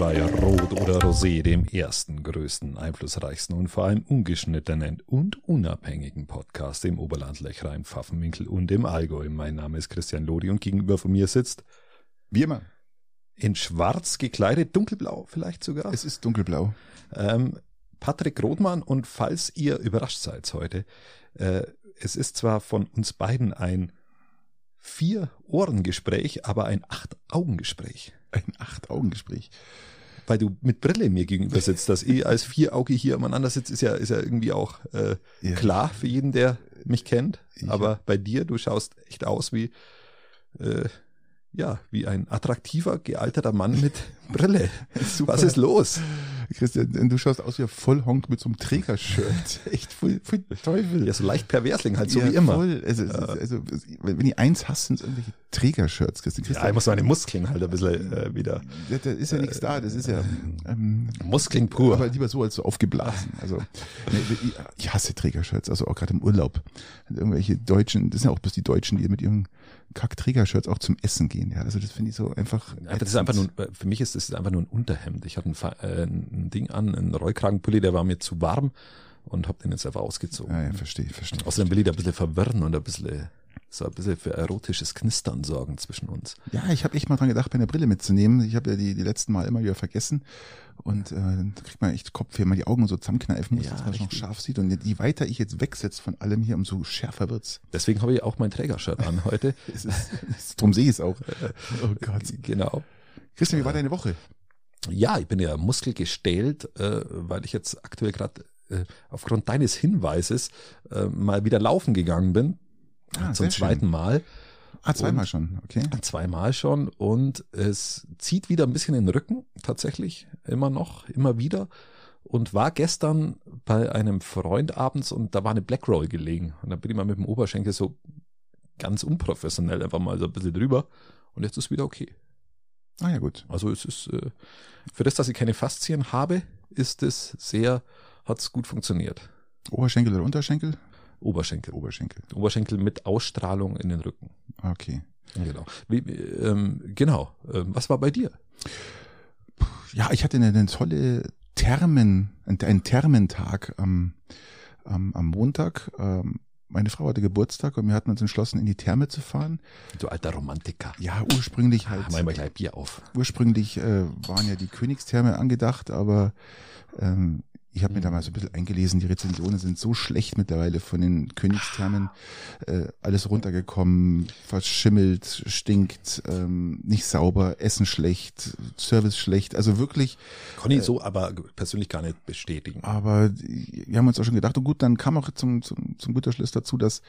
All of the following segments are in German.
bei Rot oder Rosé, dem ersten, größten, einflussreichsten und vor allem ungeschnittenen und unabhängigen Podcast im Oberland, Lechrein, Pfaffenwinkel und im Allgäu. Mein Name ist Christian Lodi und gegenüber von mir sitzt, wie immer, in schwarz gekleidet, dunkelblau vielleicht sogar. Es ist dunkelblau. Ähm, Patrick Rothmann und falls ihr überrascht seid heute, äh, es ist zwar von uns beiden ein Vier-Ohren-Gespräch, aber ein Acht-Augen-Gespräch. Ein Acht-Augen-Gespräch. Weil du mit Brille mir gegenüber sitzt, dass ich als Vierauge hier umeinander sitzt, ist ja, ist ja irgendwie auch äh, ja. klar für jeden, der mich kennt. Aber bei dir, du schaust echt aus wie äh, ja, wie ein attraktiver, gealterter Mann mit Brille. Super. Was ist los? Christian, du schaust aus wie ein Vollhonk mit so einem Trägershirt. Echt voll, voll Teufel. Ja, so leicht perversling halt, so ja, wie immer. Voll. Also, ja. also, wenn ich eins hast, sind es irgendwelche Trägershirts, Christian. Christian. Ja, ich muss meine Muskeln halt ein bisschen äh, wieder. Ja, da ist ja äh, nichts da, das ist ja. Ähm, Muskeln pur. Aber lieber so als so aufgeblasen. Also, nee, ich hasse Trägershirts, also auch gerade im Urlaub. Irgendwelche Deutschen, das sind ja auch bloß die Deutschen, die mit ihren Kack-Trägershirts auch zum Essen gehen. Ja, also das finde ich so einfach. Ja, das ist einfach nur, für mich ist das einfach nur ein Unterhemd. Ich hatte ein, äh, ein Ding an, einen Rollkragenpulli, der war mir zu warm und habe den jetzt einfach ausgezogen. Ja, ja, verstehe, verstehe. Außerdem will ich da ein bisschen verwirren und ein bisschen so ein bisschen für erotisches Knistern sorgen zwischen uns. Ja, ich habe echt mal dran gedacht, meine Brille mitzunehmen. Ich habe ja die, die letzten Mal immer wieder vergessen. Und äh, da kriegt man echt Kopf, wenn man die Augen so zusammenkneifen muss, ja, dass man schon scharf sieht. Und je weiter ich jetzt wegsetze von allem hier, umso schärfer wird's. Deswegen habe ich auch mein Trägershirt an heute. es ist, drum sehe ich es auch. oh Gott. Genau. Christian, wie war deine Woche? Ja, ich bin ja muskelgestählt, äh, weil ich jetzt aktuell gerade äh, aufgrund deines Hinweises äh, mal wieder laufen gegangen bin. Ah, zum zweiten schön. Mal. Ah, zweimal und, schon, okay. Zweimal schon und es zieht wieder ein bisschen den Rücken, tatsächlich, immer noch, immer wieder. Und war gestern bei einem Freund abends und da war eine Black Roll gelegen. Und da bin ich mal mit dem Oberschenkel so ganz unprofessionell einfach mal so ein bisschen drüber. Und jetzt ist wieder okay. Ah ja, gut. Also es ist, äh, für das, dass ich keine Faszien habe, ist es sehr, hat es gut funktioniert. Oberschenkel oder Unterschenkel? Oberschenkel. Oberschenkel. Oberschenkel mit Ausstrahlung in den Rücken. Okay. Genau. Wie, ähm, genau. Ähm, was war bei dir? Ja, ich hatte eine, eine tolle Thermen, einen Thermentag am, am, am Montag. Ähm, meine Frau hatte Geburtstag und wir hatten uns entschlossen, in die Therme zu fahren. Du alter Romantiker. Ja, ursprünglich halt. Haben wir mal gleich Bier auf. Ursprünglich äh, waren ja die Königstherme angedacht, aber ähm, ich habe mir da mal so ein bisschen eingelesen, die Rezensionen sind so schlecht mittlerweile von den Königsternen. Äh, alles runtergekommen, verschimmelt, stinkt, ähm, nicht sauber, Essen schlecht, Service schlecht. Also wirklich. Kann ich äh, so aber persönlich gar nicht bestätigen. Aber wir haben uns auch schon gedacht, und gut, dann kam auch zum, zum, zum guter Schluss dazu, dass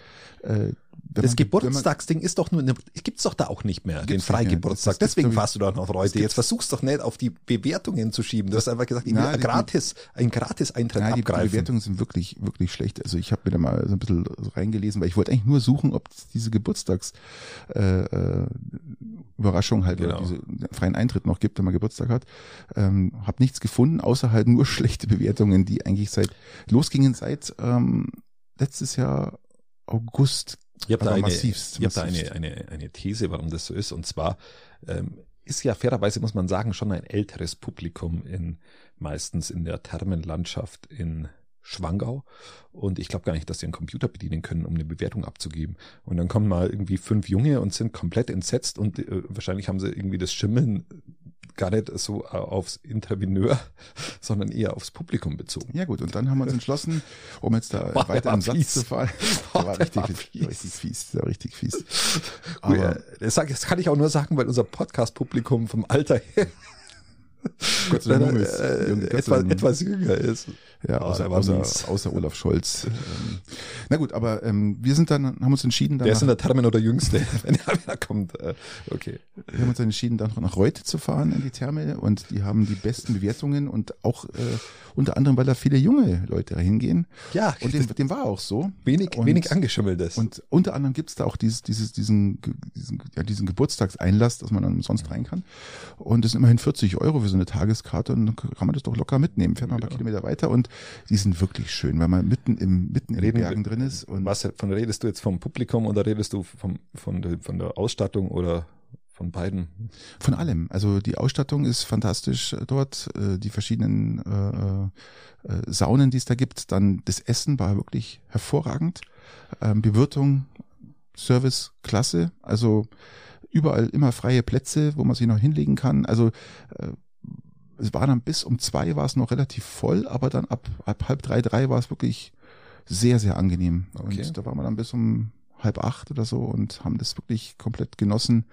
äh, das Geburtstagsding ist doch nur, eine, gibt's doch da auch nicht mehr, den Freigeburtstag. Deswegen fahrst du da noch heute. Jetzt versuchst doch nicht auf die Bewertungen zu schieben. Du hast einfach gesagt, ich will gratis, ein gratis Eintritt Nein, abgreifen. Die Bewertungen sind wirklich, wirklich schlecht. Also ich habe mir da mal so ein bisschen reingelesen, weil ich wollte eigentlich nur suchen, ob diese Geburtstags äh, äh, Überraschung halt genau. oder diese freien Eintritt noch gibt, wenn man Geburtstag hat. Ähm, habe nichts gefunden, außer halt nur schlechte Bewertungen, die eigentlich seit losgingen seit ähm, letztes Jahr August ich habe da, eine, massivst, ich hab da eine, eine, eine These, warum das so ist. Und zwar ähm, ist ja fairerweise, muss man sagen, schon ein älteres Publikum in meistens in der Thermenlandschaft in Schwangau. Und ich glaube gar nicht, dass sie einen Computer bedienen können, um eine Bewertung abzugeben. Und dann kommen mal irgendwie fünf Junge und sind komplett entsetzt und äh, wahrscheinlich haben sie irgendwie das Schimmeln gar nicht so aufs Interveneur, sondern eher aufs Publikum bezogen. Ja gut, und dann haben wir uns entschlossen, um jetzt da Boah, weiter am Satz zu fahren. Der war richtig, war fies. richtig fies. War richtig fies. Aber das, sag, das kann ich auch nur sagen, weil unser Podcast-Publikum vom Alter her Gott sei Dank äh, etwas, etwas jünger ist. Ja, außer, außer, außer Olaf Scholz. Ähm, na gut, aber ähm, wir sind dann, haben uns entschieden, dann. Wer ist denn der Termin oder Jüngste, wenn er wieder kommt? Äh, okay. Wir haben uns dann entschieden, dann nach Reute zu fahren in die Therme und die haben die besten Bewertungen und auch äh, unter anderem, weil da viele junge Leute hingehen. Ja. Und dem, dem war auch so. Wenig, und, wenig angeschimmelt Und unter anderem gibt's da auch dieses, dieses, diesen, diesen, ja, diesen Geburtstagseinlass, dass man dann sonst rein kann. Und das sind immerhin 40 Euro für so eine Tageskarte und dann kann man das doch locker mitnehmen. Fährt man ein paar ja. Kilometer weiter und die sind wirklich schön, weil man mitten im, mitten in den Bergen drin ist. Und was von redest du jetzt vom Publikum oder redest du vom, von, der, von der Ausstattung oder von beiden? Von allem. Also die Ausstattung ist fantastisch dort, äh, die verschiedenen äh, äh, Saunen, die es da gibt. Dann das Essen war wirklich hervorragend. Ähm, Bewirtung, Service, klasse. Also überall immer freie Plätze, wo man sich noch hinlegen kann. Also es war dann bis um zwei war es noch relativ voll, aber dann ab, ab halb drei, drei war es wirklich sehr, sehr angenehm. Okay. Und da waren wir dann bis um halb acht oder so und haben das wirklich komplett genossen.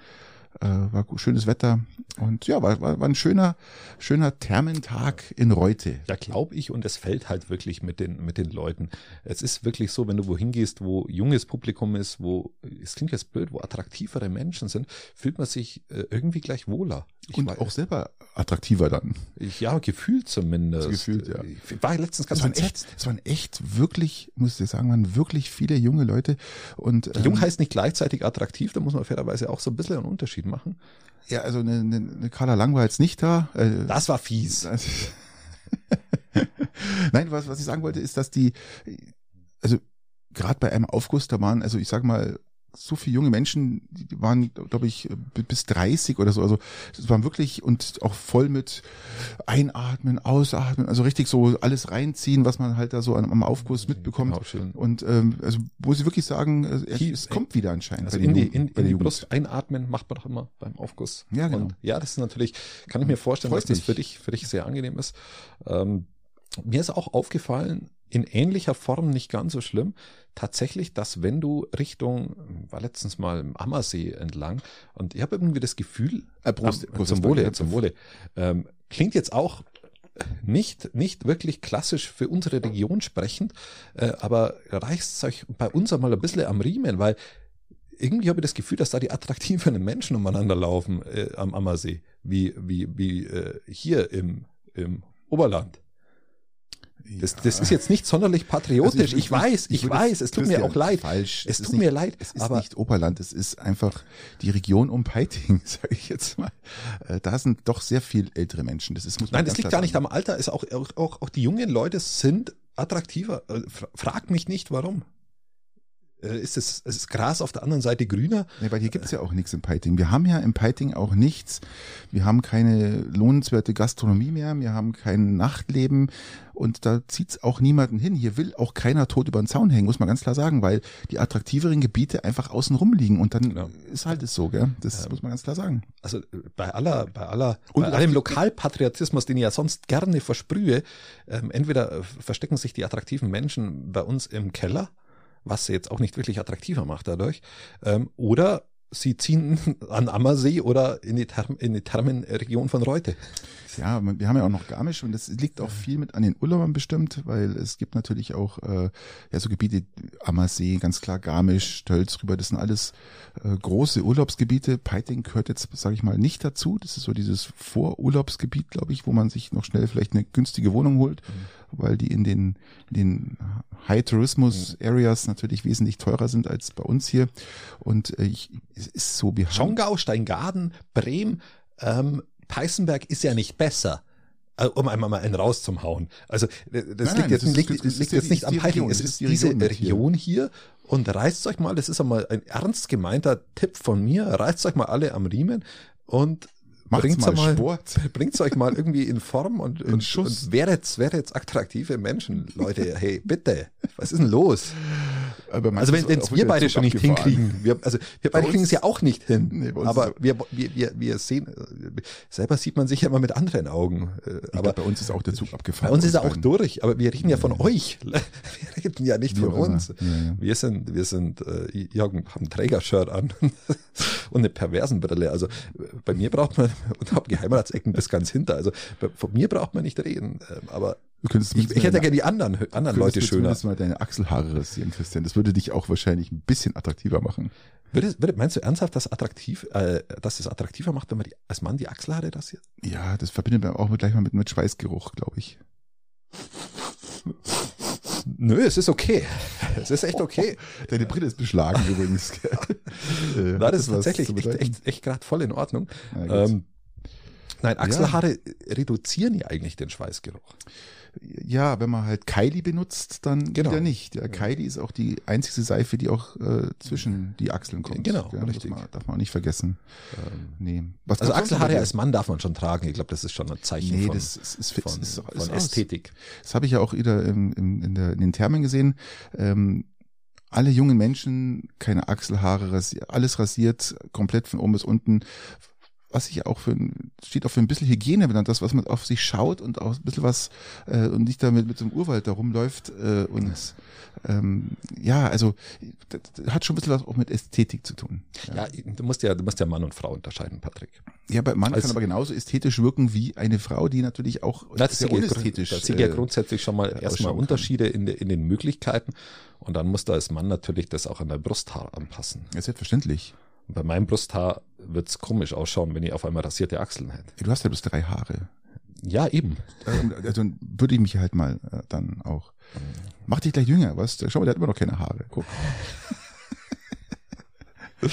Äh, war schönes Wetter und ja, war, war, war ein schöner, schöner Thermentag in Reute. Ja, glaube ich, und es fällt halt wirklich mit den, mit den Leuten. Es ist wirklich so, wenn du wohin gehst, wo junges Publikum ist, wo, es klingt jetzt blöd, wo attraktivere Menschen sind, fühlt man sich äh, irgendwie gleich wohler. Ich und auch selber attraktiver dann. Ich, ja, gefühlt zumindest. Gefühlt, ja. Ich war letztens ganz es waren, echt, es waren echt wirklich, muss ich sagen, waren wirklich viele junge Leute. Und, ähm, Jung heißt nicht gleichzeitig attraktiv, da muss man fairerweise auch so ein bisschen einen Unterschied machen. Ja, also eine, eine, eine Carla Lang war jetzt nicht da. Äh, das war fies. Nein, was, was ich sagen wollte, ist, dass die, also gerade bei einem Aufguss, da waren, also ich sag mal, so viele junge Menschen, die waren, glaube ich, bis 30 oder so. Also es waren wirklich und auch voll mit Einatmen, Ausatmen, also richtig so alles reinziehen, was man halt da so am Aufkurs mitbekommt. Genau, schön. Und ähm, also wo sie wirklich sagen, es, es kommt wieder anscheinend. Also in die, in, in die Brust einatmen macht man doch immer beim Aufguss. Ja, genau. Und ja, das ist natürlich, kann ich mir vorstellen, Freut dass das für dich, für dich sehr angenehm ist. Ähm, mir ist auch aufgefallen, in ähnlicher Form nicht ganz so schlimm. Tatsächlich, dass wenn du Richtung, war letztens mal im Ammersee entlang und ich habe irgendwie das Gefühl, äh, Prost, äh, Prost, zum Wohle, zum Wohle, ähm, klingt jetzt auch nicht, nicht wirklich klassisch für unsere Region sprechend, äh, aber reißt euch bei uns einmal ein bisschen am Riemen, weil irgendwie habe ich das Gefühl, dass da die attraktiveren Menschen umeinander laufen äh, am Ammersee, wie, wie, wie äh, hier im, im Oberland. Das, das ist jetzt nicht sonderlich patriotisch. Also ich, ich, weiß, ich, ich weiß, es tut mir auch leid. Falsch. Es, es tut nicht, mir leid. Es ist aber nicht Oberland, es ist einfach die Region um Peiting, sage ich jetzt mal. Äh, da sind doch sehr viel ältere Menschen. Das ist, muss Nein, das liegt gar nicht am Alter. Ist auch, auch, auch die jungen Leute sind attraktiver. Äh, frag mich nicht, warum. Äh, ist es, ist Gras auf der anderen Seite grüner. Nee, weil hier gibt's ja auch nichts im Peiting. Wir haben ja im Peiting auch nichts. Wir haben keine lohnenswerte Gastronomie mehr, wir haben kein Nachtleben und da zieht's auch niemanden hin. Hier will auch keiner tot über den Zaun hängen, muss man ganz klar sagen, weil die attraktiveren Gebiete einfach außen rum liegen und dann ja. ist halt es so, gell? Das ähm, muss man ganz klar sagen. Also bei aller, bei aller, und bei allem Lokalpatriotismus, den ich ja sonst gerne versprühe, ähm, entweder verstecken sich die attraktiven Menschen bei uns im Keller was sie jetzt auch nicht wirklich attraktiver macht dadurch. Ähm, oder sie ziehen an Ammersee oder in die, Therm in die Thermenregion von Reute. Ja, wir haben ja auch noch Garmisch und das liegt auch viel mit an den Urlaubern bestimmt, weil es gibt natürlich auch äh, ja so Gebiete, Ammersee, ganz klar Garmisch, Tölz rüber, das sind alles äh, große Urlaubsgebiete. Peiting gehört jetzt, sage ich mal, nicht dazu. Das ist so dieses Vorurlaubsgebiet, glaube ich, wo man sich noch schnell vielleicht eine günstige Wohnung holt, mhm. Weil die in den, den High Tourismus Areas natürlich wesentlich teurer sind als bei uns hier. Und äh, ich, es ist so, wir Schongau, Steingaden, Bremen, ähm, Peißenberg ist ja nicht besser äh, um einmal mal einen rauszuhauen. Also äh, das nein, liegt jetzt, das liegt, ist, das liegt jetzt nicht am Peiting, es ist die diese Region hier. und reißt euch mal, das ist einmal ein ernst gemeinter Tipp von mir, reißt euch mal alle am Riemen und bringt mal, mal Sport. Bringt's euch mal irgendwie in Form und, in und, und werdet, werdet attraktive Menschen, Leute. Hey, bitte, was ist denn los? also wenn es wir beide schon nicht hinkriegen, wir, also wir beide kriegen es ja auch nicht hin. Nee, aber wir, wir, wir, wir sehen, selber sieht man sich ja immer mit anderen Augen. Äh, aber glaub, bei uns ist auch der Zug abgefahren. Bei uns ist er auch durch, aber wir reden ja von ja. euch. Wir reden ja nicht von uns. Ja, ja. Wir sind, wir sind, äh, Jürgen haben ein Trägershirt an und eine perversen Brille. Also bei mir braucht man, und habe Geheimratsecken bis ganz hinter. Also von mir braucht man nicht reden. Ähm, aber ich, ich hätte gerne die anderen, anderen Leute schöner. Du mal deine Achselhaare rasieren, Christian. Das würde dich auch wahrscheinlich ein bisschen attraktiver machen. Würde, würde, meinst du ernsthaft, dass, attraktiv, äh, dass es attraktiver macht, wenn man die, als Mann die Achselhaare rasiert? Ja, das verbindet man auch mit, gleich mal mit, mit Schweißgeruch, glaube ich. Nö, es ist okay. Es ist echt okay. Deine Brille ist beschlagen übrigens. Nein, das ist tatsächlich echt, echt, echt gerade voll in Ordnung. Ähm, Nein, Achselhaare ja. reduzieren ja eigentlich den Schweißgeruch. Ja, wenn man halt Kylie benutzt, dann genau. wieder nicht. Ja, Kylie ist auch die einzige Seife, die auch äh, zwischen die Achseln kommt. Genau, ja, richtig. Man, darf man auch nicht vergessen. Ähm, nee. Was also Achselhaare als Mann darf man schon tragen. Ich glaube, das ist schon ein Zeichen nee, von, das ist, ist, von, ist, von, von Ästhetik. Das habe ich ja auch wieder im, im, in, der, in den Thermen gesehen. Ähm, alle jungen Menschen, keine Achselhaare, alles rasiert, komplett von oben bis unten, was ich auch für ein, steht auch für ein bisschen Hygiene benannt, das, was man auf sich schaut und auch ein bisschen was äh, und nicht damit mit so einem Urwald da rumläuft äh, und ähm, ja, also das, das hat schon ein bisschen was auch mit Ästhetik zu tun. Ja. ja, du musst ja, du musst ja Mann und Frau unterscheiden, Patrick. Ja, bei Mann Als, kann aber genauso ästhetisch wirken wie eine Frau, die natürlich auch das sehr unästhetisch. Das sind ja äh, grundsätzlich schon mal erstmal Unterschiede in, de, in den Möglichkeiten und dann muss da als Mann natürlich das auch an der Brusthaar anpassen. Ja, selbstverständlich. Und bei meinem Brusthaar wird's komisch ausschauen, wenn ich auf einmal rasierte Achseln hätte. Du hast ja bloß drei Haare. Ja, eben. Also würde ich mich halt mal äh, dann auch. Mach dich gleich jünger, was? Schau mal, der hat immer noch keine Haare. Guck.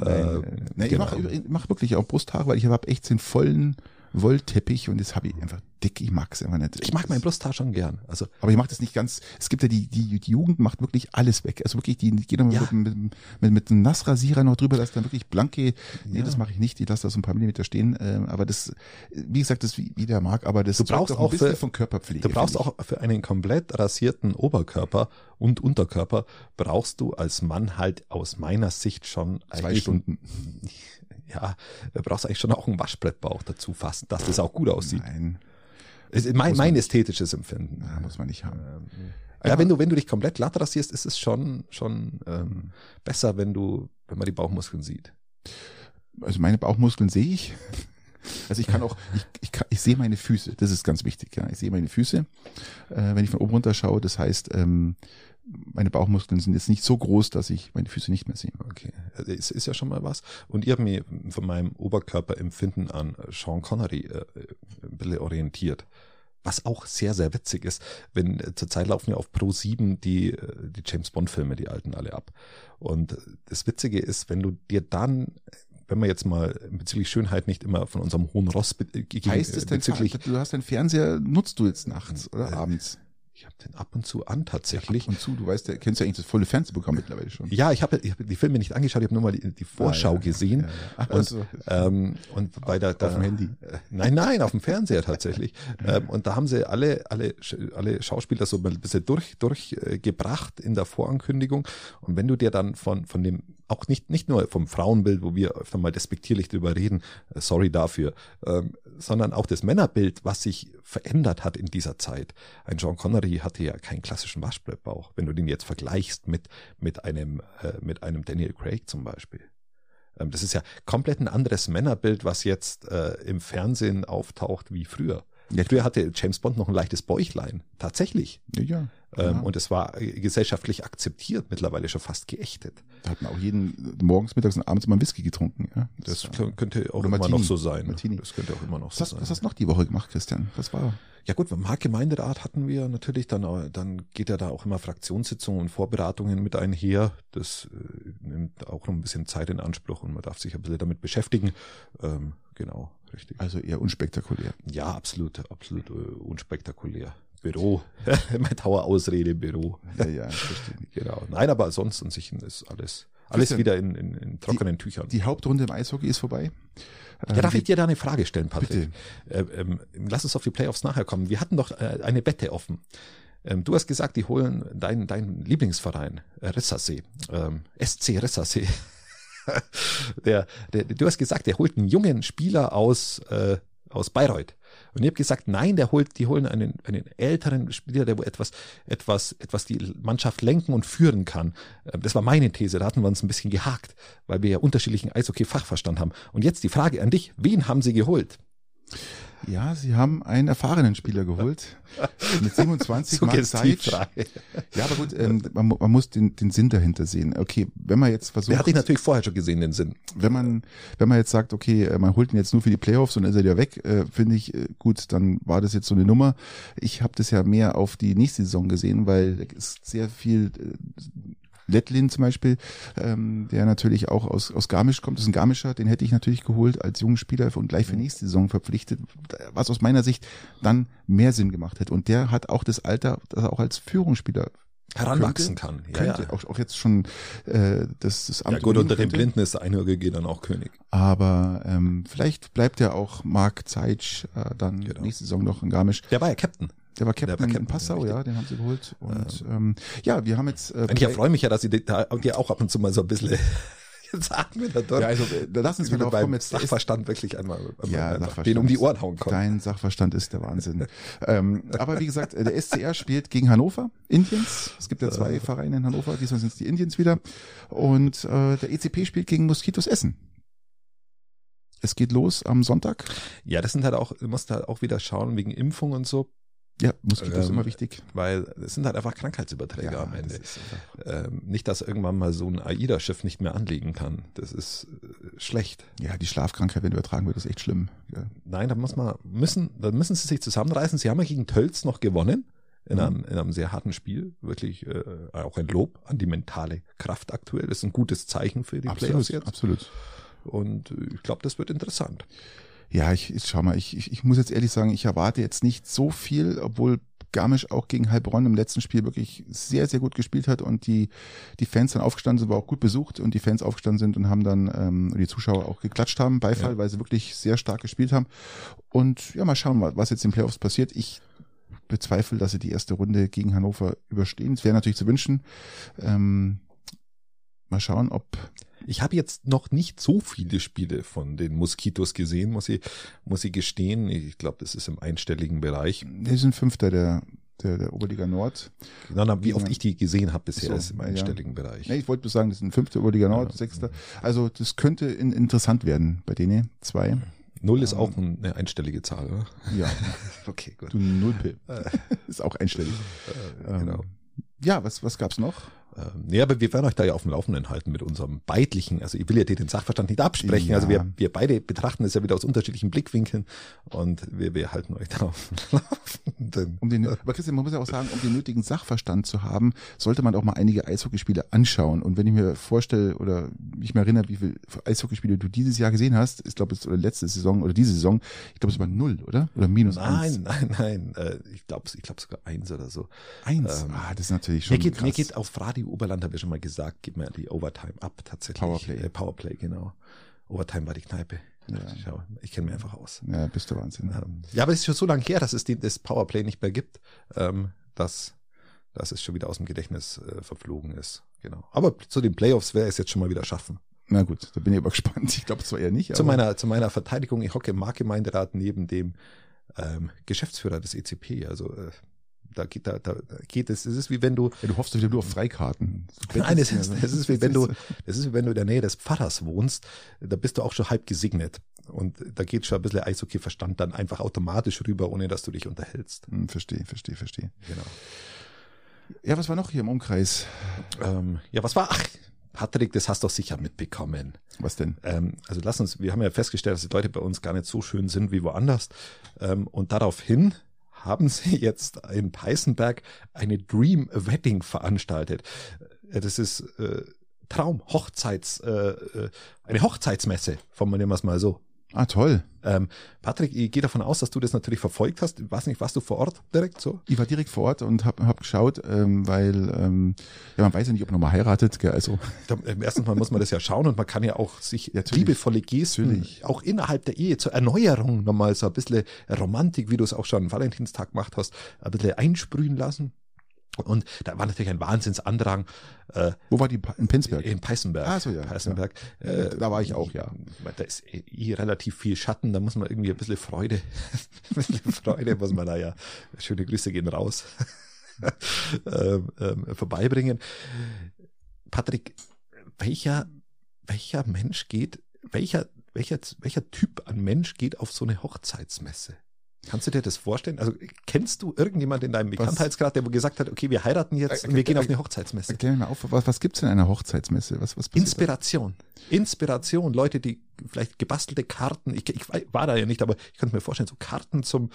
nein, äh, nein, genau. ich mache mach wirklich auch Brusthaare, weil ich habe echt den vollen Wollteppich und das habe ich einfach dick. Ich mag's einfach nicht. Ich mag mein Brusthaar schon gern. Also, aber ich mache das nicht ganz. Es gibt ja die, die, die Jugend macht wirklich alles weg. Also wirklich, die geht dann ja. mit, mit, mit, mit einem Nassrasierer noch drüber, dass dann wirklich blanke. Nee, ja. das mache ich nicht. Ich lasse da so ein paar Millimeter stehen. Ähm, aber das, wie gesagt, das wie, wie der mag, aber das du brauchst auch, ein bisschen für, von Körperpflege. Du brauchst auch für einen komplett rasierten Oberkörper und Unterkörper brauchst du als Mann halt aus meiner Sicht schon zwei Stunden. Ja, da brauchst du eigentlich schon auch einen Waschbrettbauch dazu fassen, dass das auch gut aussieht. Nein. Ist mein, mein ästhetisches Empfinden. Ja, muss man nicht haben. Ähm, ja, wenn du, wenn du dich komplett glatt rasierst, ist es schon, schon ähm, besser, wenn du, wenn man die Bauchmuskeln sieht. Also meine Bauchmuskeln sehe ich. Also ich kann auch, ich, ich, kann, ich sehe meine Füße, das ist ganz wichtig, ja. Ich sehe meine Füße, äh, wenn ich von oben runter schaue. Das heißt, ähm, meine Bauchmuskeln sind jetzt nicht so groß, dass ich meine Füße nicht mehr sehe. Okay, es ist ja schon mal was. Und ich habe mich von meinem Oberkörperempfinden an Sean Connery äh, ein bisschen orientiert. Was auch sehr, sehr witzig ist, wenn äh, zurzeit laufen ja auf Pro 7 die, äh, die James Bond Filme, die alten alle ab. Und das Witzige ist, wenn du dir dann wenn man jetzt mal bezüglich Schönheit nicht immer von unserem hohen Ross be heißt es denn, du hast deinen Fernseher nutzt du jetzt nachts oder äh, abends? Ich habe den ab und zu an tatsächlich. Ja, ab und zu, du weißt, du kennst ja eigentlich das volle Fernsehprogramm mittlerweile schon. Ja, ich habe ich hab die Filme nicht angeschaut, ich habe nur mal die, die Vorschau ah, ja, gesehen. Ja, Ach, und, also, ähm, und bei der, da, auf dem Handy. Äh, nein, nein, auf dem Fernseher tatsächlich. ähm, und da haben sie alle, alle, alle Schauspieler so ein bisschen durch, durchgebracht in der Vorankündigung. Und wenn du dir dann von, von dem auch nicht, nicht nur vom Frauenbild, wo wir öfter mal despektierlich drüber reden, äh, sorry dafür, ähm, sondern auch das Männerbild, was sich verändert hat in dieser Zeit. Ein John Connery hatte ja keinen klassischen Waschbrettbauch, wenn du den jetzt vergleichst mit, mit einem, äh, mit einem Daniel Craig zum Beispiel. Ähm, das ist ja komplett ein anderes Männerbild, was jetzt äh, im Fernsehen auftaucht wie früher. Ja, früher hatte James Bond noch ein leichtes Bäuchlein. Tatsächlich. Ja, ja. Ähm, und es war äh, gesellschaftlich akzeptiert, mittlerweile schon fast geächtet. Da hat man auch jeden morgens, mittags und abends immer Whisky getrunken. Ja? Das, das könnte auch immer Martini. noch so sein. Martini. Das könnte auch immer noch was so hast, sein. Was hast du noch die Woche gemacht, Christian? Was war? Ja gut, beim Marktgemeinderat hatten wir natürlich dann, äh, dann geht ja da auch immer Fraktionssitzungen und Vorberatungen mit einher. Das äh, nimmt auch noch ein bisschen Zeit in Anspruch und man darf sich ein bisschen damit beschäftigen. Ähm, genau, richtig. Also eher unspektakulär. Ja, absolut, absolut äh, unspektakulär. Büro, mein Dauerausrede Büro. Ja, ja, verstehe. genau. Nein, aber ansonsten sich ist alles, alles wieder in, in, in trockenen die, Tüchern. Die Hauptrunde im Eishockey ist vorbei. Ja, darf ich dir da eine Frage stellen, Patrick? Bitte. Äh, ähm, lass uns auf die Playoffs nachher kommen. Wir hatten doch äh, eine Wette offen. Ähm, du hast gesagt, die holen deinen dein Lieblingsverein, äh, Rissersee, ähm, SC Rissersee. der, der, du hast gesagt, der holt einen jungen Spieler aus, äh, aus Bayreuth. Und ich habe gesagt, nein, der holt, die holen einen, einen älteren Spieler, der wo etwas, etwas, etwas die Mannschaft lenken und führen kann. Ähm, das war meine These, da hatten wir uns ein bisschen gehakt, weil wir ja unterschiedlichen Eishockey-Fachverstand haben. Und jetzt die Frage an dich, wen haben sie geholt? Ja, sie haben einen erfahrenen Spieler geholt. Mit 27 Mal Zeit. Ja, aber gut, ähm, man, man, muss den, den Sinn dahinter sehen. Okay, wenn man jetzt versucht. Der hatte ich natürlich vorher schon gesehen, den Sinn. Wenn man, wenn man jetzt sagt, okay, äh, man holt ihn jetzt nur für die Playoffs und dann ist er ja weg, äh, finde ich, äh, gut, dann war das jetzt so eine Nummer. Ich habe das ja mehr auf die nächste Saison gesehen, weil es sehr viel Lettlin zum Beispiel, ähm, der natürlich auch aus, aus Garmisch kommt, das ist ein Garmischer, den hätte ich natürlich geholt als jungen Spieler und gleich für mhm. nächste Saison verpflichtet, was aus meiner Sicht dann mehr Sinn gemacht hätte. Und der hat auch das Alter, dass er auch als Führungsspieler heranwachsen kann. Ja, könnte ja. Auch, auch jetzt schon äh, das, das Amt Ja gut, unter den Blinden ist der Einhörige dann auch König. Aber ähm, vielleicht bleibt ja auch Marc Zeitsch äh, dann genau. nächste Saison noch in Garmisch. Der war ja Captain. Der war Captain, der war Captain in Passau, ja, den haben sie geholt. Und ähm, ähm ja, wir haben jetzt. Äh, ich freue mich ja, dass sie dir auch ab und zu mal so ein bisschen Jetzt atmen wir dort. Ja, also da lassen Sie mir doch kommen. Jetzt Sachverstand wirklich einmal, einmal ja, den um die Ohren hauen können. Dein Sachverstand ist der Wahnsinn. ähm, aber wie gesagt, der SCR spielt gegen Hannover, Indians. Es gibt ja zwei Vereine in Hannover, diesmal sind es die Indians wieder. Und äh, der ECP spielt gegen Moskitos Essen. Es geht los am Sonntag. Ja, das sind halt auch, du musst halt auch wieder schauen wegen Impfung und so. Ja, Moskitos ähm, ist immer wichtig. Weil es sind halt einfach Krankheitsüberträger ja, am Ende. Ähm, nicht, dass irgendwann mal so ein AIDA-Schiff nicht mehr anlegen kann. Das ist äh, schlecht. Ja, die Schlafkrankheit, wenn übertragen wird, ist echt schlimm. Ja. Nein, da muss man, müssen, da müssen sie sich zusammenreißen. Sie haben ja gegen Tölz noch gewonnen. In, mhm. einem, in einem sehr harten Spiel. Wirklich äh, auch ein Lob an die mentale Kraft aktuell. Das ist ein gutes Zeichen für die absolut, Playoffs jetzt. Absolut. Und äh, ich glaube, das wird interessant. Ja, ich, ich schau mal, ich, ich, ich muss jetzt ehrlich sagen, ich erwarte jetzt nicht so viel, obwohl Garmisch auch gegen Heilbronn im letzten Spiel wirklich sehr, sehr gut gespielt hat und die, die Fans dann aufgestanden sind, war auch gut besucht und die Fans aufgestanden sind und haben dann, ähm, die Zuschauer auch geklatscht haben, Beifall, ja. weil sie wirklich sehr stark gespielt haben. Und ja, mal schauen, was jetzt in den Playoffs passiert. Ich bezweifle, dass sie die erste Runde gegen Hannover überstehen. Es wäre natürlich zu wünschen. Ähm, mal schauen, ob ich habe jetzt noch nicht so viele Spiele von den Moskitos gesehen, muss ich, muss ich gestehen. Ich glaube, das ist im einstelligen Bereich. Die sind Fünfter der, der, der Oberliga Nord. Genau, wie oft ich die gesehen habe bisher, so, ist im einstelligen ja. Bereich. Nee, ich wollte nur sagen, das sind Fünfter Oberliga Nord, ja. Sechster. Also das könnte in, interessant werden bei denen, zwei. Null ist auch eine einstellige Zahl, oder? Ja. okay, gut. Du Null ist auch einstellig. Äh, genau. Ähm, ja, was, was gab's noch? Ähm, ja, aber wir werden euch da ja auf dem Laufenden halten mit unserem beidlichen, also ich will ja dir den Sachverstand nicht absprechen, ja. also wir, wir beide betrachten es ja wieder aus unterschiedlichen Blickwinkeln und wir, wir halten euch da auf dem Laufenden. Um den, aber Christian, man muss ja auch sagen, um den nötigen Sachverstand zu haben, sollte man auch mal einige Eishockeyspiele anschauen und wenn ich mir vorstelle oder mich mal erinnere, wie viele Eishockeyspiele du dieses Jahr gesehen hast, ich glaube, es oder letzte Saison oder diese Saison, ich glaube, es war null, oder? Oder minus nein, eins? Nein, nein, nein, äh, ich glaube ich glaub sogar eins oder so. Eins? Ähm, ah, das ist natürlich schon mir geht, krass. Mir geht auf Radio Oberland habe ich schon mal gesagt, gib mir die Overtime ab tatsächlich. Powerplay. Äh, Powerplay, genau. Overtime war die Kneipe. Ja. Schau, ich kenne mich einfach aus. Ja, bist du Wahnsinn. Ähm, ja, aber es ist schon so lange her, dass es die, das Powerplay nicht mehr gibt, ähm, dass, dass es schon wieder aus dem Gedächtnis äh, verflogen ist. Genau. Aber zu den Playoffs wäre es jetzt schon mal wieder schaffen. Na gut, da bin ich aber gespannt. Ich glaube zwar eher nicht. Zu meiner, zu meiner Verteidigung, ich hocke im Marktgemeinderat neben dem ähm, Geschäftsführer des ECP. Also äh, da geht, da, da geht es. Es ist wie wenn du. Ja, du hoffst wieder nur auf Freikarten. Nein, es ist, es ist wie wenn du, es ist wie wenn du in der Nähe des Pfarrers wohnst. Da bist du auch schon halb gesegnet. Und da geht schon ein bisschen Eishockey-Verstand dann einfach automatisch rüber, ohne dass du dich unterhältst. Hm, verstehe, verstehe, verstehe. Genau. Ja, was war noch hier im Umkreis? Ähm, ja, was war? Ach, Patrick, das hast du doch sicher mitbekommen. Was denn? Ähm, also lass uns, wir haben ja festgestellt, dass die Leute bei uns gar nicht so schön sind wie woanders. Ähm, und daraufhin haben sie jetzt in Peißenberg eine Dream Wedding veranstaltet. Äh, das ist äh, Traum, Hochzeits, äh, äh, eine Hochzeitsmesse, formulieren wir es mal so. Ah, toll. Ähm, Patrick, ich gehe davon aus, dass du das natürlich verfolgt hast. Ich weiß nicht, warst du vor Ort direkt so? Ich war direkt vor Ort und habe hab geschaut, ähm, weil ähm, ja, man weiß ja nicht, ob man nochmal heiratet. Gell? Also. Ähm, erstens mal muss man das ja schauen und man kann ja auch sich ja, liebevolle Gesten natürlich. auch innerhalb der Ehe zur Erneuerung nochmal so ein bisschen Romantik, wie du es auch schon am Valentinstag gemacht hast, ein bisschen einsprühen lassen. Und da war natürlich ein Wahnsinnsandrang. Äh, Wo war die? In Penzberg? In Peißenberg. Ah, so, ja. Peißenberg. Ja. Äh, da war ich auch, ja. Da ist eh relativ viel Schatten, da muss man irgendwie ein bisschen Freude, ein bisschen Freude muss man da ja, schöne Grüße gehen raus, ähm, ähm, vorbeibringen. Patrick, welcher, welcher Mensch geht, welcher, welcher, welcher Typ an Mensch geht auf so eine Hochzeitsmesse? Kannst du dir das vorstellen? Also kennst du irgendjemand in deinem Bekanntheitsgrad, der gesagt hat, okay, wir heiraten jetzt äh, und wir gehen auf eine Hochzeitsmesse? Erklär mir mal auf, was, was gibt's in einer Hochzeitsmesse? Was, was Inspiration. Da? Inspiration. Leute, die vielleicht gebastelte Karten, ich, ich war da ja nicht, aber ich könnte mir vorstellen, so Karten zum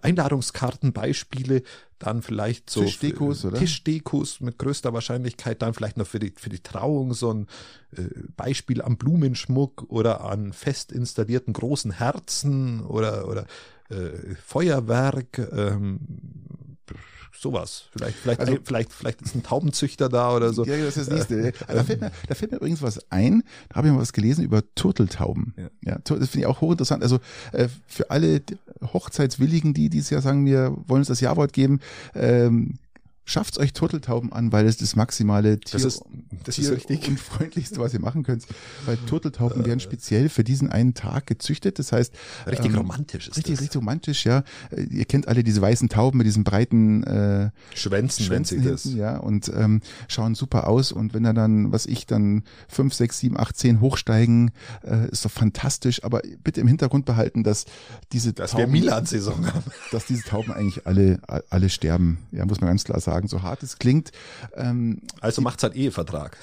Einladungskartenbeispiele, dann vielleicht so Tischdekos, oder? Tischdekos mit größter Wahrscheinlichkeit, dann vielleicht noch für die, für die Trauung so ein äh, Beispiel am Blumenschmuck oder an fest installierten großen Herzen oder, oder äh, Feuerwerk, ähm, sowas. Vielleicht, vielleicht, also, vielleicht, vielleicht ist ein Taubenzüchter da oder so. Ja, das ist das nächste. Äh, da, fällt mir, da fällt mir übrigens was ein. Da habe ich mal was gelesen über Turteltauben. Ja, ja das finde ich auch hochinteressant. Also äh, für alle Hochzeitswilligen, die dieses Jahr sagen, wir wollen uns das Jawort geben, ähm, Schafft euch Turteltauben an, weil es das maximale Tier, das ist, das Tier ist richtig. und freundlichste, was ihr machen könnt. Weil Turteltauben werden speziell für diesen einen Tag gezüchtet. Das heißt richtig ähm, romantisch ist richtig das. richtig romantisch, ja. Äh, ihr kennt alle diese weißen Tauben mit diesen breiten äh, Schwänzen, Schwänzen hinten, das. ja, und ähm, schauen super aus. Und wenn er dann, was ich dann fünf, sechs, sieben, acht, zehn hochsteigen, äh, ist doch fantastisch. Aber bitte im Hintergrund behalten, dass diese dass Tauben, wir Milan-Saison haben, dass diese Tauben eigentlich alle alle sterben. Ja, muss man ganz klar sagen sagen, so hart es klingt. Ähm, also die, macht's halt Ehevertrag.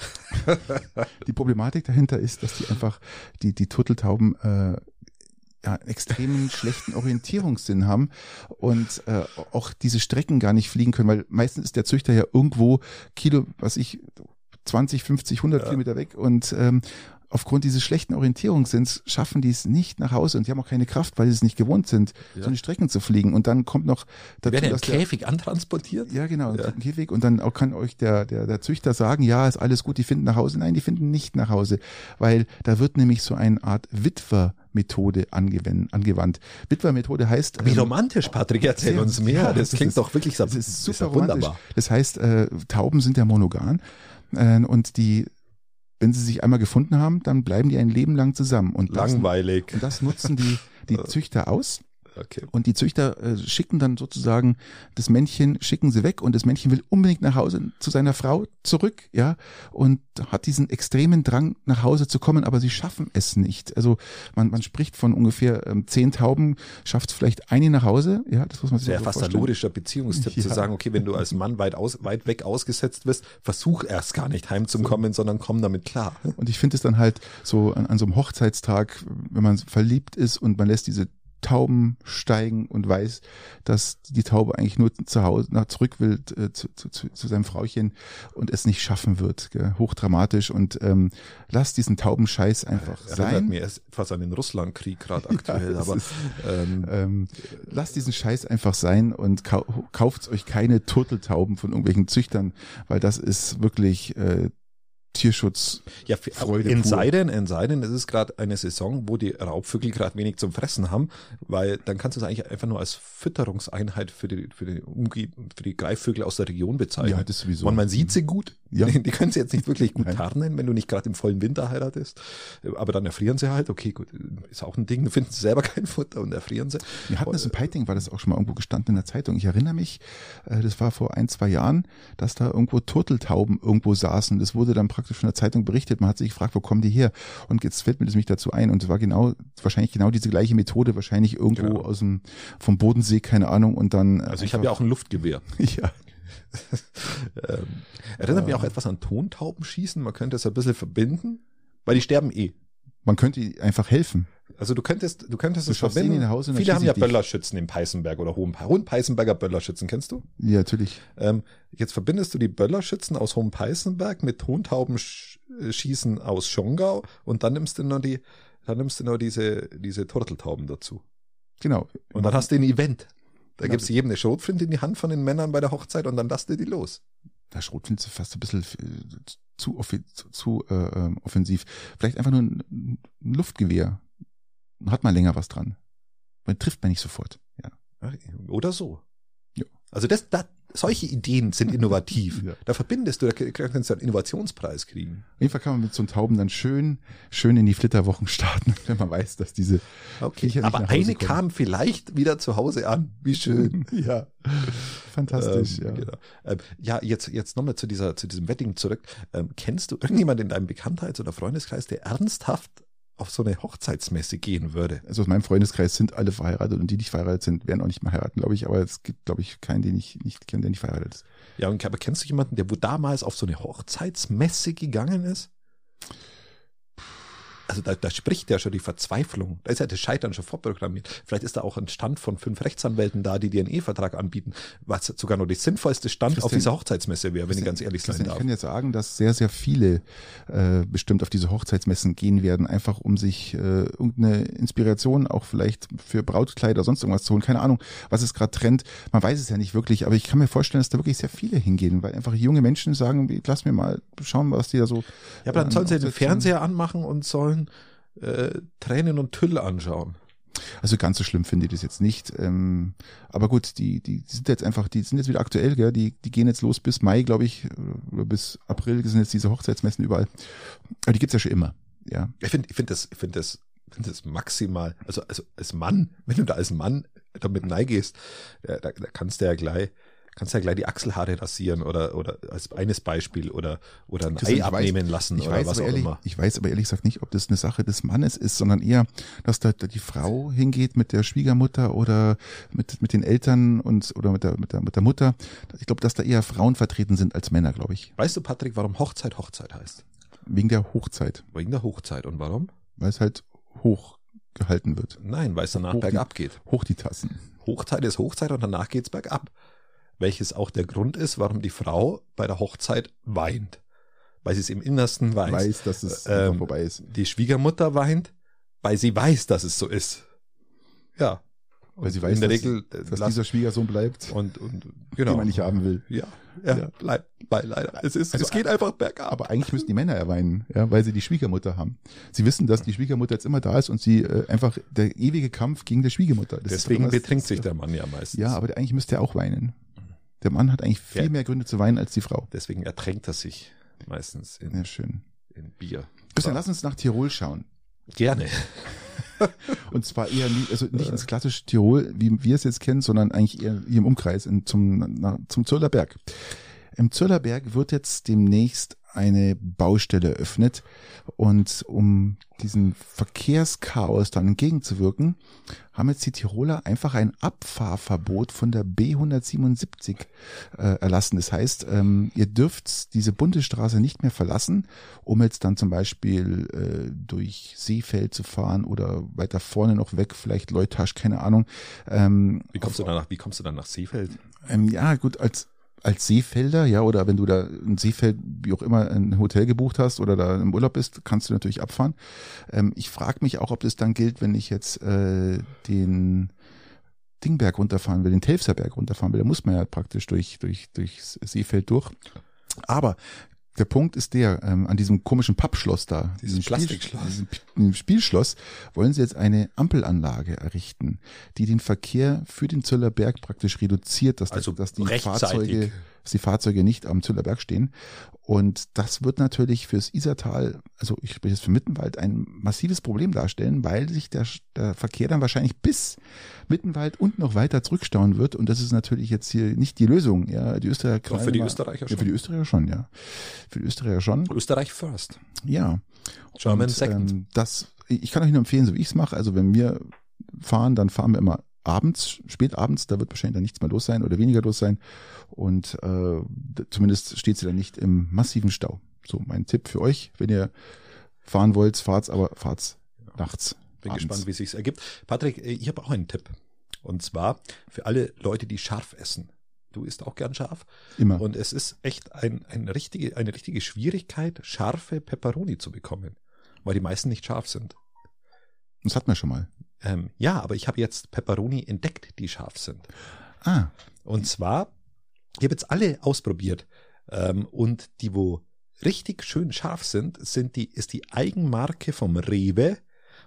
die Problematik dahinter ist, dass die einfach, die, die Turteltauben äh, ja, einen extremen schlechten Orientierungssinn haben und äh, auch diese Strecken gar nicht fliegen können, weil meistens ist der Züchter ja irgendwo Kilo, was ich 20, 50, 100 ja. Kilometer weg und ähm, aufgrund dieses schlechten Orientierungssinns schaffen die es nicht nach Hause und die haben auch keine Kraft, weil sie es nicht gewohnt sind, ja. so eine Strecken zu fliegen. Und dann kommt noch dazu, werden ja im Käfig antransportiert. Ja, genau, ja. im Käfig. Und dann auch kann euch der, der, der Züchter sagen, ja, ist alles gut, die finden nach Hause. Nein, die finden nicht nach Hause, weil da wird nämlich so eine Art Witwer Methode angewandt. Witwer-Methode heißt. Wie ähm, romantisch, Patrick, erzähl sehr, uns mehr. Ja, das, das, klingt ist, doch wirklich das ist super ist wunderbar. Das heißt, äh, Tauben sind ja monogam äh, und die wenn sie sich einmal gefunden haben, dann bleiben die ein Leben lang zusammen. Und Langweilig. Das, und das nutzen die, die Züchter aus. Okay. Und die Züchter äh, schicken dann sozusagen das Männchen, schicken sie weg und das Männchen will unbedingt nach Hause zu seiner Frau zurück, ja, und hat diesen extremen Drang, nach Hause zu kommen, aber sie schaffen es nicht. Also man, man spricht von ungefähr ähm, zehn Tauben, schafft es vielleicht eine nach Hause, ja, das muss man sich Sehr so fast ein logischer Beziehungstipp ja. zu sagen, okay, wenn du als Mann weit aus, weit weg ausgesetzt wirst, versuch erst gar nicht heimzukommen, so. sondern komm damit klar. Und ich finde es dann halt so an, an so einem Hochzeitstag, wenn man verliebt ist und man lässt diese Tauben steigen und weiß, dass die Taube eigentlich nur zu Hause nach zurück will äh, zu, zu, zu, seinem Frauchen und es nicht schaffen wird. Gell? Hochdramatisch und ähm, lass diesen Taubenscheiß einfach ja, sein. mir erst fast an den Russlandkrieg gerade aktuell, ja, aber ist, ähm, ähm, lasst diesen Scheiß einfach sein und kau kauft euch keine Turteltauben von irgendwelchen Züchtern, weil das ist wirklich äh, Tierschutz. Ja, Freude in Seiden, in Seiden ist es gerade eine Saison, wo die Raubvögel gerade wenig zum Fressen haben, weil dann kannst du es eigentlich einfach nur als Fütterungseinheit für die, für die, für die Greifvögel aus der Region bezeichnen. Ja, das sowieso. Und man sieht sie gut. Ja. Die, können sie jetzt nicht wirklich gut Nein. tarnen, wenn du nicht gerade im vollen Winter heiratest. Aber dann erfrieren sie halt. Okay, gut, ist auch ein Ding. Du findest selber kein Futter und erfrieren sie. Wir hatten das in Peiting, war das auch schon mal irgendwo gestanden in der Zeitung. Ich erinnere mich, äh, das war vor ein, zwei Jahren, dass da irgendwo Turteltauben irgendwo saßen. Das wurde dann praktisch von der Zeitung berichtet. Man hat sich gefragt, wo kommen die her? Und jetzt fällt mir das mich dazu ein. Und es war genau, wahrscheinlich genau diese gleiche Methode, wahrscheinlich irgendwo genau. aus dem, vom Bodensee, keine Ahnung. Und dann. Also ich habe ja auch ein Luftgewehr. ja. ähm, erinnert mich auch etwas an Tontaubenschießen. Man könnte es ein bisschen verbinden, weil die sterben eh. Man könnte einfach helfen. Also du könntest, du könntest du es verbinden. Hause, Viele haben ja Böllerschützen im Peißenberg oder Hohen Peißenberger Böllerschützen, kennst du? Ja, natürlich. Ähm, jetzt verbindest du die Böllerschützen aus Hohen Peißenberg mit Tontaubenschießen aus Schongau und dann nimmst du nur die, dann nimmst du nur diese, diese Turteltauben dazu. Genau. Und dann hast du ein Event. Da gibst du jedem eine Schrotflinte in die Hand von den Männern bei der Hochzeit und dann lasst du die los. Da Schrotflinte ist fast ein bisschen zu, zu, zu äh, ähm, offensiv. Vielleicht einfach nur ein, ein Luftgewehr hat man länger was dran. Man trifft man nicht sofort. Ja. Oder so. Ja. Also das, das, solche Ideen sind innovativ. ja. Da verbindest du, da kannst du einen Innovationspreis kriegen. Auf jeden Fall kann man mit so einem Tauben dann schön, schön in die Flitterwochen starten, wenn man weiß, dass diese. Okay. Aber eine kommen. kam vielleicht wieder zu Hause an. Wie schön. ja. Fantastisch, ähm, ja. Genau. Ähm, ja, jetzt, jetzt nochmal zu dieser, zu diesem Wedding zurück. Ähm, kennst du irgendjemand in deinem Bekanntheits- oder Freundeskreis, der ernsthaft auf so eine Hochzeitsmesse gehen würde. Also aus meinem Freundeskreis sind alle verheiratet und die, die nicht verheiratet sind, werden auch nicht mehr heiraten, glaube ich. Aber es gibt, glaube ich, keinen, den ich nicht kenne, der nicht verheiratet ist. Ja, und aber kennst du jemanden, der wo damals auf so eine Hochzeitsmesse gegangen ist? Also da, da spricht ja schon die Verzweiflung. Da ist ja das Scheitern schon vorprogrammiert. Vielleicht ist da auch ein Stand von fünf Rechtsanwälten da, die dir einen Ehevertrag anbieten, was sogar nur die sinnvollste Stand Christian, auf dieser Hochzeitsmesse wäre, wenn ich ganz ehrlich sein darf. Ich kann ja sagen, dass sehr, sehr viele äh, bestimmt auf diese Hochzeitsmessen gehen werden, einfach um sich äh, irgendeine Inspiration auch vielleicht für Brautkleider, sonst irgendwas zu holen. Keine Ahnung, was es gerade trennt. Man weiß es ja nicht wirklich, aber ich kann mir vorstellen, dass da wirklich sehr viele hingehen, weil einfach junge Menschen sagen, lass mir mal schauen, was die da so. Ja, aber dann sollen sie den Fernseher anmachen und sollen äh, Tränen und Tüll anschauen. Also ganz so schlimm finde ich das jetzt nicht. Ähm, aber gut, die, die sind jetzt einfach, die sind jetzt wieder aktuell, gell? Die, die gehen jetzt los bis Mai, glaube ich, oder bis April sind jetzt diese Hochzeitsmessen überall. Aber die gibt's ja schon immer. Ja. Ich finde, ich finde das, ich finde das, finde das maximal. Also, also als Mann, wenn du da als Mann damit neigehst, da, da kannst du ja gleich kannst ja gleich die Achselhaare rasieren oder oder als eines Beispiel oder oder ein Ei abnehmen weiß, lassen oder was auch ehrlich, immer. Ich weiß aber ehrlich gesagt nicht, ob das eine Sache des Mannes ist, sondern eher, dass da die Frau hingeht mit der Schwiegermutter oder mit mit den Eltern und oder mit der mit der mit der Mutter. Ich glaube, dass da eher Frauen vertreten sind als Männer, glaube ich. Weißt du, Patrick, warum Hochzeit Hochzeit heißt? Wegen der Hochzeit. Wegen der Hochzeit und warum? Weil es halt hoch gehalten wird. Nein, weil es danach hoch bergab die, geht. Hoch die Tassen. Hochzeit ist Hochzeit und danach geht's bergab welches auch der Grund ist, warum die Frau bei der Hochzeit weint. Weil sie es im Innersten weiß. Weiß, dass es ähm, vorbei ist. Die Schwiegermutter weint, weil sie weiß, dass es so ist. Ja. Weil sie weiß, in der dass, Regel, dass lass, dieser Schwiegersohn bleibt und, und genau. den man nicht haben will. Ja, ja, ja. bleibt bei leider. Es ist, also, es geht einfach bergab. Aber eigentlich müssen die Männer erweinen, ja, weil sie die Schwiegermutter haben. Sie wissen, dass die Schwiegermutter jetzt immer da ist und sie äh, einfach der ewige Kampf gegen die Schwiegermutter. Das Deswegen betrinkt sich der Mann ja meistens. Ja, aber eigentlich müsste er auch weinen. Der Mann hat eigentlich viel ja. mehr Gründe zu weinen als die Frau. Deswegen ertränkt er sich meistens in, ja, schön. in Bier. Christian, lass uns nach Tirol schauen. Gerne. Und zwar eher nicht, also nicht ins klassische Tirol, wie wir es jetzt kennen, sondern eigentlich eher hier im Umkreis in, zum, zum Zürlerberg. Im Zürlerberg wird jetzt demnächst eine Baustelle eröffnet und um diesem Verkehrschaos dann entgegenzuwirken, haben jetzt die Tiroler einfach ein Abfahrverbot von der B177 äh, erlassen. Das heißt, ähm, ihr dürft diese Bundesstraße nicht mehr verlassen, um jetzt dann zum Beispiel äh, durch Seefeld zu fahren oder weiter vorne noch weg, vielleicht Leutasch, keine Ahnung. Ähm, wie kommst du dann nach, wie kommst du dann nach Seefeld? Ähm, ja, gut, als als Seefelder, ja, oder wenn du da ein Seefeld, wie auch immer, ein Hotel gebucht hast oder da im Urlaub bist, kannst du natürlich abfahren. Ähm, ich frage mich auch, ob das dann gilt, wenn ich jetzt äh, den Dingberg runterfahren will, den Telfserberg runterfahren will. Da muss man ja praktisch durch, durch, durch Seefeld durch. Aber der Punkt ist der, ähm, an diesem komischen Pappschloss da, diesem Plastikschloss, Spiel, diesem Spielschloss, wollen sie jetzt eine Ampelanlage errichten, die den Verkehr für den Zöllerberg praktisch reduziert, dass, also dass die Fahrzeuge dass die Fahrzeuge nicht am Züllerberg stehen. Und das wird natürlich fürs Isertal, also ich spreche jetzt für Mittenwald, ein massives Problem darstellen, weil sich der, der Verkehr dann wahrscheinlich bis Mittenwald und noch weiter zurückstauen wird. Und das ist natürlich jetzt hier nicht die Lösung. Ja, die Österreicher Doch für die Österreicher schon. Ja, für die Österreicher schon, ja. Für die Österreicher schon. Österreich first. Ja. German und, second. Ähm, das, ich kann euch nur empfehlen, so wie ich es mache. Also wenn wir fahren, dann fahren wir immer abends, spät abends, da wird wahrscheinlich dann nichts mehr los sein oder weniger los sein. Und äh, zumindest steht sie dann nicht im massiven Stau. So, mein Tipp für euch, wenn ihr fahren wollt, fahrt's, aber fahrt's nachts. Bin abends. gespannt, wie sich's ergibt. Patrick, äh, ich habe auch einen Tipp. Und zwar für alle Leute, die scharf essen. Du isst auch gern scharf. Immer. Und es ist echt ein, ein richtige, eine richtige Schwierigkeit, scharfe Peperoni zu bekommen, weil die meisten nicht scharf sind. Das hatten wir schon mal. Ähm, ja, aber ich habe jetzt Peperoni entdeckt, die scharf sind. Ah. Und zwar, ich habe jetzt alle ausprobiert. Ähm, und die, wo richtig schön scharf sind, sind die, ist die Eigenmarke vom Rewe.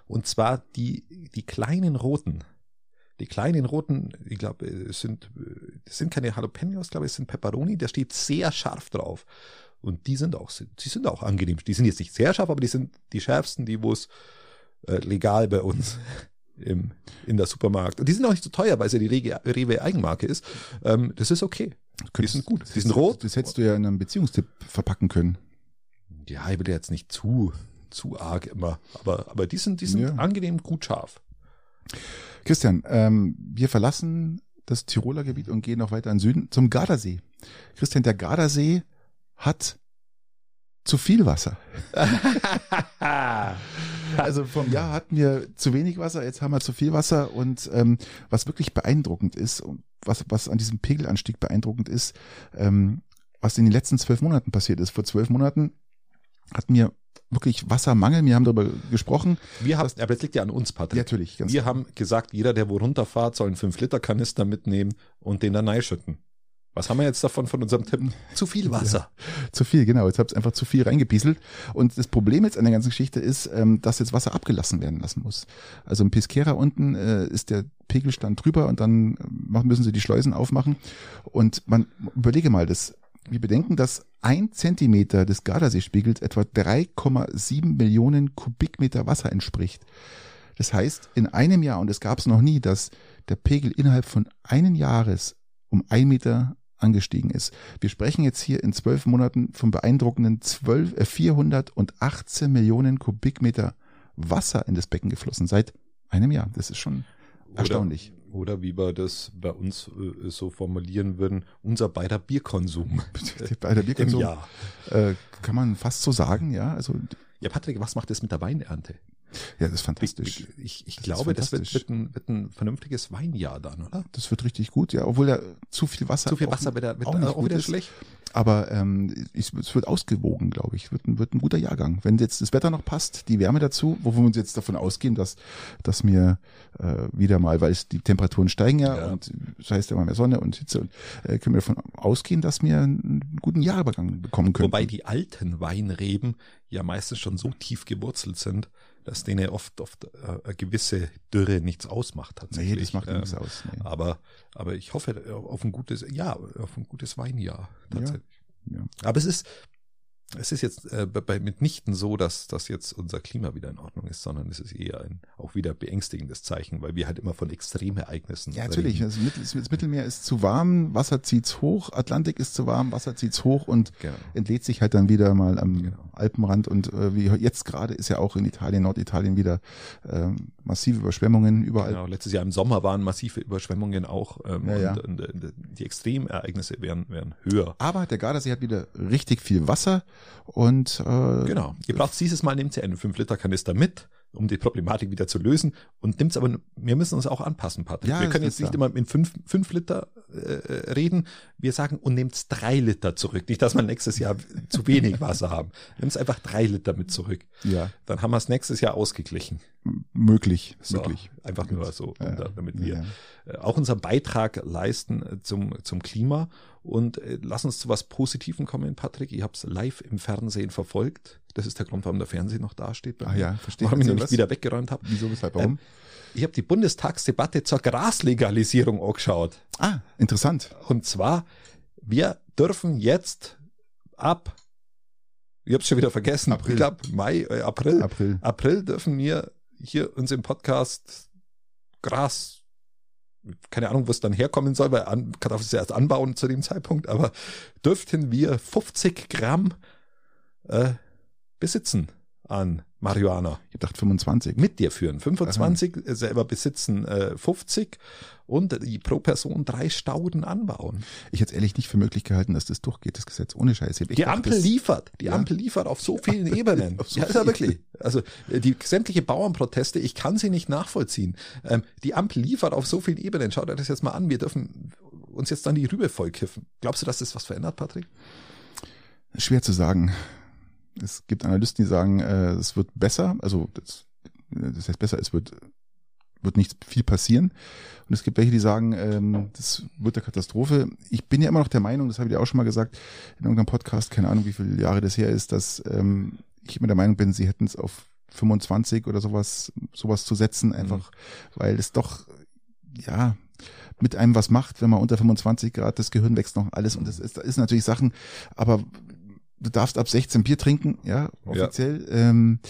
Und zwar die, die kleinen roten. Die kleinen roten, ich glaube, es sind, es sind keine Jalapenos, glaube ich, es sind Peperoni, der steht sehr scharf drauf. Und die sind auch, die sind auch angenehm. Die sind jetzt nicht sehr scharf, aber die sind die schärfsten, die wo es äh, legal bei uns im, in der Supermarkt. Und die sind auch nicht so teuer, weil es ja die Rewe Eigenmarke ist. Ähm, das ist okay. Die sind gut. Die sind rot. Das hättest du ja in einem Beziehungstipp verpacken können. Ja, ich will jetzt nicht zu, zu arg immer. Aber, aber die sind, die sind ja. angenehm gut scharf. Christian, ähm, wir verlassen das Tiroler Gebiet und gehen noch weiter in Süden zum Gardasee. Christian, der Gardasee hat zu viel Wasser. Also vom Jahr hatten wir zu wenig Wasser, jetzt haben wir zu viel Wasser und ähm, was wirklich beeindruckend ist und was, was an diesem Pegelanstieg beeindruckend ist, ähm, was in den letzten zwölf Monaten passiert ist. Vor zwölf Monaten hatten wir wirklich Wassermangel. Wir haben darüber gesprochen. Wir haben, aber das liegt ja an uns, Patrick. Ja, natürlich. wir klar. haben gesagt, jeder, der wo runterfahrt, soll einen 5-Liter-Kanister mitnehmen und den dann schütten. Was haben wir jetzt davon von unserem Tipp? Zu viel Wasser. Ja, zu viel, genau. Jetzt habt ihr einfach zu viel reingepieselt. Und das Problem jetzt an der ganzen Geschichte ist, ähm, dass jetzt Wasser abgelassen werden lassen muss. Also im Pesquera unten äh, ist der Pegelstand drüber und dann äh, müssen sie die Schleusen aufmachen. Und man überlege mal, das wir bedenken, dass ein Zentimeter des Gardaseespiegels etwa 3,7 Millionen Kubikmeter Wasser entspricht. Das heißt, in einem Jahr, und es gab es noch nie, dass der Pegel innerhalb von einem Jahres um ein Meter angestiegen ist. Wir sprechen jetzt hier in zwölf Monaten von beeindruckenden 12, äh, 418 Millionen Kubikmeter Wasser in das Becken geflossen seit einem Jahr. Das ist schon erstaunlich. Oder wie wir das bei uns äh, so formulieren würden, unser beider Bierkonsum. beider Bierkonsum. Im Jahr. Äh, kann man fast so sagen, ja. Also, ja, Patrick, was macht das mit der Weinernte? Ja, das ist fantastisch. Ich, ich, ich das glaube, das wird, wird, ein, wird ein vernünftiges Weinjahr dann, oder? Das wird richtig gut, ja, obwohl ja zu viel Wasser. Zu viel Wasser wird, auch, auch, auch wieder ist. schlecht. Aber ähm, es wird ausgewogen, glaube ich. Wird ein, wird ein guter Jahrgang. Wenn jetzt das Wetter noch passt, die Wärme dazu, wo wir uns jetzt davon ausgehen, dass, dass mir äh, wieder mal, weil es die Temperaturen steigen ja, ja. und das heißt immer mehr Sonne und Hitze, und, äh, können wir davon ausgehen, dass wir einen guten Jahrgang bekommen können. Wobei die alten Weinreben ja meistens schon so tief gewurzelt sind, dass denen oft oft äh, eine gewisse Dürre nichts ausmacht tatsächlich. Nee, das macht nichts aus. Nee. Aber aber ich hoffe auf ein gutes ja auf ein gutes Weinjahr tatsächlich. Ja, ja. Aber es ist es ist jetzt äh, bei mitnichten so, dass, dass jetzt unser Klima wieder in Ordnung ist, sondern es ist eher ein auch wieder beängstigendes Zeichen, weil wir halt immer von Extremereignissen. Ja, natürlich. Das, Mittel, das, Mittelmeer ist zu warm, Wasser zieht's hoch, Atlantik ist zu warm, Wasser zieht's hoch und genau. entlädt sich halt dann wieder mal am genau. Alpenrand. Und äh, wie jetzt gerade ist ja auch in Italien, Norditalien wieder äh, massive Überschwemmungen überall. Genau, letztes Jahr im Sommer waren massive Überschwemmungen auch ähm, ja, ja. Und, und, die Extremereignisse werden, werden höher. Aber der Gardasee hat wieder richtig viel Wasser und äh, genau. Ihr braucht dieses Mal nehmt ihr einen 5-Liter-Kanister mit, um die Problematik wieder zu lösen und nimmt's aber, wir müssen uns auch anpassen, Patrick. Ja, wir können jetzt nicht da. immer in 5 fünf, Liter äh, reden. Wir sagen, und nehmt drei Liter zurück. Nicht, dass wir nächstes Jahr zu wenig Wasser haben. Nehmt einfach drei Liter mit zurück. Ja. Dann haben wir es nächstes Jahr ausgeglichen. M möglich, so, möglich. Einfach nur so, ja, damit wir ja. Äh, auch unseren Beitrag leisten zum, zum Klima und äh, lass uns zu was Positivem kommen, Patrick. Ich habe es live im Fernsehen verfolgt. Das ist der Grund, warum der Fernsehen noch dasteht. Ah ja, verstehe. Warum ich ihn nicht wieder weggeräumt habe. Wieso, weshalb, warum? Ähm, ich habe die Bundestagsdebatte zur Graslegalisierung angeschaut. Ah, interessant. Und zwar, wir dürfen jetzt ab, ich habe es schon wieder vergessen, April. ich glaube Mai, äh, April, April, April dürfen wir hier uns im Podcast Gras keine Ahnung, wo es dann herkommen soll, weil an, darf es ja erst anbauen zu dem Zeitpunkt, aber dürften wir 50 Gramm äh, besitzen an Marihuana. Ich dachte 25. Mit dir führen. 25 Aha. selber besitzen äh, 50 und die pro Person drei Stauden anbauen. Ich hätte ehrlich nicht für möglich gehalten, dass das durchgeht, das Gesetz. Ohne Scheiß. Ich die Ampel liefert. Die ja. Ampel liefert auf so vielen Ebenen. so ja, ist ja wirklich. Also äh, die sämtliche Bauernproteste, ich kann sie nicht nachvollziehen. Ähm, die Ampel liefert auf so vielen Ebenen. Schaut euch das jetzt mal an. Wir dürfen uns jetzt dann die Rübe vollkiffen. Glaubst du, dass das was verändert, Patrick? Schwer zu sagen. Es gibt Analysten, die sagen, äh, es wird besser, also das, das heißt besser, es wird wird nicht viel passieren. Und es gibt welche, die sagen, ähm, das wird eine Katastrophe. Ich bin ja immer noch der Meinung, das habe ich dir auch schon mal gesagt in irgendeinem Podcast, keine Ahnung, wie viele Jahre das her ist, dass ähm, ich immer der Meinung bin, sie hätten es auf 25 oder sowas, sowas zu setzen, mhm. einfach, mhm. weil es doch, ja, mit einem was macht, wenn man unter 25 Grad das Gehirn wächst noch alles und das ist, das ist natürlich Sachen, aber du darfst ab 16 Bier trinken, ja, offiziell. Ja. Ähm,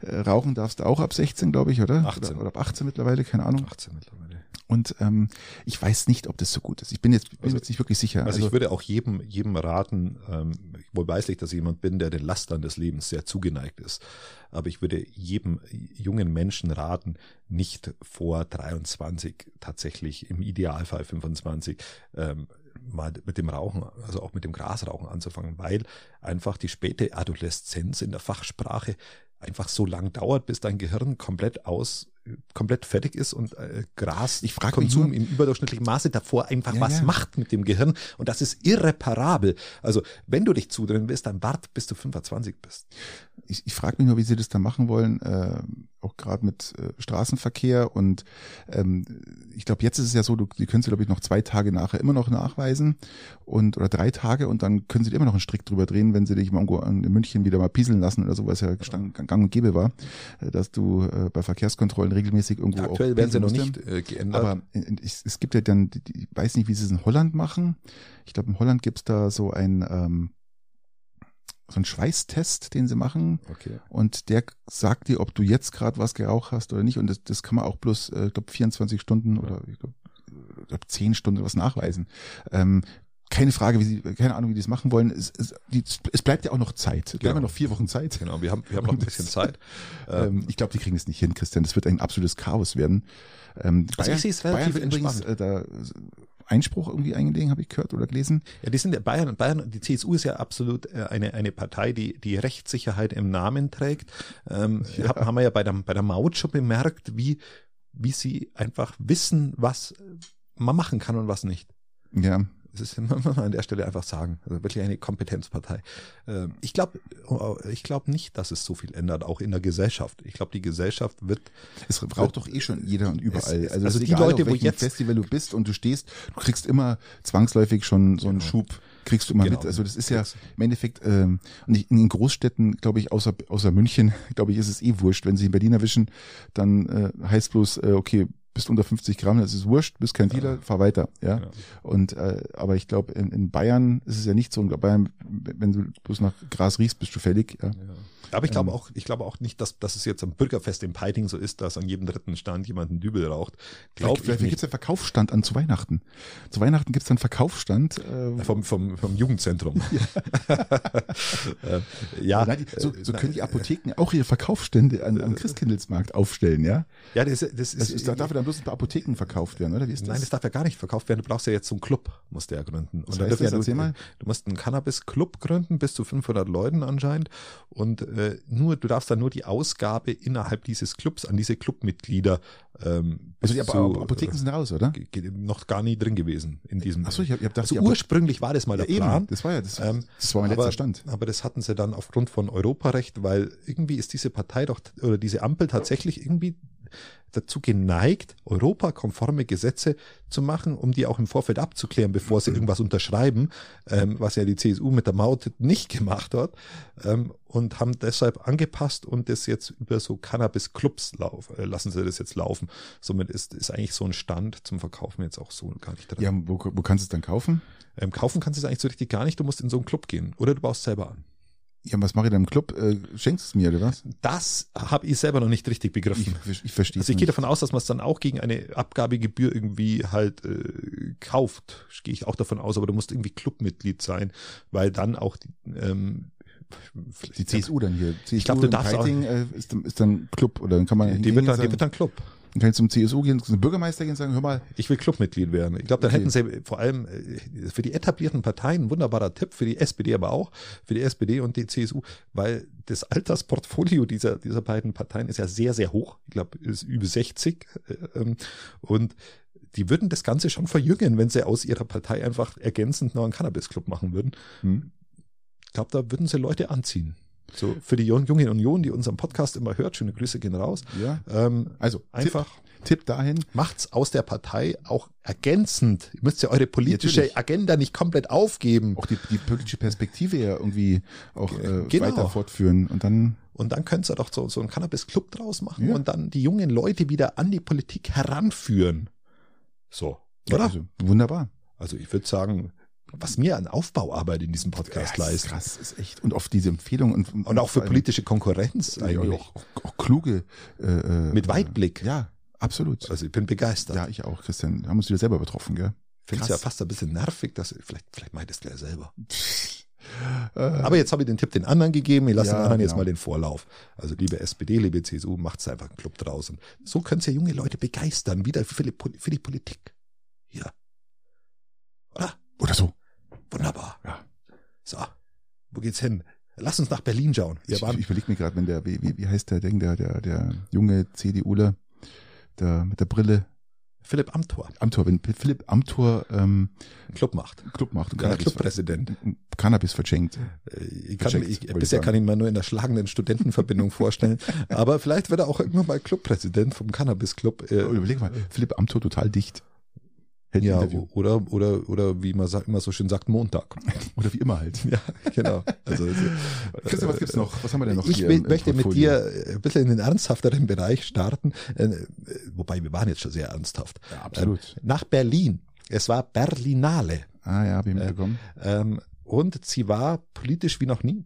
äh, rauchen darfst du auch ab 16, glaube ich, oder? 18. Oder, oder ab 18 mittlerweile, keine Ahnung. 18 mittlerweile. Und ähm, ich weiß nicht, ob das so gut ist. Ich bin jetzt, bin also, jetzt nicht wirklich sicher. Also, also, ich würde auch jedem, jedem raten, ähm, wohl weiß ich, dass ich jemand bin, der den Lastern des Lebens sehr zugeneigt ist. Aber ich würde jedem jungen Menschen raten, nicht vor 23 tatsächlich, im Idealfall 25, ähm, mal mit dem Rauchen, also auch mit dem Grasrauchen anzufangen, weil einfach die späte Adoleszenz in der Fachsprache einfach so lang dauert, bis dein Gehirn komplett aus komplett fertig ist und äh, Gras ich frage Konsum im überdurchschnittlichen Maße davor einfach ja, was ja. macht mit dem Gehirn und das ist irreparabel. Also wenn du dich zudrehen willst, dann wart bis du 25 bist. Ich, ich frage mich nur, wie sie das da machen wollen, äh, auch gerade mit äh, Straßenverkehr und ähm, ich glaube, jetzt ist es ja so, du, die können sie glaube ich noch zwei Tage nachher immer noch nachweisen und oder drei Tage und dann können sie immer noch einen Strick drüber drehen, wenn sie dich mal irgendwo in München wieder mal pieseln lassen oder so, was ja gang und gäbe war, äh, dass du äh, bei Verkehrskontrollen regelmäßig irgendwo ja, aktuell werden sie noch nicht äh, geändert. Aber es, es gibt ja dann, ich weiß nicht, wie sie es in Holland machen. Ich glaube, in Holland gibt's da so ein ähm, so ein Schweißtest, den sie machen. Okay. Und der sagt dir, ob du jetzt gerade was geraucht hast oder nicht. Und das, das kann man auch bloß, äh, ich glaube, 24 Stunden oder ich glaube, glaub, 10 Stunden was nachweisen. Ähm, keine Frage, wie sie, keine Ahnung, wie die das machen wollen. Es, es, die, es bleibt ja auch noch Zeit. Es bleiben ja noch vier Wochen Zeit. Genau, wir haben, wir haben noch ein bisschen Zeit. ähm, ich glaube, die kriegen es nicht hin, Christian. Das wird ein absolutes Chaos werden. Ähm, also Bayern, ich sehe es relativ Bayern übrigens äh, da Einspruch irgendwie eingelegen, habe ich gehört oder gelesen. Ja, die sind Bayern, Bayern, die CSU ist ja absolut äh, eine eine Partei, die die Rechtssicherheit im Namen trägt. Ähm, ja. Haben wir ja bei der bei der Maut schon bemerkt, wie wie sie einfach wissen, was man machen kann und was nicht. Ja. Das ist, man an der Stelle einfach sagen. Also wirklich eine Kompetenzpartei. Ähm, ich glaube ich glaube nicht, dass es so viel ändert, auch in der Gesellschaft. Ich glaube, die Gesellschaft wird. Es braucht doch eh schon jeder und überall. Es, also, also die egal, Leute, wo jetzt Festival du bist und du stehst, du kriegst immer zwangsläufig schon so einen genau. Schub kriegst du immer genau. mit. Also das ist ja im Endeffekt, ähm, und in den Großstädten, glaube ich, außer, außer München, glaube ich, ist es eh wurscht. Wenn sie in Berlin erwischen, dann äh, heißt bloß, äh, okay, bist unter 50 Gramm, das ist wurscht, bist kein Dealer, ja. fahr weiter, ja. ja. Und äh, aber ich glaube, in, in Bayern ist es ja nicht so. In Bayern, wenn du bloß nach Gras riechst, bist du fällig, ja. ja. Aber ich glaube ähm, auch, ich glaube auch nicht, dass, dass es jetzt am Bürgerfest in Peiting so ist, dass an jedem dritten Stand jemand einen Dübel raucht. Glaub vielleicht vielleicht gibt es einen Verkaufsstand an zu Weihnachten. Zu Weihnachten gibt es einen Verkaufsstand. Äh, vom, vom, vom Jugendzentrum. ja. äh, ja nein, so, so können die Apotheken auch ihre Verkaufsstände an, am Christkindlesmarkt aufstellen, ja? Ja, das, das ist. Das ist darf dann bloß bei Apotheken verkauft werden, oder? Wie ist das? Nein, das darf ja gar nicht verkauft werden. Du brauchst ja jetzt so einen Club, musst du ja gründen. Und heißt das? Du, mal. du musst einen Cannabis-Club gründen, bis zu 500 Leuten anscheinend. Und äh, nur, du darfst dann nur die Ausgabe innerhalb dieses Clubs an diese Clubmitglieder. Ähm, also die so, Apotheken sind raus, oder? Noch gar nie drin gewesen in diesem. Achso, ich habe hab gedacht, also ursprünglich war das mal der ja, Plan. Eben, das war ja das, ähm, das war mein letzter Stand. Aber das hatten sie dann aufgrund von Europarecht, weil irgendwie ist diese Partei doch oder diese Ampel tatsächlich irgendwie dazu geneigt, europakonforme Gesetze zu machen, um die auch im Vorfeld abzuklären, bevor sie irgendwas unterschreiben, ähm, was ja die CSU mit der Maut nicht gemacht hat, ähm, und haben deshalb angepasst und das jetzt über so Cannabis-Clubs laufen, äh, lassen sie das jetzt laufen. Somit ist, ist eigentlich so ein Stand zum Verkaufen jetzt auch so gar nicht drin. Ja, wo, wo kannst du es dann kaufen? Ähm, kaufen kannst du es eigentlich so richtig gar nicht, du musst in so einen Club gehen oder du baust selber an. Ja, was mache ich da im Club? Äh, schenkst es mir, oder was? Das habe ich selber noch nicht richtig begriffen. Ich, ich verstehe Also ich gehe davon aus, dass man es dann auch gegen eine Abgabegebühr irgendwie halt äh, kauft. Gehe ich auch davon aus, aber du musst irgendwie Clubmitglied sein, weil dann auch die, ähm, die CSU dann hier. CSU ich glaube, du darfst Peiting, auch, äh, ist, ist dann Club oder dann kann man die wird dann, die wird dann Club. Dann kann ich zum CSU gehen, zum Bürgermeister gehen und sagen, hör mal. Ich will Clubmitglied werden. Ich glaube, dann okay. hätten sie vor allem äh, für die etablierten Parteien ein wunderbarer Tipp, für die SPD aber auch, für die SPD und die CSU, weil das Altersportfolio dieser, dieser beiden Parteien ist ja sehr, sehr hoch. Ich glaube, ist über 60. Äh, ähm, und die würden das Ganze schon verjüngen, wenn sie aus ihrer Partei einfach ergänzend noch einen Cannabis-Club machen würden. Hm. Ich glaube, da würden sie Leute anziehen. So für die junge Union, die unseren Podcast immer hört, schöne Grüße gehen raus. Ja. Ähm, also einfach Tipp, Tipp dahin. Macht's aus der Partei auch ergänzend. Ihr müsst ja eure politische Natürlich. Agenda nicht komplett aufgeben. Auch die, die politische Perspektive ja irgendwie auch äh, genau. weiter fortführen und dann und dann könnt ihr doch so, so einen Cannabis-Club draus machen ja. und dann die jungen Leute wieder an die Politik heranführen. So, oder? Also, wunderbar. Also ich würde sagen, was mir an Aufbauarbeit in diesem Podcast ja, leistet. Krass, ist echt. Und oft diese Empfehlungen und, und, und auch für politische Konkurrenz eigentlich. Auch, auch, auch kluge. Äh, äh, Mit Weitblick. Ja, absolut. Also ich bin begeistert. Ja, ich auch, Christian. Wir haben uns wieder selber betroffen, gell? Finde es ja fast ein bisschen nervig, dass vielleicht, vielleicht meintest du ja selber. Aber jetzt habe ich den Tipp den anderen gegeben, ich lasse ja, den anderen genau. jetzt mal den Vorlauf. Also liebe SPD, liebe CSU, macht's einfach einen Club draußen. So könnt's ja junge Leute begeistern, wieder für die, für die Politik. Ja. Oder? Oder so. Wunderbar. Ja. So, wo geht's hin? Lass uns nach Berlin schauen. Wir ich, ich überlege mir gerade, wenn der, wie, wie, wie heißt der Ding, der, der, der junge CDUler, der mit der Brille, Philipp Amthor. Amthor, wenn Philipp Amthor ähm, Club macht. Club macht. Ja, Clubpräsident. Cannabis verschenkt. Äh, ich kann, ich, bisher kann ich ihn mal nur in der schlagenden Studentenverbindung vorstellen. Aber vielleicht wird er auch irgendwann mal Clubpräsident vom Cannabis Club. Äh, Überleg mal, Philipp Amthor total dicht. Ja, oder, oder, oder wie man immer so schön sagt, Montag. Oder wie immer halt. Ja, genau. Also, Christian, was gibt's noch? Was haben wir denn noch Ich hier möchte mit dir ein bisschen in den ernsthafteren Bereich starten, äh, wobei wir waren jetzt schon sehr ernsthaft. Ja, absolut. Ähm, nach Berlin. Es war Berlinale. Ah ja, habe ich mitbekommen. Ähm, und sie war politisch wie noch nie.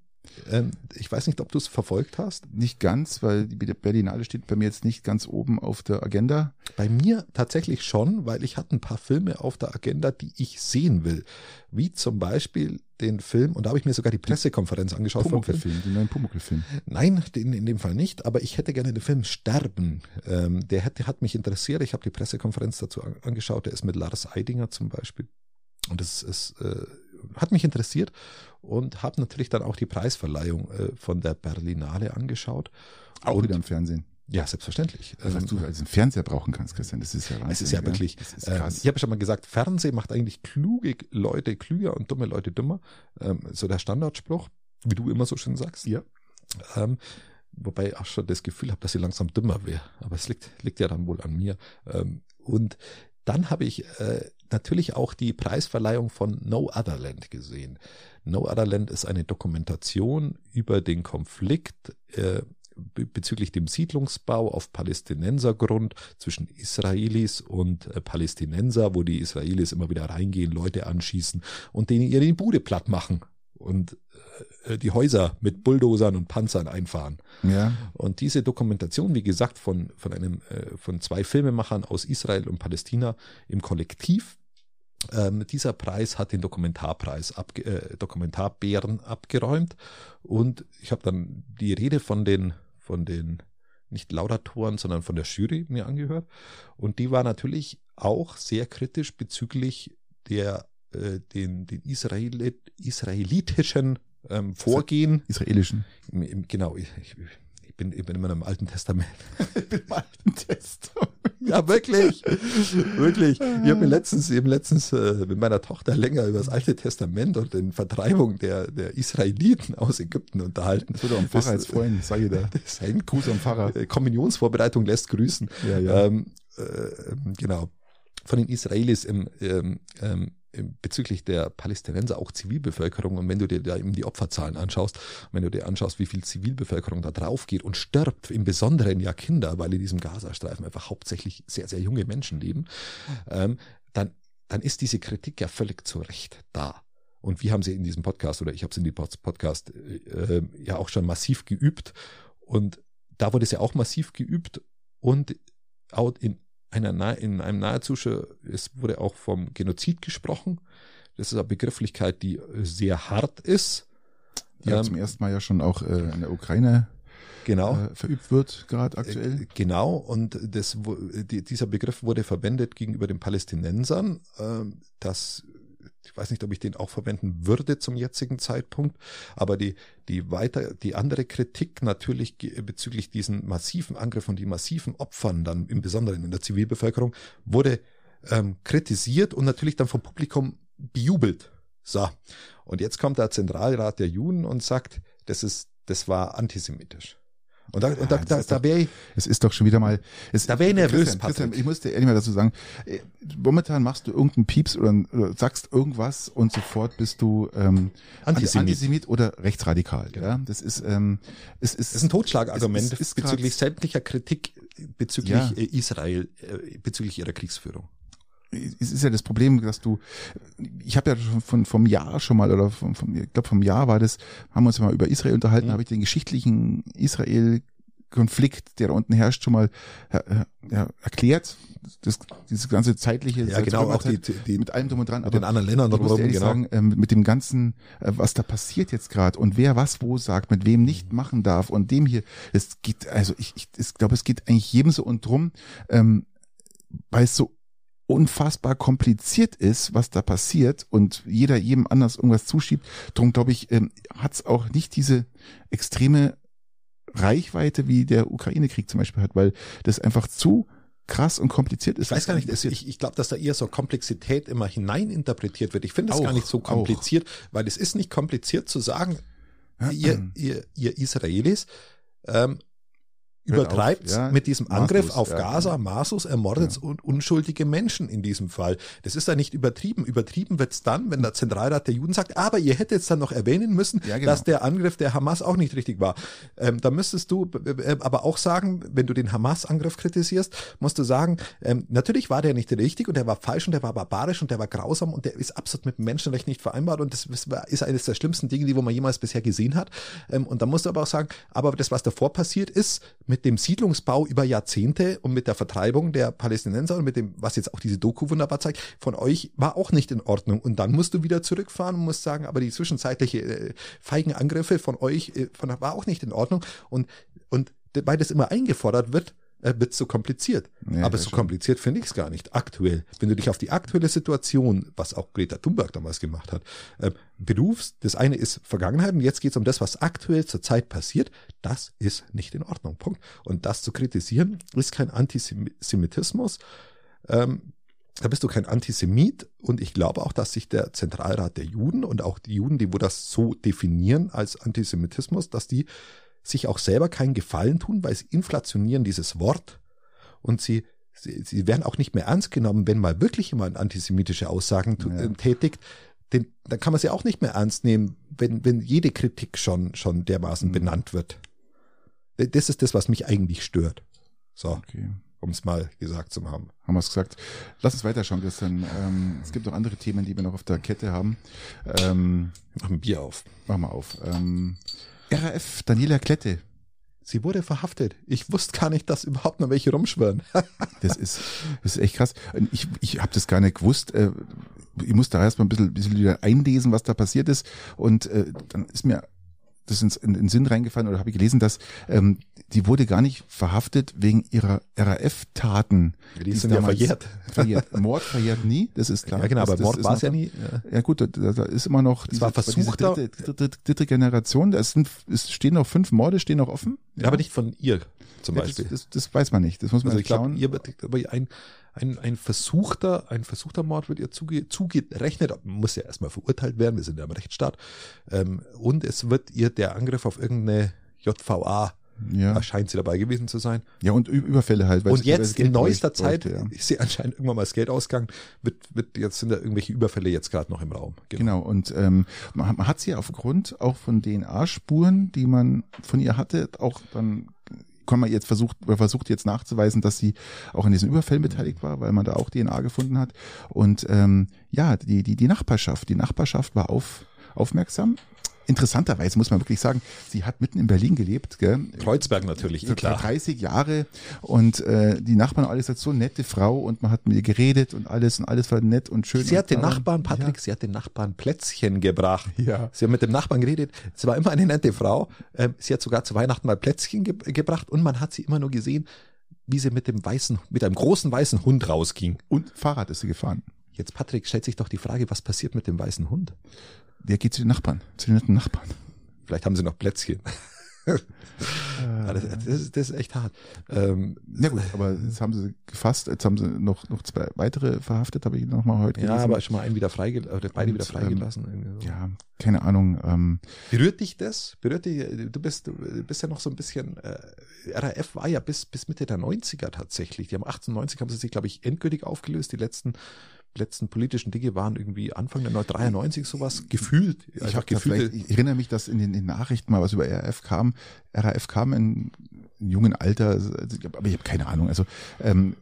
Ähm, ich weiß nicht, ob du es verfolgt hast. Nicht ganz, weil die Berlinale steht bei mir jetzt nicht ganz oben auf der Agenda. Bei mir tatsächlich schon, weil ich hatte ein paar Filme auf der Agenda, die ich sehen will. Wie zum Beispiel den Film, und da habe ich mir sogar die Pressekonferenz angeschaut Pumuckl-Film, den neuen Pumuckl-Film. Nein, den in dem Fall nicht, aber ich hätte gerne den Film Sterben. Ähm, der hätte, hat mich interessiert. Ich habe die Pressekonferenz dazu angeschaut. Der ist mit Lars Eidinger zum Beispiel. Und das ist äh, hat mich interessiert und habe natürlich dann auch die Preisverleihung äh, von der Berlinale angeschaut. Auch und, wieder im Fernsehen. Ja, selbstverständlich. Was ähm, du als einen Fernseher brauchen kannst, Christian, das ist ja Wahnsinn. Es ist ja wirklich, ist ähm, ich habe schon mal gesagt, Fernsehen macht eigentlich kluge Leute klüger und dumme Leute dümmer. Ähm, so der Standardspruch, wie du immer so schön sagst. Ja. Ähm, wobei ich auch schon das Gefühl habe, dass sie langsam dümmer wäre. Aber es liegt, liegt ja dann wohl an mir. Ähm, und dann habe ich äh, natürlich auch die Preisverleihung von No Other Land gesehen. No Other Land ist eine Dokumentation über den Konflikt äh, bezüglich dem Siedlungsbau auf Palästinensergrund zwischen Israelis und äh, Palästinenser, wo die Israelis immer wieder reingehen, Leute anschießen und denen ihre Bude platt machen. Und die Häuser mit Bulldozern und Panzern einfahren. Ja. Und diese Dokumentation, wie gesagt, von, von einem, äh, von zwei Filmemachern aus Israel und Palästina im Kollektiv, ähm, dieser Preis hat den Dokumentarpreis, abge äh, Dokumentarbären abgeräumt. Und ich habe dann die Rede von den, von den nicht Laudatoren, sondern von der Jury mir angehört. Und die war natürlich auch sehr kritisch bezüglich der äh, den, den Israelit, israelitischen ähm, Vorgehen. Israelischen. Im, im, genau, ich, ich, bin, ich bin immer im Alten Testament. ich bin im Alten Testament. Ja, wirklich. wirklich. Ich habe mir letztens, eben letztens äh, mit meiner Tochter länger über das Alte Testament und den Vertreibung der, der Israeliten aus Ägypten unterhalten. Das wurde am Pfarrer jetzt vorhin, sag ich da. Das ein Gruß am Pfarrer. Äh, Kommunionsvorbereitung lässt grüßen. Ja, ja. Ähm, äh, genau. Von den Israelis im, ähm, ähm, bezüglich der Palästinenser auch Zivilbevölkerung. Und wenn du dir da eben die Opferzahlen anschaust, wenn du dir anschaust, wie viel Zivilbevölkerung da drauf geht und stirbt, im Besonderen ja Kinder, weil in diesem Gazastreifen einfach hauptsächlich sehr, sehr junge Menschen leben, ähm, dann, dann ist diese Kritik ja völlig zu Recht da. Und wir haben sie in diesem Podcast oder ich habe es in diesem Podcast äh, ja auch schon massiv geübt. Und da wurde es ja auch massiv geübt und in einer, in einem Nahezusche, es wurde auch vom Genozid gesprochen. Das ist eine Begrifflichkeit, die sehr hart ist. Die ja ähm, zum ersten Mal ja schon auch äh, in der Ukraine genau. Äh, verübt wird, gerade aktuell. Äh, genau, und das, die, dieser Begriff wurde verwendet gegenüber den Palästinensern. Äh, das ich weiß nicht, ob ich den auch verwenden würde zum jetzigen Zeitpunkt, aber die, die weiter, die andere Kritik natürlich bezüglich diesen massiven Angriff und die massiven Opfern dann im Besonderen in der Zivilbevölkerung wurde ähm, kritisiert und natürlich dann vom Publikum bejubelt. So. Und jetzt kommt der Zentralrat der Juden und sagt, das ist, das war antisemitisch. Und da, und da, da, da wäre ich. Es ist doch schon wieder mal. Es, da wäre ich nervös, Christian, Christian, ich muss dir ehrlich mal dazu sagen, äh, momentan machst du irgendeinen Pieps oder, oder sagst irgendwas und sofort bist du ähm, Antisemit. Antisemit oder rechtsradikal. Genau. Ja, das ist ähm, es ist, das ist ein Totschlagargument bezüglich sämtlicher Kritik bezüglich ja. Äh, Israel, äh, bezüglich ihrer Kriegsführung es ist ja das Problem, dass du, ich habe ja schon von vom Jahr schon mal oder vom, vom ich glaube vom Jahr war das, haben wir uns mal über Israel unterhalten, mhm. habe ich den geschichtlichen Israel Konflikt, der da unten herrscht, schon mal ja, erklärt. Das, dieses ganze zeitliche, ja genau, auch die, die, mit allem drum und dran. Mit den anderen Ländern drumherum, genau. sagen, ähm, mit dem ganzen, äh, was da passiert jetzt gerade und wer was wo sagt, mit wem nicht machen darf und dem hier, es geht, also ich, ich, ich glaube, es geht eigentlich jedem so und drum, ähm, weil es so unfassbar kompliziert ist, was da passiert und jeder jedem anders irgendwas zuschiebt. Darum glaube ich, ähm, hat es auch nicht diese extreme Reichweite, wie der Ukraine-Krieg zum Beispiel hat, weil das einfach zu krass und kompliziert ist. Ich weiß gar nicht, ich, ich glaube, dass da eher so Komplexität immer hineininterpretiert wird. Ich finde das auch, gar nicht so kompliziert, auch. weil es ist nicht kompliziert zu sagen, ja, ihr, ihr, ihr Israelis, ähm, übertreibt ja, mit diesem Angriff Masus, auf Gaza. Ja. Masus ermordet ja. unschuldige Menschen in diesem Fall. Das ist da nicht übertrieben. Übertrieben wird's dann, wenn der Zentralrat der Juden sagt, aber ihr hättet jetzt dann noch erwähnen müssen, ja, genau. dass der Angriff der Hamas auch nicht richtig war. Ähm, da müsstest du äh, aber auch sagen, wenn du den Hamas-Angriff kritisierst, musst du sagen, ähm, natürlich war der nicht richtig und der war falsch und der war barbarisch und der war grausam und der ist absolut mit dem Menschenrecht nicht vereinbart und das ist eines der schlimmsten Dinge, die wo man jemals bisher gesehen hat. Ähm, und da musst du aber auch sagen, aber das, was davor passiert ist, mit mit dem Siedlungsbau über Jahrzehnte und mit der Vertreibung der Palästinenser und mit dem, was jetzt auch diese Doku wunderbar zeigt, von euch war auch nicht in Ordnung. Und dann musst du wieder zurückfahren und musst sagen, aber die zwischenzeitliche äh, feigen Angriffe von euch äh, von, war auch nicht in Ordnung. Und, und weil das immer eingefordert wird, wird so kompliziert. Ja, Aber so kompliziert finde ich es gar nicht. Aktuell, wenn du dich auf die aktuelle Situation, was auch Greta Thunberg damals gemacht hat, äh, berufst, das eine ist Vergangenheit und jetzt geht es um das, was aktuell zur Zeit passiert, das ist nicht in Ordnung. Punkt. Und das zu kritisieren, ist kein Antisemitismus. Ähm, da bist du kein Antisemit und ich glaube auch, dass sich der Zentralrat der Juden und auch die Juden, die wo das so definieren als Antisemitismus, dass die sich auch selber keinen Gefallen tun, weil sie inflationieren dieses Wort und sie, sie, sie werden auch nicht mehr ernst genommen, wenn mal wirklich jemand antisemitische Aussagen ja. Tätigt. Den, dann kann man sie auch nicht mehr ernst nehmen, wenn, wenn jede Kritik schon, schon dermaßen mhm. benannt wird. Das ist das, was mich eigentlich stört. So. Okay um es mal gesagt zu haben. Haben wir es gesagt. Lass uns weiterschauen, Christian. Ähm, es gibt noch andere Themen, die wir noch auf der Kette haben. Ähm, wir machen Bier auf. Machen wir auf. Ähm, RAF, Daniela Klette. Sie wurde verhaftet. Ich wusste gar nicht, dass überhaupt noch welche rumschwirren. das ist, das ist echt krass. Ich, ich habe das gar nicht gewusst. Äh, ich musste da erstmal ein bisschen, bisschen wieder einlesen, was da passiert ist. Und äh, dann ist mir das ins, in, in den Sinn reingefallen oder habe ich gelesen, dass ähm, die wurde gar nicht verhaftet wegen ihrer RAF-Taten. Die, die sind ja verjährt. verjährt. Mord verjährt nie, das ist klar. Ja genau, aber das, Mord war es ja nie. Ja, ja gut, da, da, ist immer noch das war versuchter, dritte, dritte, dritte, Generation, da sind, es stehen noch fünf Morde, stehen noch offen. Ja, aber nicht von ihr zum ja, Beispiel. Das, das, das, weiß man nicht, das muss man also ich schauen. Glaub, ihr, aber ein, ein, ein versuchter, ein versuchter Mord wird ihr zuge, zugerechnet, muss ja erstmal verurteilt werden, wir sind ja im Rechtsstaat. Ähm, und es wird ihr der Angriff auf irgendeine JVA ja. scheint sie dabei gewesen zu sein. Ja, und Überfälle halt. und jetzt in neuester Zeit bräuchte, ja. ist sie anscheinend irgendwann mal das Geld ausgegangen. Wird, wird, jetzt sind da irgendwelche Überfälle jetzt gerade noch im Raum. Genau, genau. und ähm, man, man hat sie aufgrund auch von DNA-Spuren, die man von ihr hatte, auch dann kann man jetzt versucht, versucht jetzt nachzuweisen, dass sie auch an diesen Überfällen beteiligt war, weil man da auch DNA gefunden hat. Und ähm, ja, die, die, die Nachbarschaft, die Nachbarschaft war auf, aufmerksam interessanterweise muss man wirklich sagen, sie hat mitten in Berlin gelebt. Gell? Kreuzberg natürlich, eh klar. 30 Jahre und äh, die Nachbarn alles als so nette Frau und man hat mit ihr geredet und alles und alles war nett und schön. Sie hat den Nachbarn, Patrick, ja. sie hat den Nachbarn Plätzchen gebracht. Ja. Sie hat mit dem Nachbarn geredet. Sie war immer eine nette Frau. Ähm, sie hat sogar zu Weihnachten mal Plätzchen ge gebracht und man hat sie immer nur gesehen, wie sie mit dem weißen, mit einem großen weißen Hund rausging. Und Fahrrad ist sie gefahren. Jetzt, Patrick, stellt sich doch die Frage, was passiert mit dem weißen Hund? Der geht zu den Nachbarn, zu den netten Nachbarn. Vielleicht haben sie noch Plätzchen. das, ist, das, ist, echt hart. Ähm, ja gut, aber jetzt haben sie gefasst, jetzt haben sie noch, noch zwei weitere verhaftet, habe ich noch mal heute gelesen. Ja, aber schon mal einen wieder freigelassen, oder beide Und, wieder freigelassen. Ähm, so. Ja, keine Ahnung. Ähm, Berührt dich das? Berührt dich, du bist, du bist ja noch so ein bisschen, äh, RAF war ja bis, bis Mitte der 90er tatsächlich. Die haben 98 haben sie sich, glaube ich, endgültig aufgelöst. Die letzten letzten politischen Dinge waren irgendwie Anfang der 93 sowas gefühlt. Ich, hab gefühlt. ich erinnere mich, dass in den, in den, Nachrichten mal was über RAF kam. RAF kam in, in jungen Alter, also, aber ich habe keine Ahnung. Also ähm,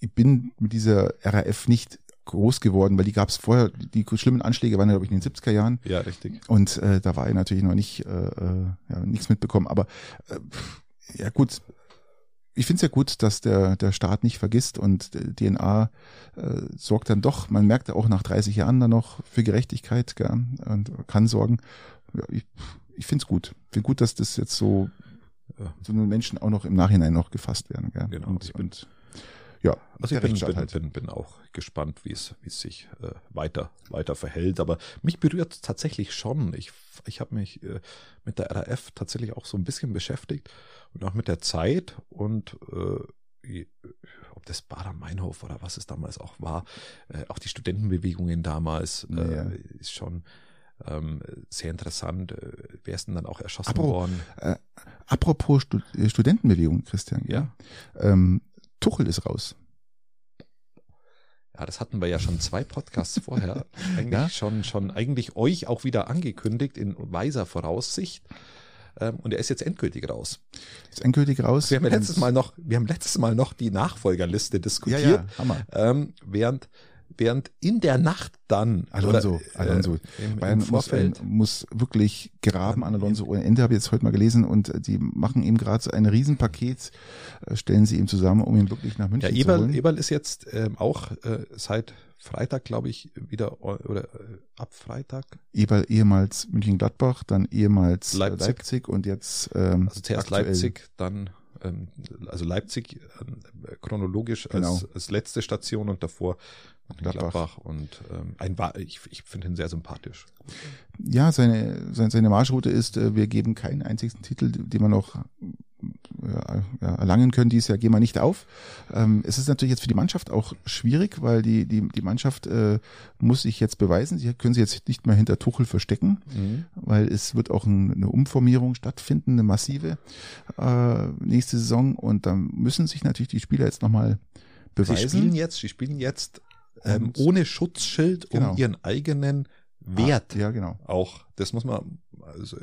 ich bin mit dieser RAF nicht groß geworden, weil die gab es vorher, die schlimmen Anschläge waren ja, glaube ich, in den 70er Jahren. Ja, richtig. Und äh, da war ich natürlich noch nicht, äh, äh ja, nichts mitbekommen. Aber äh, ja gut, ich finde es ja gut, dass der, der Staat nicht vergisst und DNA äh, sorgt dann doch, man merkt ja auch nach 30 Jahren dann noch für Gerechtigkeit gell, und kann sorgen. Ja, ich ich finde es gut. Ich finde gut, dass das jetzt so, so Menschen auch noch im Nachhinein noch gefasst werden. Gell? Genau. Und, und ja, also ich bin, bin, halt. bin, bin auch gespannt, wie es, wie es sich äh, weiter, weiter verhält. Aber mich berührt tatsächlich schon. Ich, ich habe mich äh, mit der RAF tatsächlich auch so ein bisschen beschäftigt und auch mit der Zeit und äh, ob das Bader-Meinhof oder was es damals auch war, äh, auch die Studentenbewegungen damals äh, ja. ist schon ähm, sehr interessant. Äh, wer ist denn dann auch erschossen apropos, worden? Äh, apropos Stud Studentenbewegung, Christian. Ja. Ähm, Tuchel ist raus. Ja, das hatten wir ja schon zwei Podcasts vorher. Eigentlich ja? schon, schon eigentlich euch auch wieder angekündigt in weiser Voraussicht. Ähm, und er ist jetzt endgültig raus. Ist endgültig raus. Wir haben ja letztes Mal noch, wir haben letztes Mal noch die Nachfolgerliste diskutiert. Ja, ja, Hammer. Ähm, während während in der Nacht dann Alonso, oder, äh, Alonso, im, Bayern im Vorfeld muss, muss wirklich graben an Alonso ohne Ende, habe ich jetzt heute mal gelesen und äh, die machen ihm gerade so ein Riesenpaket, äh, stellen sie ihm zusammen, um ihn wirklich nach München ja, Eberl, zu holen. Eberl ist jetzt ähm, auch äh, seit Freitag, glaube ich, wieder oder äh, ab Freitag. Eberl ehemals München-Gladbach, dann ehemals Leipzig, Leipzig und jetzt ähm, also zuerst aktuell. Leipzig, dann ähm, also Leipzig ähm, chronologisch genau. als, als letzte Station und davor Gladbach, Gladbach und ähm, ein ich, ich finde ihn sehr sympathisch. Ja, seine, seine, seine Marschroute ist, äh, wir geben keinen einzigen Titel, den wir noch ja, ja, erlangen können dieses Jahr, gehen wir nicht auf. Ähm, es ist natürlich jetzt für die Mannschaft auch schwierig, weil die, die, die Mannschaft äh, muss sich jetzt beweisen. Sie können sich jetzt nicht mehr hinter Tuchel verstecken, mhm. weil es wird auch ein, eine Umformierung stattfinden, eine massive äh, nächste Saison. Und dann müssen sich natürlich die Spieler jetzt nochmal beweisen. Sie spielen jetzt, sie spielen jetzt ähm, ohne Schutzschild genau. um ihren eigenen Wert. Ah, ja, genau. Auch, das muss man, also,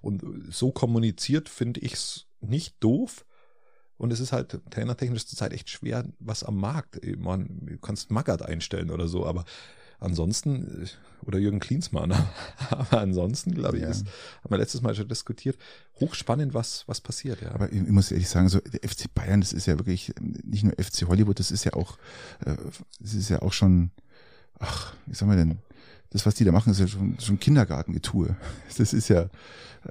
und so kommuniziert finde ich es nicht doof. Und es ist halt trainertechnisch zurzeit echt schwer, was am Markt. Man, du kannst Magath einstellen oder so, aber ansonsten, oder Jürgen Klinsmann, aber ansonsten, glaube ich, ja. ist, haben wir letztes Mal schon diskutiert, hochspannend, was, was passiert, ja. Aber ich muss ehrlich sagen, so, der FC Bayern, das ist ja wirklich nicht nur FC Hollywood, das ist ja auch, äh, das ist ja auch schon, ach, wie sagen wir denn, das, was die da machen, ist ja schon, schon Kindergartengetue. Das ist ja,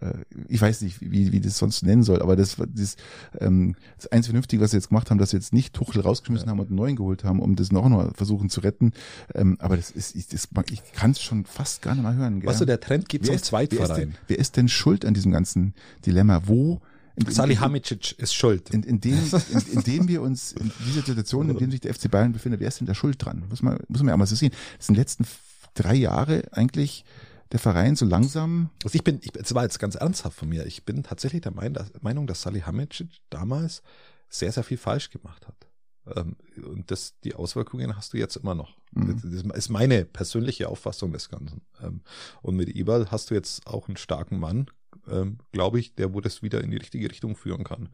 äh, ich weiß nicht, wie, wie das sonst nennen soll, aber das, das, ähm, das eins Vernünftige, was sie jetzt gemacht haben, dass sie jetzt nicht Tuchel rausgeschmissen ja. haben und einen neuen geholt haben, um das noch mal versuchen zu retten. Ähm, aber das ist, ich, das, ich kann es schon fast gar nicht mal hören. Gell? Was so der Trend geht zum Zweitverein. Wer ist, denn, wer ist denn schuld an diesem ganzen Dilemma? Wo in, Sali Hamicic ist schuld. In, in, dem, in, in dem wir uns, in dieser Situation, in dem sich der FC Bayern befindet, wer ist denn da schuld dran? Muss man, muss man ja auch mal so sehen. Das sind die letzten drei Jahre eigentlich der Verein so langsam. Also ich bin, ich, das war jetzt ganz ernsthaft von mir. Ich bin tatsächlich der Meinung, dass Sally Hamicic damals sehr, sehr viel falsch gemacht hat. Ähm, und das, die Auswirkungen hast du jetzt immer noch. Mhm. Das ist meine persönliche Auffassung des Ganzen. Ähm, und mit Eberl hast du jetzt auch einen starken Mann, ähm, glaube ich, der wo das wieder in die richtige Richtung führen kann.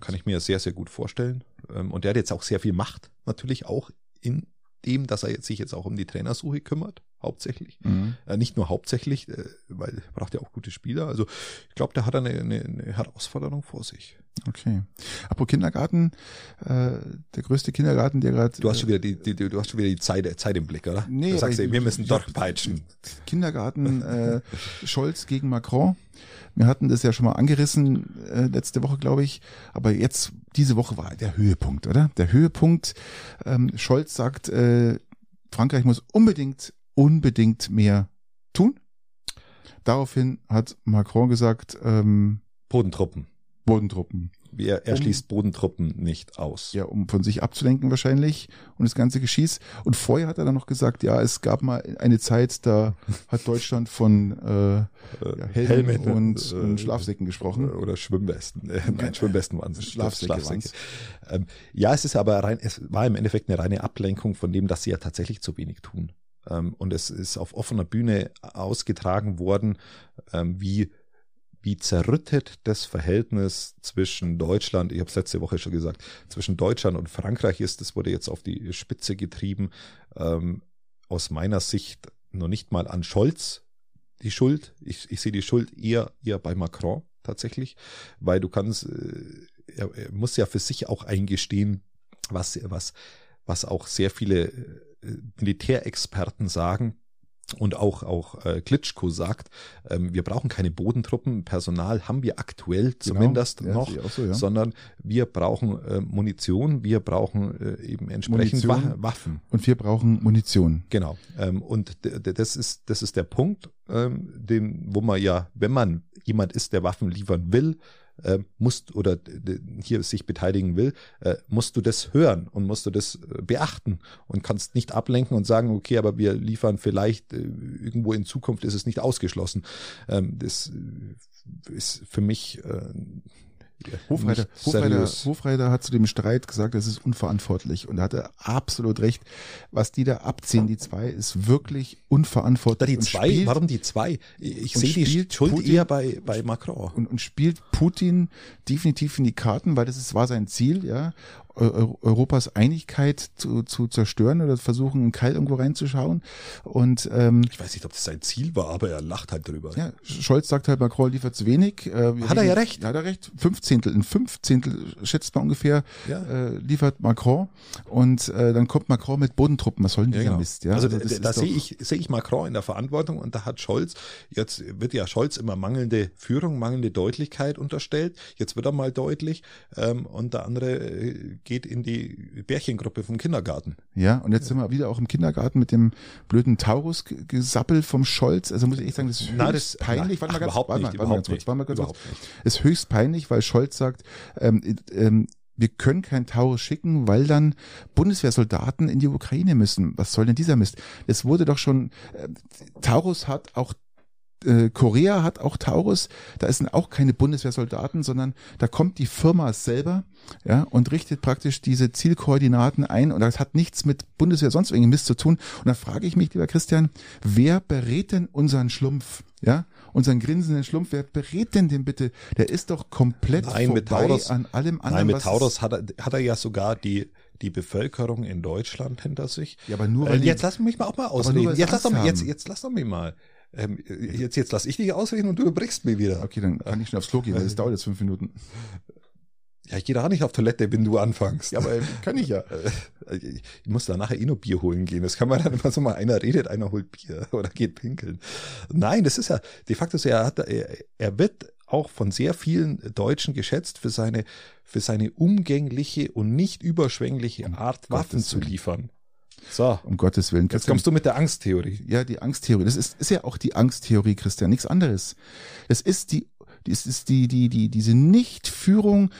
Kann ich mir sehr, sehr gut vorstellen. Und der hat jetzt auch sehr viel Macht, natürlich auch in dem, dass er sich jetzt auch um die Trainersuche kümmert, hauptsächlich. Mhm. Äh, nicht nur hauptsächlich, äh, weil er braucht ja auch gute Spieler. Also ich glaube, der hat eine, eine, eine Herausforderung vor sich. Okay. Apropos Kindergarten, äh, der größte Kindergarten, der gerade. Du hast schon wieder die, die, du hast schon wieder die Zeit, Zeit im Blick, oder? Nee, du sagst, ich, wir müssen durchpeitschen. Kindergarten äh, Scholz gegen Macron. Wir hatten das ja schon mal angerissen äh, letzte Woche, glaube ich. Aber jetzt, diese Woche war der Höhepunkt, oder? Der Höhepunkt. Ähm, Scholz sagt, äh, Frankreich muss unbedingt, unbedingt mehr tun. Daraufhin hat Macron gesagt, ähm, Bodentruppen. Bodentruppen. Er, er um, schließt Bodentruppen nicht aus. Ja, um von sich abzulenken wahrscheinlich und das ganze Geschieß. Und vorher hat er dann noch gesagt, ja, es gab mal eine Zeit, da hat Deutschland von äh, ja, Helmen, Helmen und, äh, und Schlafsäcken gesprochen. Oder Schwimmwesten. Äh, nein, Schwimmwesten waren es. Schlafsäcke. Schlafsäcke. Ähm, ja, es ist aber rein, es war im Endeffekt eine reine Ablenkung von dem, dass sie ja tatsächlich zu wenig tun. Ähm, und es ist auf offener Bühne ausgetragen worden, ähm, wie wie zerrüttet das Verhältnis zwischen Deutschland, ich habe es letzte Woche schon gesagt, zwischen Deutschland und Frankreich ist. Das wurde jetzt auf die Spitze getrieben. Ähm, aus meiner Sicht noch nicht mal an Scholz die Schuld. Ich, ich sehe die Schuld eher, eher bei Macron tatsächlich, weil du kannst, äh, er, er muss ja für sich auch eingestehen, was, was, was auch sehr viele äh, Militärexperten sagen, und auch auch äh, Klitschko sagt, ähm, wir brauchen keine Bodentruppen, Personal haben wir aktuell genau. zumindest ja, noch, so, ja. sondern wir brauchen äh, Munition, wir brauchen äh, eben entsprechend Munition Waffen und wir brauchen Munition. Genau. Ähm, und das ist das ist der Punkt, ähm, den wo man ja, wenn man jemand ist, der Waffen liefern will, äh, musst oder hier sich beteiligen will, äh, musst du das hören und musst du das äh, beachten und kannst nicht ablenken und sagen, okay, aber wir liefern vielleicht äh, irgendwo in Zukunft ist es nicht ausgeschlossen. Ähm, das äh, ist für mich äh, Hofreiter, Hofreiter, Hofreiter hat zu dem Streit gesagt, das ist unverantwortlich. Und er hatte absolut recht. Was die da abziehen, die zwei, ist wirklich unverantwortlich. Da die zwei, spielt, warum die zwei? Ich sehe die Schuld Putin, eher bei, bei Macron. Und, und spielt Putin definitiv in die Karten, weil das ist, war sein Ziel, ja. Europas Einigkeit zu, zu zerstören oder versuchen, einen Keil irgendwo reinzuschauen. Und ähm, ich weiß nicht, ob das sein Ziel war, aber er lacht halt drüber. Ja, Scholz sagt halt, Macron liefert zu wenig. Äh, hat er ja recht. Hat er recht. Fünfzehntel, ein Fünfzehntel schätzt man ungefähr ja. äh, liefert Macron und äh, dann kommt Macron mit Bodentruppen. Was soll denn dieser ja, genau. Mist? Ja, also, also da sehe ich sehe ich Macron in der Verantwortung und da hat Scholz jetzt wird ja Scholz immer mangelnde Führung, mangelnde Deutlichkeit unterstellt. Jetzt wird er mal deutlich ähm, und der andere äh, geht in die Bärchengruppe vom Kindergarten. Ja, und jetzt sind wir wieder auch im Kindergarten mit dem blöden Taurus-Gesappel vom Scholz. Also muss ich echt sagen, das ist höchst na, das, peinlich. Warte mal ganz, überhaupt warte mal, nicht, warte mal ganz kurz, warte mal ganz kurz. Ist höchst peinlich, weil Scholz sagt, ähm, ähm, wir können kein Taurus schicken, weil dann Bundeswehrsoldaten in die Ukraine müssen. Was soll denn dieser Mist? Es wurde doch schon, äh, Taurus hat auch äh, Korea hat auch Taurus, da sind auch keine Bundeswehrsoldaten, sondern da kommt die Firma selber, ja, und richtet praktisch diese Zielkoordinaten ein und das hat nichts mit Bundeswehr sonst irgendwie Mist zu tun. Und da frage ich mich, lieber Christian, wer berät denn unseren Schlumpf, ja? Unseren grinsenden Schlumpf, wer berät denn den bitte? Der ist doch komplett nein, mit Taurus, an allem anderen. Nein, mit Taurus hat er, hat er ja sogar die die Bevölkerung in Deutschland hinter sich. Ja, aber nur weil äh, jetzt lass mich mal auch mal ausreden. Jetzt lass, doch, jetzt, jetzt lass doch mich mal ähm, jetzt, jetzt lass ich dich ausreden und du überbrichst mir wieder. Okay, dann kann ich schon aufs Klo gehen, weil das dauert jetzt fünf Minuten. Ja, ich gehe da nicht auf Toilette, wenn du anfängst. Ja, aber kann ich ja. Ich muss da nachher eh nur Bier holen gehen. Das kann man dann immer so mal, einer redet, einer holt Bier oder geht pinkeln. Nein, das ist ja, de facto so, er hat, er, er wird auch von sehr vielen Deutschen geschätzt für seine, für seine umgängliche und nicht überschwängliche Art, Waffen zu liefern. So. Um Gottes Willen. Jetzt kommst du mit der Angsttheorie. Ja, die Angsttheorie. Das ist, ist ja auch die Angsttheorie, Christian. Nichts anderes. Es ist die, es ist die, die, die, diese Nichtführung,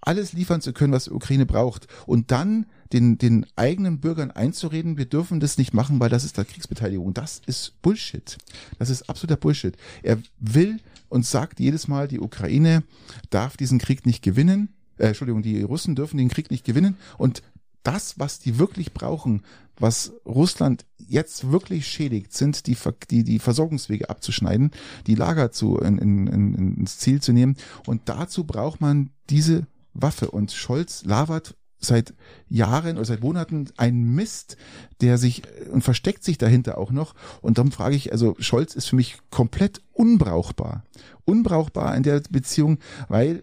alles liefern zu können, was die Ukraine braucht. Und dann den, den eigenen Bürgern einzureden, wir dürfen das nicht machen, weil das ist da Kriegsbeteiligung. Das ist Bullshit. Das ist absoluter Bullshit. Er will und sagt jedes Mal, die Ukraine darf diesen Krieg nicht gewinnen. Äh, Entschuldigung, die Russen dürfen den Krieg nicht gewinnen. Und das, was die wirklich brauchen, was Russland jetzt wirklich schädigt, sind die, die, die Versorgungswege abzuschneiden, die Lager zu, in, in, in, ins Ziel zu nehmen. Und dazu braucht man diese Waffe. Und Scholz labert seit Jahren oder seit Monaten ein Mist, der sich und versteckt sich dahinter auch noch. Und darum frage ich, also Scholz ist für mich komplett unbrauchbar. Unbrauchbar in der Beziehung, weil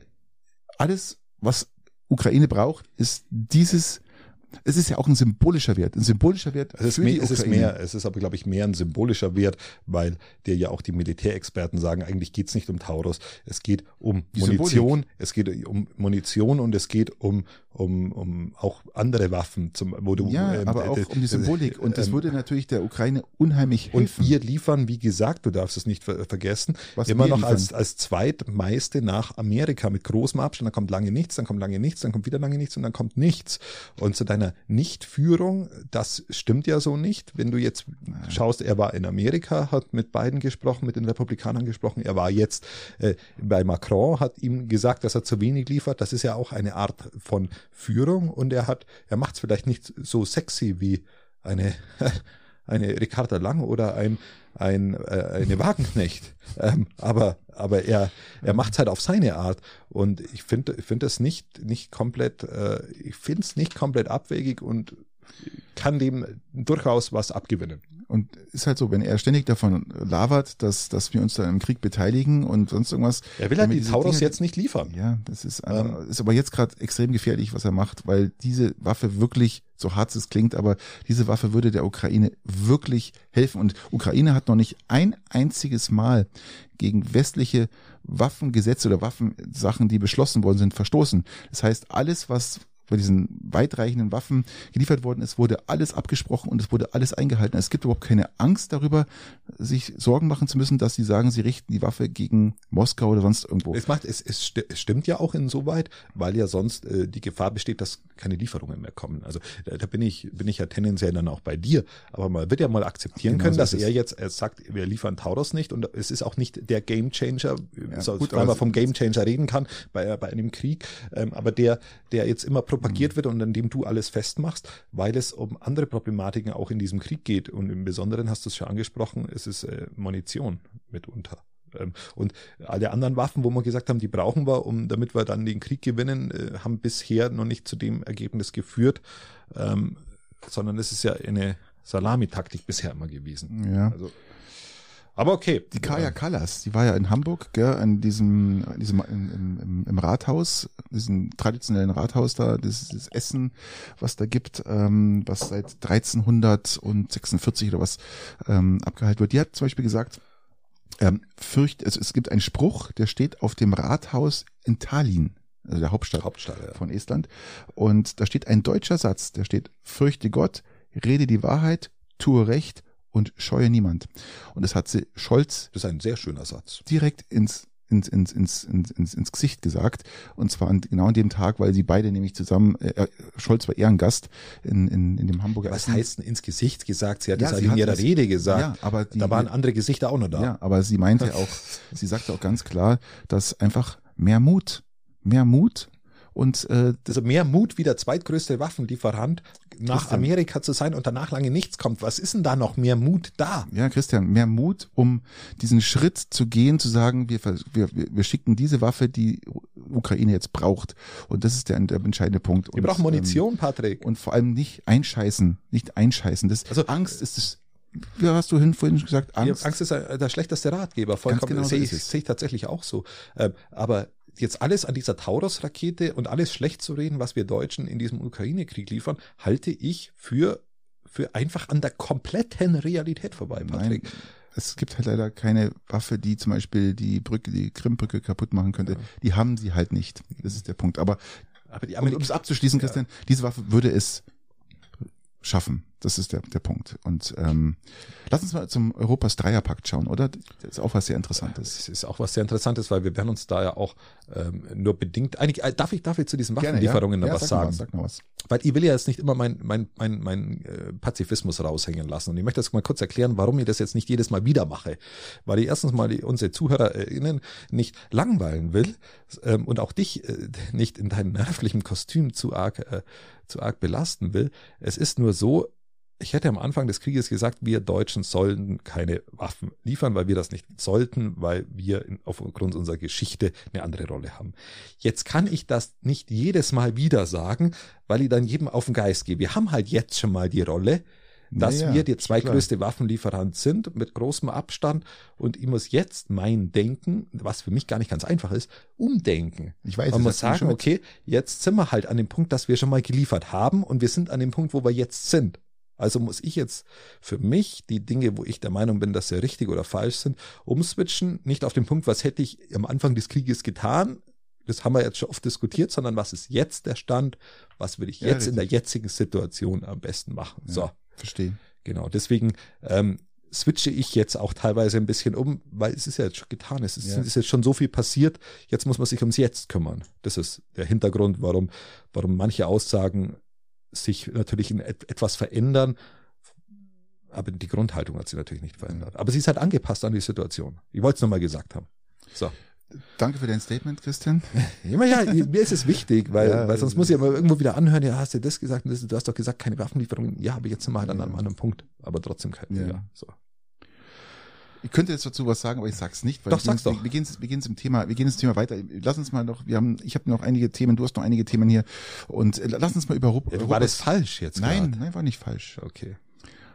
alles, was Ukraine braucht, ist dieses es ist ja auch ein symbolischer Wert, ein symbolischer Wert. Es ist, mehr, es ist mehr, es ist aber, glaube ich, mehr ein symbolischer Wert, weil dir ja auch die Militärexperten sagen, eigentlich geht's nicht um Taurus, es geht um die Munition, Symbolik. es geht um Munition und es geht um um, um auch andere Waffen, zum, wo du ja, ähm, aber auch äh, um die Symbolik und das ähm, würde natürlich der Ukraine unheimlich helfen. Und wir liefern, wie gesagt, du darfst es nicht ver vergessen, Was immer noch als als zweitmeiste nach Amerika mit großem Abstand. Dann kommt lange nichts, dann kommt lange nichts, dann kommt wieder lange nichts und dann kommt nichts. Und zu deiner Nichtführung, das stimmt ja so nicht. Wenn du jetzt schaust, er war in Amerika, hat mit Biden gesprochen, mit den Republikanern gesprochen. Er war jetzt äh, bei Macron, hat ihm gesagt, dass er zu wenig liefert. Das ist ja auch eine Art von Führung und er hat, er macht es vielleicht nicht so sexy wie eine, eine Ricarda Lang oder ein, ein, äh, eine Wagenknecht. Ähm, aber, aber er, er macht es halt auf seine Art. Und ich finde, ich finde das nicht, nicht komplett, äh, ich finde es nicht komplett abwegig und kann dem durchaus was abgewinnen. Und ist halt so, wenn er ständig davon labert, dass, dass wir uns da im Krieg beteiligen und sonst irgendwas. Er will halt die Taurus Dinge, jetzt nicht liefern. Ja, das ist, ähm, ist aber jetzt gerade extrem gefährlich, was er macht, weil diese Waffe wirklich, so hart es klingt, aber diese Waffe würde der Ukraine wirklich helfen. Und Ukraine hat noch nicht ein einziges Mal gegen westliche Waffengesetze oder Waffensachen, die beschlossen worden sind, verstoßen. Das heißt, alles, was bei diesen weitreichenden Waffen geliefert worden ist, wurde alles abgesprochen und es wurde alles eingehalten. Es gibt überhaupt keine Angst darüber, sich Sorgen machen zu müssen, dass sie sagen, sie richten die Waffe gegen Moskau oder sonst irgendwo. Es macht, es, es stimmt ja auch insoweit, weil ja sonst äh, die Gefahr besteht, dass keine Lieferungen mehr kommen. Also da, da bin ich, bin ich ja tendenziell dann auch bei dir. Aber man wird ja mal akzeptieren genau können, so dass er jetzt er sagt, wir liefern Taurus nicht und es ist auch nicht der Gamechanger, ja, so, gut, weil man vom Gamechanger reden kann bei, bei einem Krieg, ähm, aber der, der jetzt immer propagiert wird und an dem du alles festmachst, weil es um andere Problematiken auch in diesem Krieg geht. Und im Besonderen hast du es schon angesprochen, es ist äh, Munition mitunter. Ähm, und alle anderen Waffen, wo wir gesagt haben, die brauchen wir, um damit wir dann den Krieg gewinnen, äh, haben bisher noch nicht zu dem Ergebnis geführt, ähm, sondern es ist ja eine Salamitaktik bisher immer gewesen. Ja. Also, aber okay. Die Kaya Kallas, die war ja in Hamburg, gell, in diesem, in diesem im, im, im Rathaus, diesem traditionellen Rathaus da, das, das Essen, was da gibt, ähm, was seit 1346 oder was ähm, abgehalten wird. Die hat zum Beispiel gesagt, ähm, fürcht, also es gibt einen Spruch, der steht auf dem Rathaus in Tallinn, also der Hauptstadt, Hauptstadt ja. von Estland. Und da steht ein deutscher Satz, der steht, fürchte Gott, rede die Wahrheit, tue Recht und scheue niemand. Und das hat sie Scholz. Das ist ein sehr schöner Satz. Direkt ins ins, ins, ins, ins, ins Gesicht gesagt. Und zwar an, genau an dem Tag, weil sie beide nämlich zusammen, äh, Scholz war Ehrengast in, in, in dem Hamburger Was Essen. heißt denn ins Gesicht gesagt? Sie hat ja, das in ihrer Rede gesagt. Ja, aber die, da waren andere Gesichter auch noch da. Ja, aber sie meinte auch, sie sagte auch ganz klar, dass einfach mehr Mut, mehr Mut und äh, also mehr Mut wie der zweitgrößte Waffenlieferant nach Christian. Amerika zu sein und danach lange nichts kommt. Was ist denn da noch mehr Mut da? Ja, Christian, mehr Mut, um diesen Schritt zu gehen, zu sagen, wir, wir, wir schicken diese Waffe, die Ukraine jetzt braucht. Und das ist der, der entscheidende Punkt. Wir und, brauchen Munition, ähm, Patrick. Und vor allem nicht einscheißen, nicht einscheißen. Das, also Angst ist das wie hast du hin vorhin gesagt, Angst? Ja, Angst ist der schlechteste Ratgeber. Vollkommen genau sehe ich, seh ich tatsächlich auch so. Ähm, aber jetzt alles an dieser Taurus-Rakete und alles schlecht zu reden, was wir Deutschen in diesem Ukraine-Krieg liefern, halte ich für, für einfach an der kompletten Realität vorbei, Patrick. Nein. Es gibt halt leider keine Waffe, die zum Beispiel die Brücke, die Krimbrücke kaputt machen könnte. Ja. Die haben sie halt nicht. Das ist der Punkt. Aber, Aber um es abzuschließen, Christian, ja. diese Waffe würde es schaffen. Das ist der, der Punkt. Und ähm, lass uns mal zum Europas Dreierpakt schauen, oder? Das ist auch was sehr Interessantes. Das ist auch was sehr Interessantes, weil wir werden uns da ja auch ähm, nur bedingt. Eigentlich, äh, darf ich, darf ich zu diesen Waffenlieferungen Gerne, ja? noch ja, was sagen? Was, sag noch was. Weil ich will ja jetzt nicht immer mein, mein, mein, mein äh, Pazifismus raushängen lassen. Und ich möchte das mal kurz erklären, warum ich das jetzt nicht jedes Mal wieder mache. Weil ich erstens mal die, unsere ZuhörerInnen nicht langweilen will ähm, und auch dich äh, nicht in deinem nervlichen Kostüm zu arg, äh, zu arg belasten will. Es ist nur so, ich hätte am Anfang des Krieges gesagt, wir Deutschen sollten keine Waffen liefern, weil wir das nicht sollten, weil wir aufgrund unserer Geschichte eine andere Rolle haben. Jetzt kann ich das nicht jedes Mal wieder sagen, weil ich dann jedem auf den Geist gehe. Wir haben halt jetzt schon mal die Rolle, dass naja, wir der zweitgrößte Waffenlieferant sind mit großem Abstand und ich muss jetzt mein Denken, was für mich gar nicht ganz einfach ist, umdenken. Ich weiß, Man muss sagen, okay, jetzt sind wir halt an dem Punkt, dass wir schon mal geliefert haben und wir sind an dem Punkt, wo wir jetzt sind. Also muss ich jetzt für mich die Dinge, wo ich der Meinung bin, dass sie richtig oder falsch sind, umswitchen. Nicht auf den Punkt, was hätte ich am Anfang des Krieges getan. Das haben wir jetzt schon oft diskutiert, sondern was ist jetzt der Stand? Was will ich jetzt ja, in der jetzigen Situation am besten machen? Ja, so. Verstehe. Genau. Deswegen, ähm, switche ich jetzt auch teilweise ein bisschen um, weil es ist ja jetzt schon getan, es ist, ja. ist, jetzt schon so viel passiert, jetzt muss man sich ums Jetzt kümmern. Das ist der Hintergrund, warum, warum manche Aussagen sich natürlich in etwas verändern, aber die Grundhaltung hat sich natürlich nicht verändert. Aber sie ist halt angepasst an die Situation. Ich wollte es nochmal gesagt haben. So. Danke für dein Statement, Christian. Ja, ja, mir ist es wichtig, weil, ja, weil sonst muss ich aber irgendwo wieder anhören, ja, hast du das gesagt und das, du hast doch gesagt, keine Waffenlieferungen. Ja, aber jetzt sind wir halt an einem anderen Punkt, aber trotzdem kein, ja. ja so. Ich könnte jetzt dazu was sagen, aber ich sag's nicht. Weil doch, sag's doch. Wir gehen, wir gehen im Thema, wir gehen ins Thema weiter. Lass uns mal noch, wir haben, ich habe noch einige Themen, du hast noch einige Themen hier und äh, lass uns mal über Europa. Ja, war das falsch jetzt? Nein, grad? nein, war nicht falsch. Okay.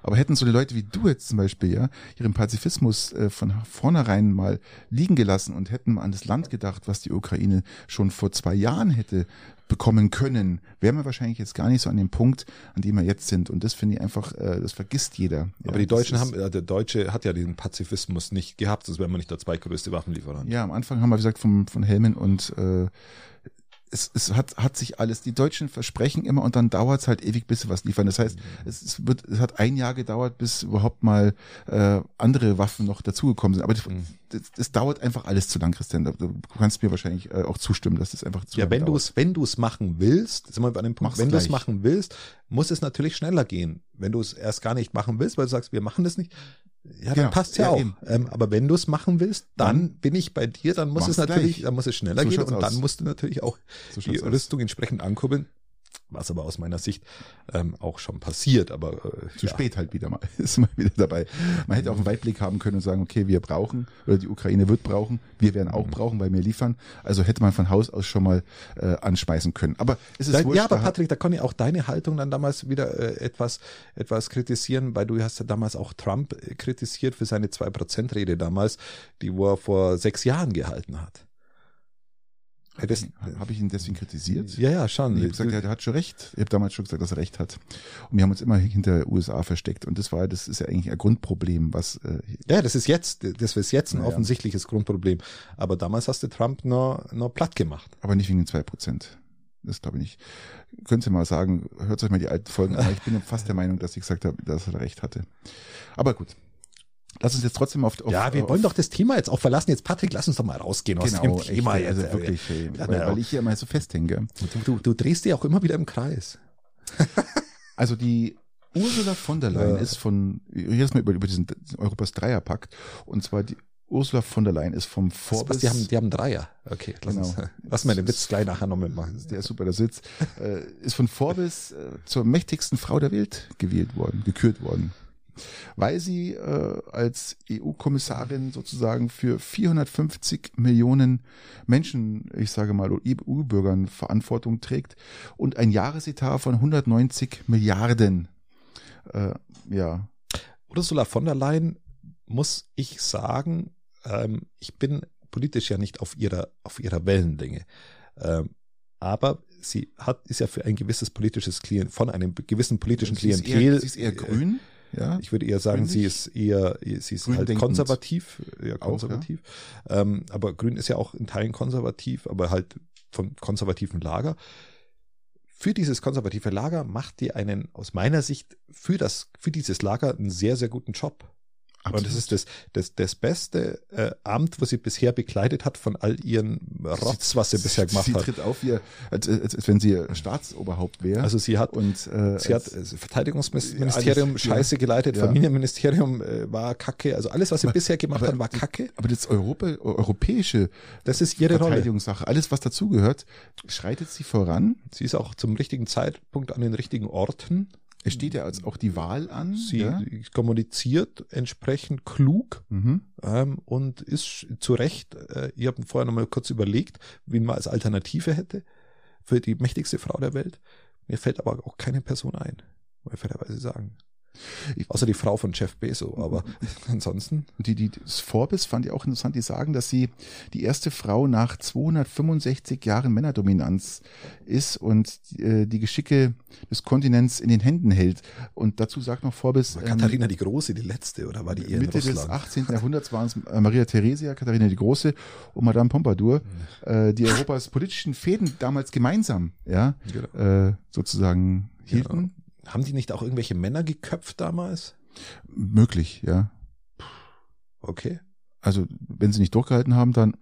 Aber hätten so die Leute wie du jetzt zum Beispiel, ja, ihren Pazifismus äh, von vornherein mal liegen gelassen und hätten an das Land gedacht, was die Ukraine schon vor zwei Jahren hätte bekommen können, wären wir wahrscheinlich jetzt gar nicht so an dem Punkt, an dem wir jetzt sind. Und das finde ich einfach, äh, das vergisst jeder. Ja, Aber die Deutschen haben, äh, der Deutsche hat ja diesen Pazifismus nicht gehabt, sonst wäre man nicht der zweitgrößte Waffenlieferant. Ja, am Anfang haben wir, wie gesagt, vom, von Helmen und äh, es, es hat, hat sich alles, die Deutschen versprechen immer und dann dauert es halt ewig, bis sie was liefern. Das heißt, mhm. es, wird, es hat ein Jahr gedauert, bis überhaupt mal äh, andere Waffen noch dazugekommen sind. Aber das, mhm. das, das dauert einfach alles zu lang, Christian. Du kannst mir wahrscheinlich äh, auch zustimmen, dass das einfach zu ja, lang wenn du es, wenn du es machen willst, sind wir bei dem Punkt, Mach's wenn du es machen willst, muss es natürlich schneller gehen. Wenn du es erst gar nicht machen willst, weil du sagst, wir machen das nicht, ja, dann genau. passt ja, ja auch. Ähm, aber wenn du es machen willst, dann, dann, bin ich bei dir, dann muss es natürlich, gleich. dann muss es schneller so gehen und aus. dann musst du natürlich auch so die Rüstung entsprechend ankurbeln was aber aus meiner Sicht ähm, auch schon passiert, aber äh, zu ja. spät halt wieder mal ist mal wieder dabei. Man hätte auch einen Weitblick haben können und sagen, okay, wir brauchen oder die Ukraine wird brauchen, wir werden auch mhm. brauchen, weil wir liefern. Also hätte man von Haus aus schon mal äh, anschmeißen können. Aber es ist da, wurscht, ja, aber Patrick, da kann ich auch deine Haltung dann damals wieder äh, etwas etwas kritisieren, weil du hast ja damals auch Trump äh, kritisiert für seine zwei Prozent Rede damals, die wo er vor sechs Jahren gehalten hat. Habe ich, hab ich ihn deswegen kritisiert? Ja, ja, schon. Ich habe gesagt, er hat schon recht. Ich habe damals schon gesagt, dass er recht hat. Und wir haben uns immer hinter USA versteckt. Und das war, das ist ja eigentlich ein Grundproblem, was. Äh, ja, das ist jetzt, das ist jetzt ein ja, offensichtliches Grundproblem. Aber damals hast du Trump nur, nur platt gemacht. Aber nicht wegen den zwei Prozent. Das glaube ich nicht. Könnt ihr mal sagen, hört euch mal die alten Folgen an. Ich bin fast der Meinung, dass ich gesagt habe, dass er recht hatte. Aber gut. Lass uns jetzt trotzdem auf, auf Ja, wir auf, wollen doch das Thema jetzt auch verlassen. Jetzt, Patrick, lass uns doch mal rausgehen genau, aus dem Thema. Echt, also wirklich, ey, weil, weil, ich hier immer so festhänge. Du, du, du drehst dich auch immer wieder im Kreis. also die Ursula von der Leyen ja. ist von, jetzt mal über, über diesen Europas Dreierpakt, und zwar die Ursula von der Leyen ist vom Forbes. die haben, die haben Dreier. Okay, lass, genau. uns, lass mal den Witz gleich nachher noch mitmachen. Der ist super, der Sitz. äh, ist von Forbes äh, zur mächtigsten Frau der Welt gewählt worden, gekürt worden weil sie äh, als EU-Kommissarin sozusagen für 450 Millionen Menschen, ich sage mal, EU-Bürgern Verantwortung trägt und ein Jahresetat von 190 Milliarden. Äh, ja. Ursula von der Leyen muss ich sagen, ähm, ich bin politisch ja nicht auf ihrer auf ihrer Wellenlänge, ähm, aber sie hat ist ja für ein gewisses politisches Klient von einem gewissen politischen sie Klientel. Ist eher, sie ist eher grün. Ja, ich würde eher sagen, sie ist eher, sie ist halt konservativ, eher konservativ. Auch, ja. ähm, aber Grün ist ja auch in Teilen konservativ, aber halt vom konservativen Lager. Für dieses konservative Lager macht die einen, aus meiner Sicht, für das, für dieses Lager einen sehr, sehr guten Job. Absolut. Und das ist das, das, das beste äh, Amt, was sie bisher bekleidet hat von all ihren Rotz, was sie, sie bisher gemacht sie hat. Sie tritt auf, wie, als, als, als wenn sie Staatsoberhaupt wäre. Also sie hat und äh, sie hat äh, Verteidigungsministerium alles, Scheiße ja, geleitet, ja. Familienministerium äh, war Kacke, also alles, was sie aber, bisher gemacht aber, hat, war Kacke. Aber das Europa, europäische, das ist ihre Verteidigungssache, Rolle. alles was dazugehört, schreitet sie voran. Sie ist auch zum richtigen Zeitpunkt an den richtigen Orten. Es steht ja als auch die Wahl an. Sie ja? kommuniziert entsprechend klug mhm. ähm, und ist zu Recht, äh, ich habe vorher nochmal kurz überlegt, wen man als Alternative hätte für die mächtigste Frau der Welt. Mir fällt aber auch keine Person ein, muss ich fairerweise sagen. Außer die Frau von Jeff Bezos, aber ansonsten. Die, die, das Forbes fand ich auch interessant, die sagen, dass sie die erste Frau nach 265 Jahren Männerdominanz ist und äh, die Geschicke des Kontinents in den Händen hält. Und dazu sagt noch Forbes. War Katharina ähm, die Große, die letzte, oder war die eher Mitte des 18. Jahrhunderts waren es äh, Maria Theresia, Katharina die Große und Madame Pompadour, äh, die Europas politischen Fäden damals gemeinsam, ja, genau. äh, sozusagen hielten. Genau. Haben die nicht auch irgendwelche Männer geköpft damals? Möglich, ja. Okay. Also, wenn sie nicht durchgehalten haben, dann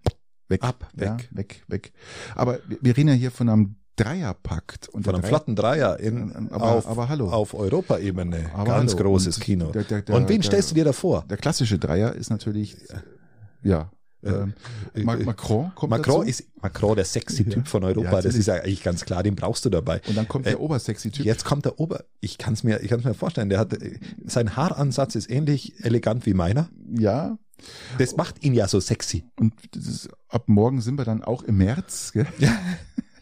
weg. Ab, weg. Ja, weg, weg. Aber wir reden ja hier von einem Dreierpakt. Und von einem Dreier flotten Dreier in, aber, auf, aber hallo. auf Europaebene. Ganz hallo. großes und Kino. Der, der, der, und wen stellst du dir da vor? Der klassische Dreier ist natürlich, ja, ähm, äh, Macron kommt Macron dazu. ist Macron der sexy Typ von Europa. Ja, das ist ja eigentlich ganz klar. Den brauchst du dabei. Und dann kommt der äh, obersexy Typ. Jetzt kommt der Ober. Ich kann es mir, ich kann mir vorstellen. Der hat sein Haaransatz ist ähnlich elegant wie meiner. Ja. Das macht ihn ja so sexy. Und ist, ab morgen sind wir dann auch im März. Gell? Ja.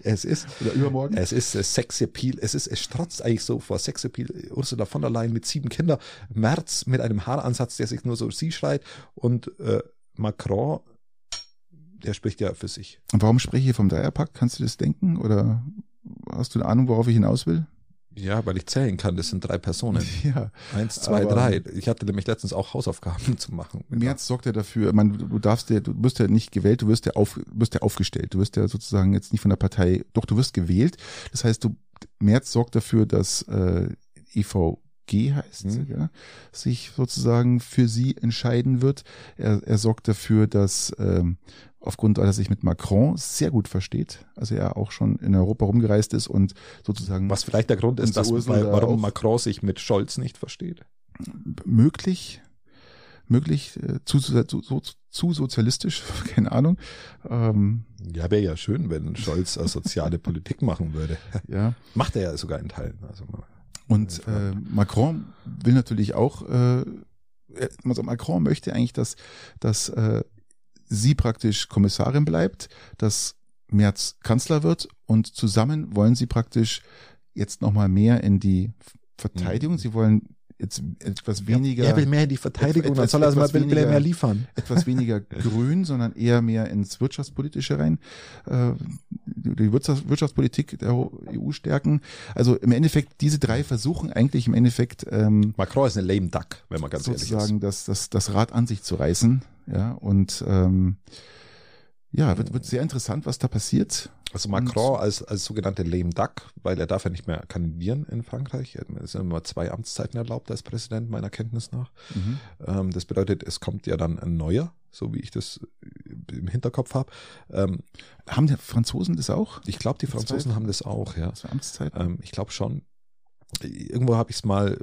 Es ist, Oder übermorgen? es ist äh, Sexappeal, es ist, es strotzt eigentlich so vor Sexappeal. Ursula von der Leyen mit sieben Kindern, Merz mit einem Haaransatz, der sich nur so sie schreit und äh, Macron, der spricht ja für sich. Und warum spreche ich vom Dreierpack? Kannst du das denken? Oder hast du eine Ahnung, worauf ich hinaus will? Ja, weil ich zählen kann, das sind drei Personen. Ja. Eins, zwei, drei. Ich hatte nämlich letztens auch Hausaufgaben zu machen. März sorgt ja dafür, man, du darfst ja, du wirst ja nicht gewählt, du wirst ja auf, wirst ja aufgestellt. Du wirst ja sozusagen jetzt nicht von der Partei, doch du wirst gewählt. Das heißt, du, März sorgt dafür, dass äh, EVG heißt, Mhm. ja, sich sozusagen für sie entscheiden wird. Er, er sorgt dafür, dass ähm, aufgrund, dass er sich mit Macron sehr gut versteht, also er auch schon in Europa rumgereist ist und sozusagen Was vielleicht der Grund ist, dass, Ursula weil, warum Macron sich mit Scholz nicht versteht. möglich, möglich äh, zu, zu, zu, zu sozialistisch, keine Ahnung. Ähm, Ja, wäre ja schön, wenn Scholz soziale Politik machen würde. ja. Macht er ja sogar in Teilen. Also, Und äh, Macron will natürlich auch, äh, also Macron möchte eigentlich, dass, dass äh, sie praktisch Kommissarin bleibt, dass Merz Kanzler wird und zusammen wollen sie praktisch jetzt nochmal mehr in die Verteidigung. Sie wollen jetzt etwas weniger. er will mehr in die Verteidigung, Etwas- dann soll er etwas mal will mehr liefern. etwas weniger grün, sondern eher mehr ins Wirtschaftspolitische rein, äh, die Wirtschafts Wirtschaftspolitik der EU stärken. Also im Endeffekt, diese drei versuchen eigentlich im Endeffekt ähm, Macron ist eine lame duck, wenn man ganz ehrlich sozusagen das, das, das Rad an sich zu reißen. Ja, und ähm, ja, wird, wird sehr interessant, was da passiert. Also Macron als, als sogenannte lame duck, weil er darf ja nicht mehr kandidieren in Frankreich. Es sind immer zwei Amtszeiten erlaubt als Präsident, meiner Kenntnis nach. Mhm. Ähm, das bedeutet, es kommt ja dann ein neuer, so wie ich das im Hinterkopf habe. Ähm, Haben die Franzosen das auch? ich glaube, die Franzosen zwei- haben das auch, ja. Zur Amtszeit? Ähm, ich glaube schon. Irgendwo habe ich es mal,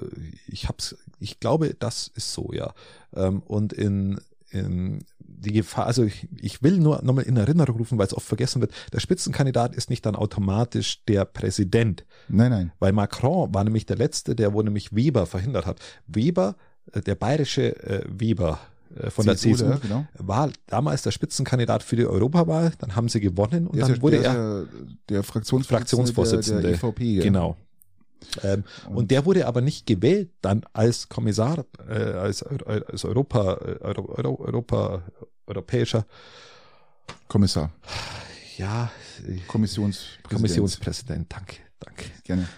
ich hab's, ich glaube, das ist so, ja. Ähm, und in, in die Gefahr, also ich, ich will nur nochmal in Erinnerung rufen, weil es oft vergessen wird, der Spitzenkandidat ist nicht dann automatisch der Präsident, nein, nein. weil Macron war nämlich der Letzte, der wo nämlich Weber verhindert hat. Weber, äh, der bayerische äh, Weber äh, von der CSU, ja, genau. war damals der Spitzenkandidat für die Europawahl, dann haben sie gewonnen und Der, dann wurde der, er der Fraktionsvorsitzende, Fraktionsvorsitzende. der, der EVP. ja. Genau. Ähm, und der wurde aber nicht gewählt dann als Kommissar, äh, als, als Europa, äh, Euro, Euro, Europa, europäischer, Kommissar, ja, Kommissionspräsident. Kommissionspräsident. Danke, danke. Gerne.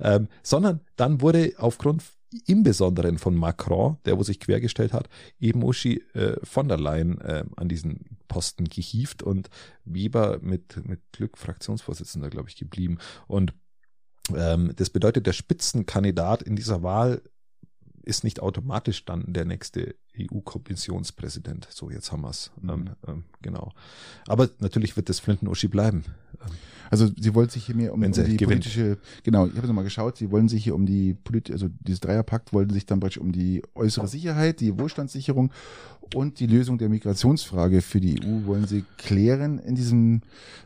Ähm, sondern dann wurde aufgrund im Besonderen von Macron, der wo sich quergestellt hat, eben Uschi äh, von der Leyen äh, an diesen Posten gehievt und Weber mit, mit Glück Fraktionsvorsitzender, glaube ich, geblieben. Und das bedeutet, der Spitzenkandidat in dieser Wahl ist nicht automatisch dann der nächste EU-Kommissionspräsident. So, jetzt haben wir's. Mhm. Ähm, ähm, genau. Aber natürlich wird das Flinten-Uschi bleiben. Ähm, Also sie wollen sich hier mehr um, um die gewinnt. politische, genau, ich habe es mal geschaut, sie wollen sich hier um die Polit also dieses Dreierpakt wollen sich dann praktisch um die äußere Sicherheit, die Wohlstandssicherung und die Lösung der Migrationsfrage für die EU wollen sie klären in diesem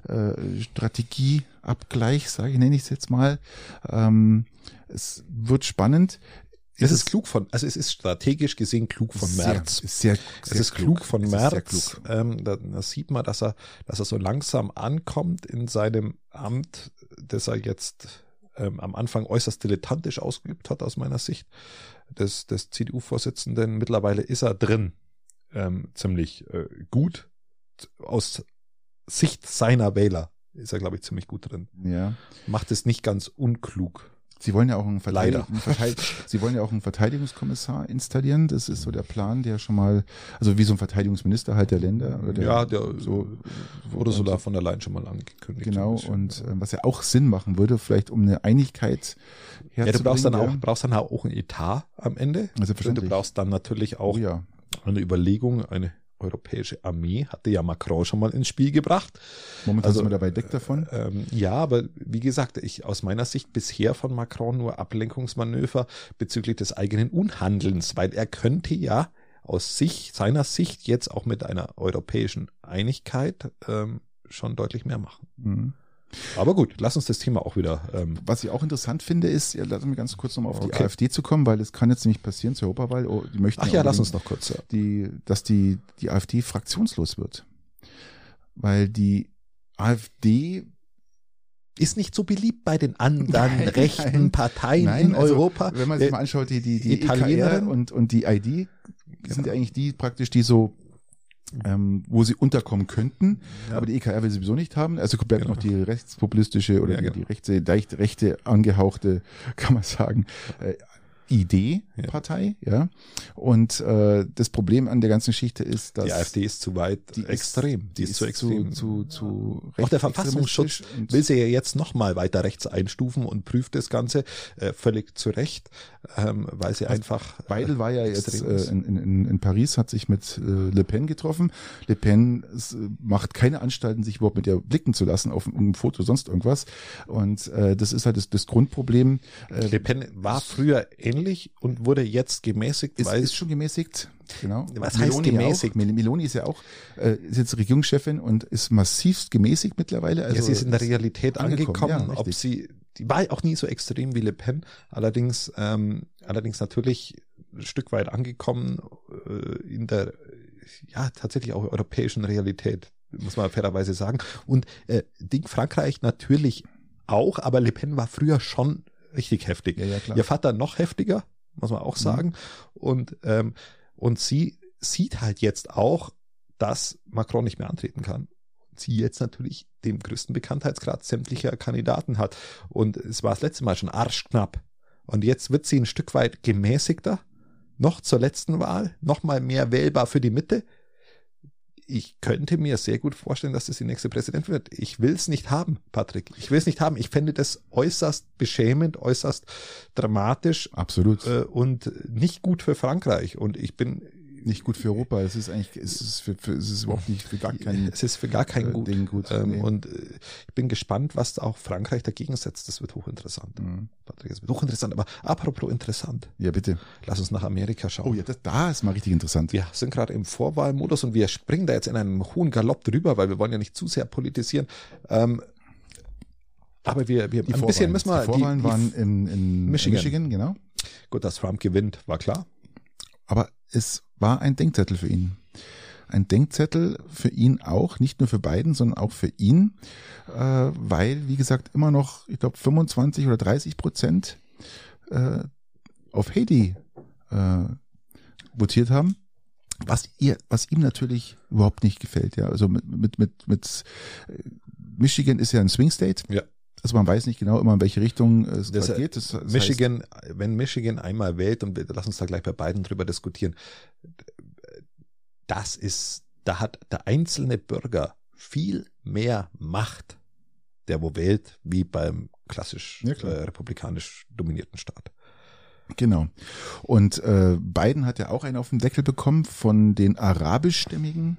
äh, Strategieabgleich, sage ich, nenne ich es jetzt mal. Ähm, es wird spannend. Es ist klug von, also es ist strategisch gesehen klug von sehr, Merz. Ist sehr, Es sehr ist klug von Es ist sehr Merz. klug. Ähm, da, da sieht man, dass er, dass er so langsam ankommt in seinem Amt, das er jetzt ähm, am Anfang äußerst dilettantisch ausgeübt hat, aus meiner Sicht, des, des CDU-Vorsitzenden. Mittlerweile ist er drin, ähm, ziemlich äh, gut. Aus Sicht seiner Wähler ist er, glaube ich, ziemlich gut drin. Ja. Macht es nicht ganz unklug. Sie wollen ja auch einen, Verteidig einen, Verteidig Sie wollen ja auch einen Verteidigungskommissar installieren. Das ist so der Plan, der schon mal, also wie so ein Verteidigungsminister halt der Länder. Oder der, ja, der so Ursula von der Leyen schon mal angekündigt. Genau, und äh, was ja auch Sinn machen würde, vielleicht um eine Einigkeit Ja, herzubringen. du brauchst dann auch, ja. brauchst dann auch ein Etat am Ende. Und du brauchst dann natürlich auch oh ja. eine Überlegung, eine europäische Armee, hatte ja Macron schon mal ins Spiel gebracht. Momentan Also, sind wir dabei weg davon. Ähm, ja, aber wie gesagt, ich aus meiner Sicht bisher von Macron nur Ablenkungsmanöver bezüglich des eigenen Unhandelns, weil er könnte ja aus sich, seiner Sicht jetzt auch mit einer europäischen Einigkeit ähm, schon deutlich mehr machen. Mhm. Aber gut, lass uns das Thema auch wieder. Ähm Was ich auch interessant finde, ist, ja, lass mich ganz kurz nochmal auf okay. die AfD zu kommen, weil es kann jetzt nämlich passieren zur Europawahl. Oh, die möchten Ach ja, lass uns noch kurz. Ja. Die, dass die, die AfD fraktionslos wird. Weil die AfD ist nicht so beliebt bei den anderen nein, rechten nein, Parteien nein, in also, Europa. Wenn man sich mal anschaut, die, die, die EKR und, und die ID genau. sind ja eigentlich die praktisch, die so ähm, wo sie unterkommen könnten, ja. aber die EKR will sie sowieso nicht haben. Also bleibt genau. noch die rechtspopulistische oder ja, genau. die, rechte, leicht rechte angehauchte, kann man sagen, äh, Idee-Partei, ja. ja. Und äh, das Problem an der ganzen Geschichte ist, dass die AfD ist zu weit die extrem, die, die ist, zu extrem, zu, zu, zu Auch der Verfassungsschutz will sie ja jetzt noch mal weiter rechts einstufen und prüft das Ganze äh, völlig zu Recht, ähm, weil sie also einfach. Weidel war ja jetzt äh, in, in, in Paris, hat sich mit äh, Le Pen getroffen. Le Pen äh, macht keine Anstalten, sich überhaupt mit ihr blicken zu lassen auf einem Foto, sonst irgendwas. Und äh, das ist halt das, das Grundproblem. Äh, Le Pen war früher ähnlich und wurde jetzt gemäßigt. Ist, ist schon gemäßigt, genau. Was Meloni heißt gemäßigt? Auch. Meloni ist ja auch, äh, ist jetzt Regierungschefin und ist massivst gemäßigt mittlerweile. Also ja, sie ist in der Realität angekommen, angekommen ja, ob sie, die war auch nie so extrem wie Le Pen, allerdings, ähm, allerdings natürlich ein Stück weit angekommen äh, in der, ja, tatsächlich auch europäischen Realität, muss man fairerweise sagen. Und äh, Ding Frankreich natürlich auch, aber Le Pen war früher schon richtig heftig. Ja, ja, klar. Ihr Vater noch heftiger, muss man auch mhm. sagen. Mhm. Und, ähm, und sie sieht halt jetzt auch, dass Macron nicht mehr antreten kann. Und sie jetzt natürlich den größten Bekanntheitsgrad sämtlicher Kandidaten hat. Und es war das letzte Mal schon arschknapp. Und jetzt wird sie ein Stück weit gemäßigter. Noch zur letzten Wahl, noch mal mehr wählbar für die Mitte ich könnte mir sehr gut vorstellen, dass das die nächste Präsident wird. Ich will es nicht haben, Patrick. Ich will es nicht haben. Ich fände das äußerst beschämend, äußerst dramatisch. Absolut. Äh, und nicht gut für Frankreich. Und ich bin nicht gut für Europa. Es ist eigentlich, es ist, für, für, es ist überhaupt nicht für gar keinen. Es ist für gar keinen äh, gut. Ding gut. Ähm, nee. Und äh, ich bin gespannt, was auch Frankreich dagegen setzt. Das wird hochinteressant. Mhm. Patrick, das wird hochinteressant. Aber apropos interessant. Ja, bitte. Lass uns nach Amerika schauen. Oh ja, das, da ist mal richtig interessant. Wir sind gerade im Vorwahlmodus und wir springen da jetzt in einem hohen Galopp drüber, weil wir wollen ja nicht zu sehr politisieren. Ähm, aber wir, wir die ein bisschen müssen wir. Die Vorwahlen die, waren in, in Michigan. Michigan, genau. Gut, dass Trump gewinnt, war klar. Aber es war ein Denkzettel für ihn. Ein Denkzettel für ihn auch, nicht nur für Biden, sondern auch für ihn, äh, weil, wie gesagt, immer noch, ich glaube, 25 oder 30 Prozent äh, auf Haiti äh, votiert haben was ihr, was ihm natürlich überhaupt nicht gefällt, ja. Also mit, mit, mit, mit äh, Michigan ist ja ein Swing State. Ja. Also man weiß nicht genau immer, in welche Richtung es das, geht. Das, das Michigan, heißt, wenn Michigan einmal wählt, und lass uns da gleich bei beiden drüber diskutieren, das ist, da hat der einzelne Bürger viel mehr Macht, der wo wählt, wie beim klassisch ja, äh, republikanisch dominierten Staat. Genau. Und äh, Biden hat ja auch einen auf den Deckel bekommen von den arabischstämmigen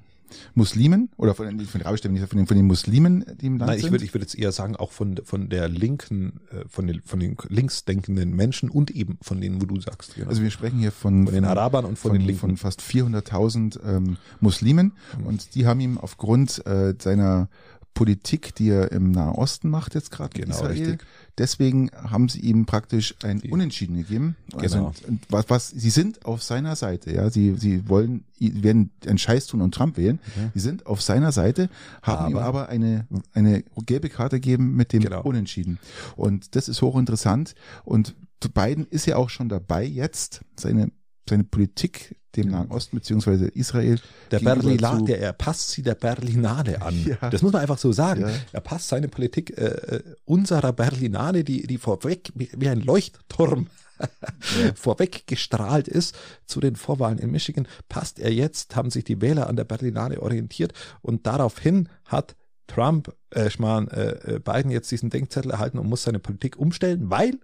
Muslimen oder von, den, von den Arabischstämmigen, von den, von den Muslimen, die im Land Nein, ich würde, ich würde jetzt eher sagen, auch von, von der linken, äh, von den, von den linksdenkenden Menschen und eben von denen, wo du sagst. Genau. Also wir sprechen hier von, von den Arabern und von, von den Linken. Von fast 400.000 ähm, Muslimen mhm. und die haben ihm aufgrund äh, seiner Politik, die er im Nahen Osten macht jetzt gerade genau, Israel. Richtig. Deswegen haben sie ihm praktisch ein. Unentschieden gegeben. Also, genau. was, was, sie sind auf seiner Seite, ja. Sie, sie wollen, werden einen Scheiß tun und Trump wählen. Mhm. Sie sind auf seiner Seite, haben aber, ihm aber eine, eine gelbe Karte gegeben mit dem genau. Unentschieden. Und das ist hochinteressant. Und Biden ist ja auch schon dabei jetzt, seine seine Politik dem Nahen Osten beziehungsweise Israel. Der Berlinale, der, er passt sie der Berlinale an. Ja. Das muss man einfach so sagen. Ja. Er passt seine Politik äh, äh unserer Berlinale, die, die vorweg wie ein Leuchtturm ja. vorweg gestrahlt ist zu den Vorwahlen in Michigan, passt er jetzt, haben sich die Wähler an der Berlinale orientiert und daraufhin hat Trump, äh, Schmarrn, äh, äh, Biden jetzt diesen Denkzettel erhalten und muss seine Politik umstellen, weil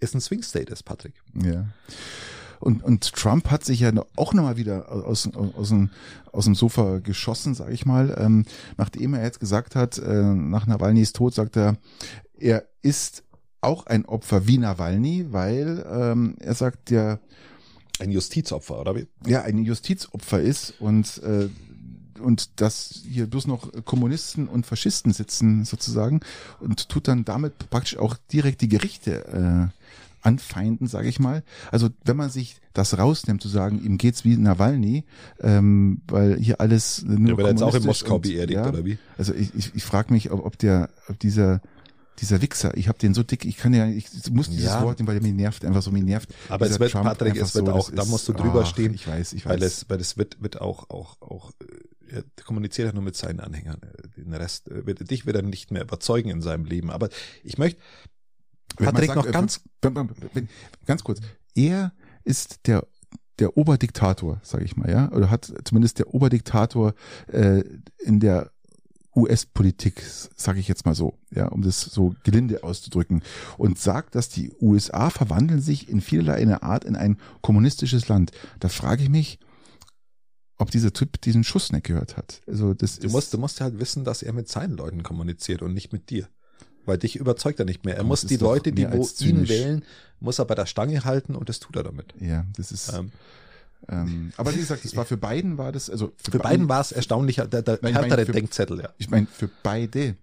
es ein Swing State ist, Patrick. Ja. Und, und Trump hat sich ja auch nochmal wieder aus, aus, dem, aus dem Sofa geschossen, sage ich mal. Ähm, nachdem er jetzt gesagt hat, äh, nach Nawalnys Tod, sagt er, er ist auch ein Opfer wie Nawalny, weil ähm, er sagt ja, ein Justizopfer, oder wie? Ja, ein Justizopfer ist und äh, und dass hier bloß noch Kommunisten und Faschisten sitzen sozusagen und tut dann damit praktisch auch direkt die Gerichte äh, anfeinden, sage ich mal. Also wenn man sich das rausnimmt, zu sagen, ihm geht's wie Nawalny, ähm, weil hier alles nur Der wird jetzt auch in Moskau beerdigt, ja, oder wie? Also ich, ich, ich frage mich, ob, ob der, ob dieser dieser Wichser, ich habe den so dick, ich kann ja, ich muss dieses ja. Wort nehmen, weil der mich nervt, einfach so mich nervt. Aber es wird, Trump Patrick, es wird so, auch, da musst du drüber ach, stehen. Ich weiß, ich weiß. Weil es, weil es wird, wird auch, auch, auch, äh, er kommuniziert ja nur mit seinen Anhängern. Den Rest, äh, wird, dich wird er nicht mehr überzeugen in seinem Leben. Aber ich möchte, Patrick, sagt, noch äh, ganz, ganz kurz. Er ist der der Oberdiktator, sage ich mal, ja, oder hat zumindest der Oberdiktator äh, in der US-Politik, sage ich jetzt mal so, ja, um das so gelinde auszudrücken, und sagt, dass die USA verwandeln sich in vielerlei eine Art in ein kommunistisches Land. Da frage ich mich, ob dieser Typ diesen Schuss nicht gehört hat. Also das du musst, du musst halt wissen, dass er mit seinen Leuten kommuniziert und nicht mit dir. Weil dich überzeugt er nicht mehr. Er muss die Leute, die wo ihn wählen, muss er bei der Stange halten und das tut er damit. Ja, das ist. Ähm, ähm, aber wie gesagt, das war für beiden war das, also für, für beiden war es erstaunlicher, der, der nein, härtere für, Denkzettel, ja. Ich meine, für beide,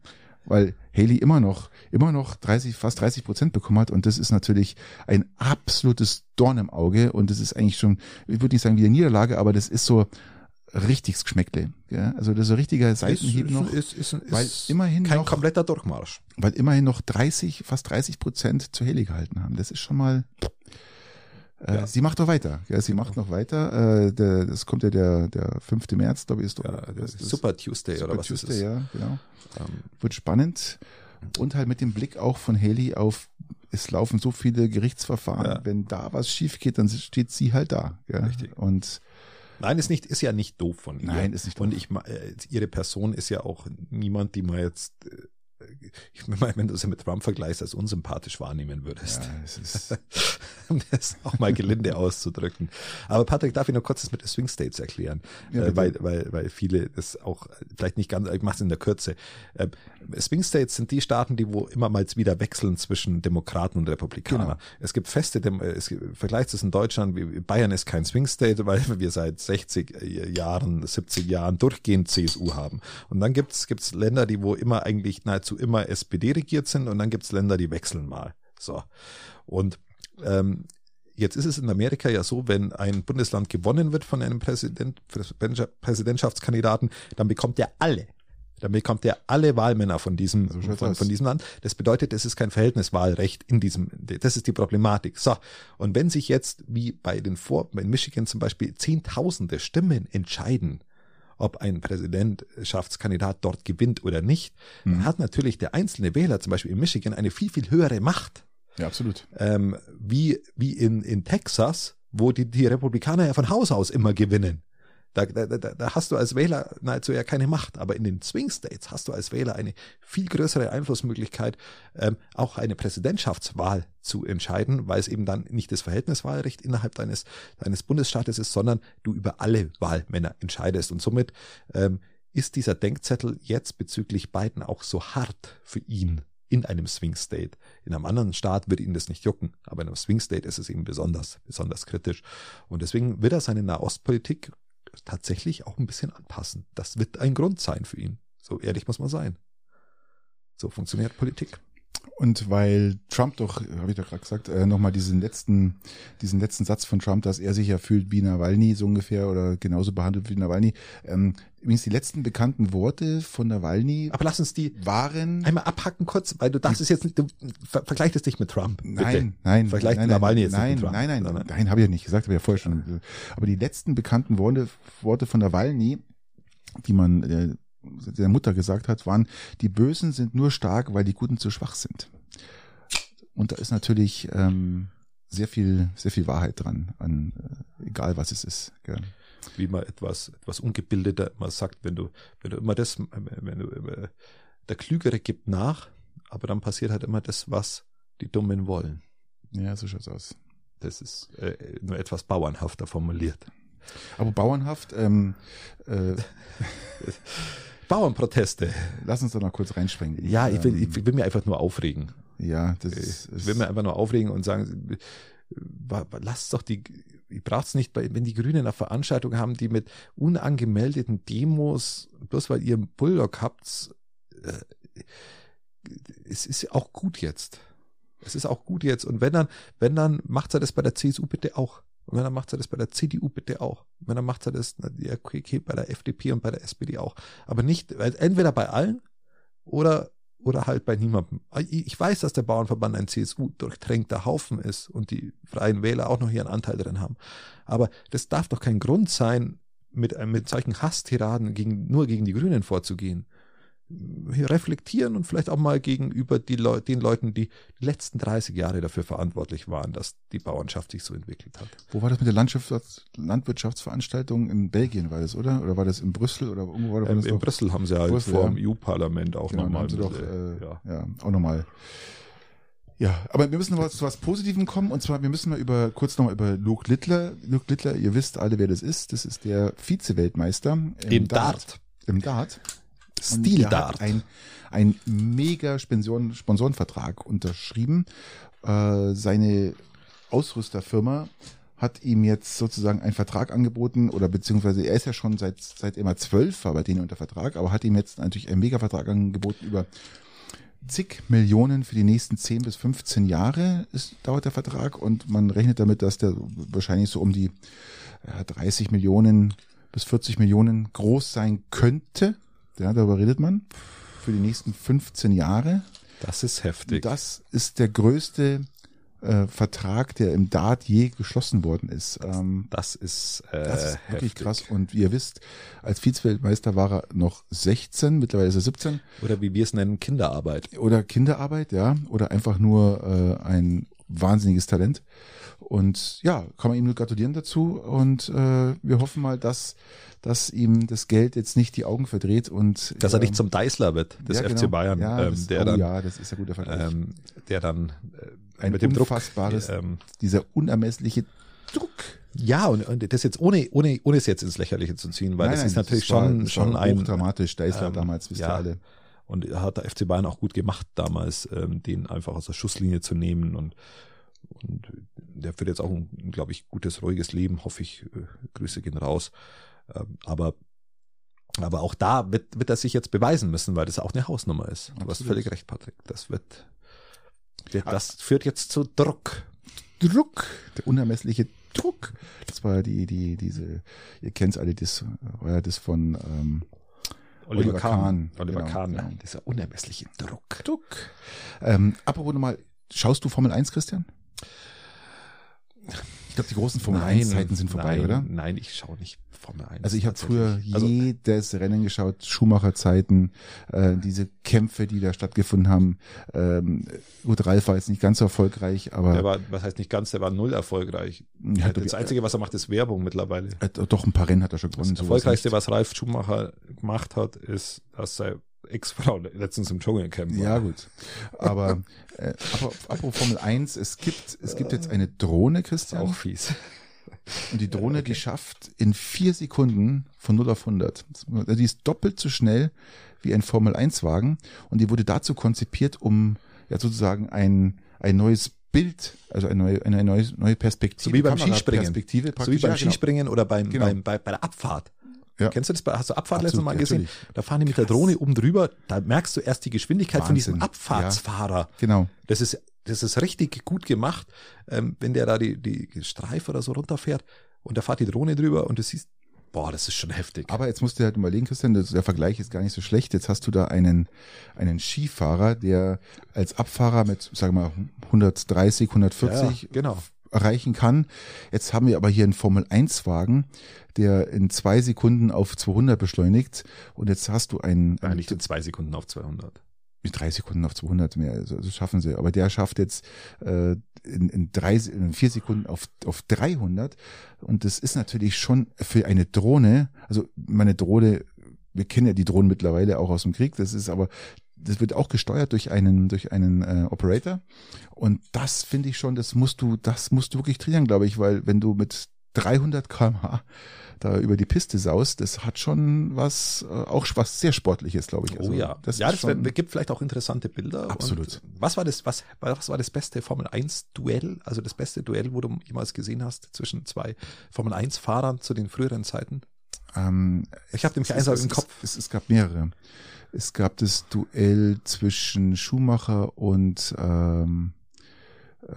weil Haley immer noch, immer noch 30, fast 30 Prozent bekommen hat und das ist natürlich ein absolutes Dorn im Auge und das ist eigentlich schon, ich würde nicht sagen wie eine Niederlage, aber das ist so richtiges Geschmäckle. Ja? Also das ist ein richtiger Seitenhieb noch, ist, ist, ist, weil immerhin kein noch, kompletter Durchmarsch. Weil immerhin noch 30, fast 30 Prozent zu Haley gehalten haben. Das ist schon mal äh, ja. Sie macht noch weiter. Ja, sie macht noch weiter. Äh, der, das kommt ja der, der 5. März, glaube ich, ist doch. Ja, das ist Super Tuesday Super oder was Tuesday, ist es? ja, genau. Ähm. Wird spannend. Und halt mit dem Blick auch von Haley auf, es laufen so viele Gerichtsverfahren. Ja. Wenn da was schief geht, dann steht sie halt da. Ja? Richtig. Und Nein, ist nicht, ist ja nicht doof von ihr. Nein, ist nicht doof. Und ich, äh, ihre Person ist ja auch niemand, die man jetzt äh, ich meine, wenn du es mit Trump vergleichst, als unsympathisch wahrnehmen würdest. Ja, das ist um das auch mal gelinde auszudrücken. Aber Patrick, darf ich noch kurz das mit den Swing States erklären? Ja, äh, weil, weil, weil viele das auch vielleicht nicht ganz, ich mache es in der Kürze. Äh, Swing States sind die Staaten, die wo immer mal wieder wechseln zwischen Demokraten und Republikaner. Genau. Es gibt feste, es vergleicht es in Deutschland, Bayern ist kein Swing State, weil wir seit 60 Jahren, 70 Jahren durchgehend CSU haben. Und dann gibt's gibt's Länder, die wo immer eigentlich nahezu immer SPD regiert sind und dann gibt's Länder, die wechseln mal. So. Und ähm, Jetzt ist es in Amerika ja so, wenn ein Bundesland gewonnen wird von einem Präsident, Präsidentschaftskandidaten, dann bekommt er alle dann bekommt er alle Wahlmänner von diesem, so von, von, diesem Land. Das bedeutet, es ist kein Verhältniswahlrecht in diesem, das ist die Problematik. So. Und wenn sich jetzt, wie bei den Vor, in Michigan zum Beispiel, Zehntausende Stimmen entscheiden, ob ein Präsidentschaftskandidat dort gewinnt oder nicht, mhm. dann hat natürlich der einzelne Wähler zum Beispiel in Michigan eine viel, viel höhere Macht. Ja, absolut. Ähm, wie, wie in, in Texas, wo die, die Republikaner ja von Haus aus immer gewinnen. Da, da, da, da hast du als Wähler nahezu ja keine Macht, aber in den Swing States hast du als Wähler eine viel größere Einflussmöglichkeit, ähm, auch eine Präsidentschaftswahl zu entscheiden, weil es eben dann nicht das Verhältniswahlrecht innerhalb deines, deines Bundesstaates ist, sondern du über alle Wahlmänner entscheidest. Und somit ähm, ist dieser Denkzettel jetzt bezüglich Biden auch so hart für ihn in einem Swing State. In einem anderen Staat wird ihn das nicht jucken, aber in einem Swing State ist es eben besonders, besonders kritisch. Und deswegen wird er seine Nahostpolitik tatsächlich auch ein bisschen anpassen. Das wird ein Grund sein für ihn. So ehrlich muss man sein. So funktioniert Politik. Und weil Trump doch, habe ich doch gerade gesagt, äh, nochmal diesen letzten, diesen letzten Satz von Trump, dass er sich ja fühlt wie Nawalny so ungefähr oder genauso behandelt wie Nawalny. Ähm, übrigens die letzten bekannten Worte von Nawalny. Aber lass uns die waren einmal abhacken kurz, weil du darfst es jetzt nicht, du ver vergleich es nicht mit Trump. Bitte. Nein, nein, vergleich nein, Nawalny jetzt nein, nicht mit Trump. Nein, nein, nein, nein, nein habe ich ja nicht gesagt, habe ich ja vorher schon. Aber die letzten bekannten Worte, Worte von Nawalny, die man äh, der Mutter gesagt hat, waren, die Bösen sind nur stark, weil die Guten zu schwach sind. Und da ist natürlich ähm, sehr viel, sehr viel Wahrheit dran, an äh, egal was es ist. Gell. Wie man etwas, etwas ungebildeter mal sagt, wenn du, wenn du immer das, wenn du immer, der Klügere gibt nach, aber dann passiert halt immer das, was die Dummen wollen. Ja, so schaut's aus. Das ist äh, nur etwas bauernhafter formuliert. Aber bauernhaft, ähm, äh, Bauernproteste. Lass uns da noch kurz reinspringen. Ja, ich will, ich will mir einfach nur aufregen. Ja, das ist. Ich will mir einfach nur aufregen und sagen, lasst doch die, ich brauch's nicht, wenn die Grünen eine Veranstaltung haben, die mit unangemeldeten Demos, bloß weil ihr einen Bulldog habt, äh, es ist auch gut jetzt. Es ist auch gut jetzt. Und wenn dann, wenn dann, macht er das bei der CSU bitte auch. Und wenn dann macht er das bei der CDU bitte auch. Und wenn dann macht er das, ja, okay, bei der FDP und bei der SPD auch. Aber nicht, entweder bei allen oder oder halt bei niemandem. Ich weiß, dass der Bauernverband ein CSU durchtränkter Haufen ist und die Freien Wähler auch noch ihren Anteil drin haben. Aber das darf doch kein Grund sein, mit, mit solchen Hasstiraden gegen, nur gegen die Grünen vorzugehen reflektieren und vielleicht auch mal gegenüber Leu den Leuten, die die letzten 30 Jahre dafür verantwortlich waren, dass die Bauernschaft sich so entwickelt hat. Wo war das mit der Landwirtschafts Landwirtschaftsveranstaltung? In Belgien war das, oder? Oder war das in Brüssel? Oder irgendwo war das ähm, in Brüssel haben sie halt Brüssel, vor dem EU-Parlament auch genau, nochmal. Doch, äh, ja. ja, auch nochmal. Ja, aber wir müssen noch zu was Positivem kommen und zwar wir müssen mal über kurz nochmal über Luke Littler. Luke Littler, ihr wisst alle, wer das ist. Das ist der Vize-Weltmeister im, Im Dart. Dart. Im Dart. Stil-Dart. Ein, ein mega Sponsoren, Sponsorenvertrag unterschrieben. Äh, seine Ausrüsterfirma hat ihm jetzt sozusagen einen Vertrag angeboten oder beziehungsweise er ist ja schon seit seit immer zwölf war bei denen unter Vertrag, aber hat ihm jetzt natürlich einen Mega-Vertrag angeboten über zig Millionen für die nächsten 10 bis 15 Jahre ist, dauert der Vertrag und man rechnet damit, dass der wahrscheinlich so um die ja, 30 Millionen bis 40 Millionen groß sein könnte. Ja, darüber redet man für die nächsten 15 Jahre. Das ist heftig. Das ist der größte äh, Vertrag, der im Dart je geschlossen worden ist. Ähm, das ist, äh, das ist wirklich heftig. krass. Und wie ihr wisst, als Vizeweltmeister war er noch 16, mittlerweile ist er 17. Oder wie wir es nennen, Kinderarbeit. Oder Kinderarbeit, ja. Oder einfach nur äh, ein wahnsinniges Talent. Und ja, kann man ihm nur gratulieren dazu. Und äh, wir hoffen mal, dass dass ihm das Geld jetzt nicht die Augen verdreht und dass er nicht ähm, zum Deißler wird des ja, FC genau. Bayern, ja, ähm, das, der oh, dann, ja, das ist ja guter Vergleich. Ähm, der dann äh, ein mit dem unfassbares, Druck, ähm, dieser unermessliche Druck. Ja, und, und das jetzt ohne, ohne, ohne es jetzt ins Lächerliche zu ziehen, weil nein, das nein, ist natürlich das schon, war, schon ein dramatisch. Deißler ähm, damals, wisst ja, ihr alle. Und hat der FC Bayern auch gut gemacht damals, ähm, den einfach aus der Schusslinie zu nehmen und und der führt jetzt auch ein, glaube ich, gutes, ruhiges Leben, hoffe ich. Äh, Grüße gehen raus. Ähm, aber aber auch da wird, wird er sich jetzt beweisen müssen, weil das auch eine Hausnummer ist. Absolut. Du hast völlig recht, Patrick. Das wird, das führt jetzt zu Druck. Druck, der unermessliche Druck. Das war die, die, diese, ihr kennt alle, das war ja das von ähm, Oliver, Oliver Kahn. Kahn. Oliver genau, Kahn, ja. dieser unermessliche Druck. Druck. Ähm, apropos nochmal, schaust du Formel 1, Christian? Ich glaube, die großen Formel 1 Zeiten sind vorbei, nein, oder? Nein, ich schaue nicht Formel 1. Also ich habe früher also jedes Rennen geschaut, Schumacher-Zeiten, äh, diese Kämpfe, die da stattgefunden haben. Ähm, gut, Ralf war jetzt nicht ganz so erfolgreich, aber. Der war, was heißt nicht ganz, der war null erfolgreich. Ja, das Einzige, was er macht, ist Werbung mittlerweile. Äh, doch, ein paar Rennen hat er schon gewonnen. Das Erfolgreichste, was Ralf Schumacher gemacht hat, ist, dass er Ex-Frau letztens im Dschungelcamp war. Ja, gut. Aber äh, apropos Formel 1, es gibt, es gibt jetzt eine Drohne, Christian. Auch fies. Und die Drohne, okay. die schafft in vier Sekunden von 0 auf 100. Die ist doppelt so schnell wie ein Formel-1-Wagen und die wurde dazu konzipiert, um ja sozusagen ein, ein neues Bild, also eine neue, eine neue, neue Perspektive. So wie beim Skispringen. so wie beim genau. Skispringen oder beim, genau. beim, bei, bei der Abfahrt. Ja. Kennst du das? Hast du Abfahrt letztes Mal gesehen? Natürlich. Da fahren die mit Krass. der Drohne oben drüber. Da merkst du erst die Geschwindigkeit Wahnsinn. von diesem Abfahrtsfahrer. Ja, genau. Das ist das ist richtig gut gemacht, ähm, wenn der da die, die Streife oder so runterfährt und da fährt die Drohne drüber und du siehst, boah, das ist schon heftig. Aber jetzt musst du halt überlegen, Christian, der Vergleich ist gar nicht so schlecht. Jetzt hast du da einen, einen Skifahrer, der als Abfahrer mit, sagen wir mal, 130, 140 ja, genau. Erreichen kann. Jetzt haben wir aber hier einen Formel-1-Wagen, der in zwei Sekunden auf 200 beschleunigt und jetzt hast du einen... Ja, nicht in zwei Sekunden auf 200 mit drei Sekunden auf 200 mehr, also, also schaffen sie. Aber der schafft jetzt äh, in, in, drei, in vier Sekunden auf, auf 300 und das ist natürlich schon für eine Drohne, also meine Drohne, wir kennen ja die Drohnen mittlerweile auch aus dem Krieg, das ist aber das wird auch gesteuert durch einen durch einen äh, Operator und das finde ich schon, das musst du das musst du wirklich trainieren, glaube ich, weil wenn du mit 300 km/h da über die Piste saust, das hat schon was, äh, auch was sehr Sportliches, glaube ich. Also, oh ja, das, ja, das schon, gibt vielleicht auch interessante Bilder. Absolut. was war das, was, was war das beste Formel 1 Duell, also das beste Duell, wo du jemals gesehen hast zwischen zwei Formel 1 Fahrern zu den früheren Zeiten? Ähm, ich habe nämlich eins im Kopf. Es, es, es gab mehrere. Es gab das Duell zwischen Schumacher und ähm, äh,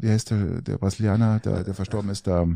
wie heißt der, der Brasilianer, der, der verstorben ist, da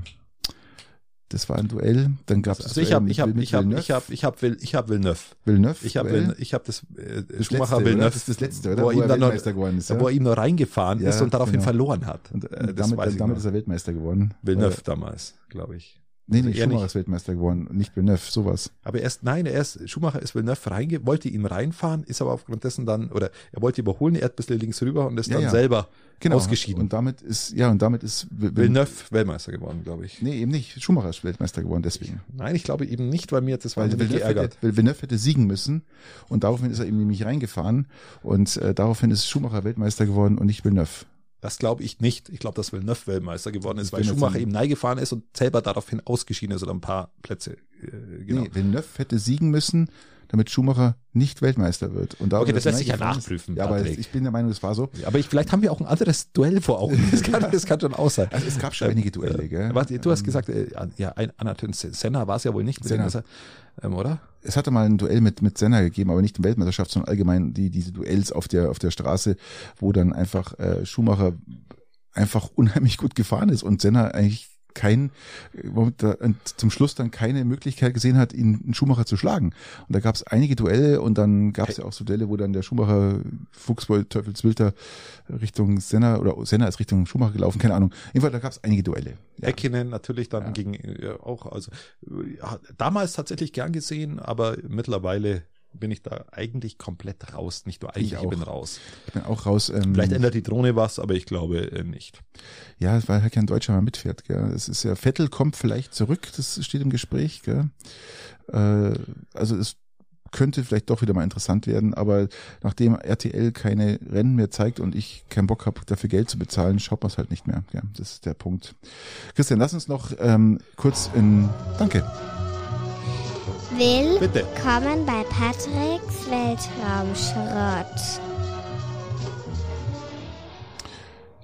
das war ein Duell. Dann gab es also ich habe ich habe ich habe ich habe ich habe Will ich habe Villeneuve. Villeneuve. Ich habe ich habe das, äh, das Schumacher letzte, Villeneuve. Das ist das letzte, oder? Wo, wo er ihm dann noch, geworden ist, ja? wo er ihm noch reingefahren ja, ist und daraufhin genau. verloren hat. Und, äh, damit, damit ist er Weltmeister geworden. Villeneuve damals, glaube ich. Nee, nee, also Schumacher nicht. ist Weltmeister geworden, nicht Villeneuve, sowas. Aber erst, nein, er ist, Schumacher ist Villeneuve reinge, wollte ihn reinfahren, ist aber aufgrund dessen dann, oder er wollte überholen, er hat ein bisschen links rüber und ist ja, dann ja. selber genau. ausgeschieden. Und damit ist, ja, und damit ist Villeneuve Weltmeister geworden, glaube ich. Nee, eben nicht. Schumacher ist Weltmeister geworden, deswegen. Nein, ich glaube eben nicht, weil mir jetzt das weil Villeneuve geärgert. Hätte, Villeneuve hätte siegen müssen und daraufhin ist er eben nämlich reingefahren und äh, daraufhin ist Schumacher Weltmeister geworden und nicht Villeneuve. Das glaube ich nicht. Ich glaube, dass Villeneuve Weltmeister geworden ist, weil Schumacher eben nein gefahren ist und selber daraufhin ausgeschieden ist oder ein paar Plätze. Äh, genau. Nee, Villeneuve hätte siegen müssen, damit Schumacher nicht Weltmeister wird. Und okay, das lässt sich ja nachprüfen. Ja, aber ich bin der Meinung, das war so. Ja, aber ich, vielleicht haben wir auch ein anderes Duell vor Augen. Das kann, das kann schon aus sein. Also es gab schon einige Duelle, gell? Warte, du hast gesagt, äh, ja, Anatol Senna war es ja wohl nicht. Senna. Dem, ähm, oder? Es hatte mal ein Duell mit, mit Senna gegeben, aber nicht in Weltmeisterschaft, sondern allgemein die, diese Duells auf der, auf der Straße, wo dann einfach äh, Schumacher einfach unheimlich gut gefahren ist und Senna eigentlich kein, zum Schluss dann keine Möglichkeit gesehen hat, ihn einen Schumacher zu schlagen. Und da gab es einige Duelle und dann gab es ja auch so Duelle, wo dann der Schumacher Fuchsbold Teufelswilter Richtung Senna oder Senna ist Richtung Schumacher gelaufen, keine Ahnung. Jedenfalls, da gab es einige Duelle. Ja. Häkkinen natürlich dann ja. gegen ja, auch, also ja, damals tatsächlich gern gesehen, aber mittlerweile bin ich da eigentlich komplett raus. Nicht nur eigentlich, ich, ich bin raus. Ich bin auch raus. Ähm, Vielleicht ändert die Drohne was, aber ich glaube äh, nicht. Ja, weil halt kein Deutscher mal mitfährt. Gell. Es ist ja, Vettel kommt vielleicht zurück, das steht im Gespräch. Gell. Äh, also es könnte vielleicht doch wieder mal interessant werden, aber nachdem RTL keine Rennen mehr zeigt und ich keinen Bock habe, dafür Geld zu bezahlen, schaut man es halt nicht mehr. Ja, das ist der Punkt. Christian, lass uns noch ähm, kurz in Danke. Willkommen bei Patricks Weltraumschrott.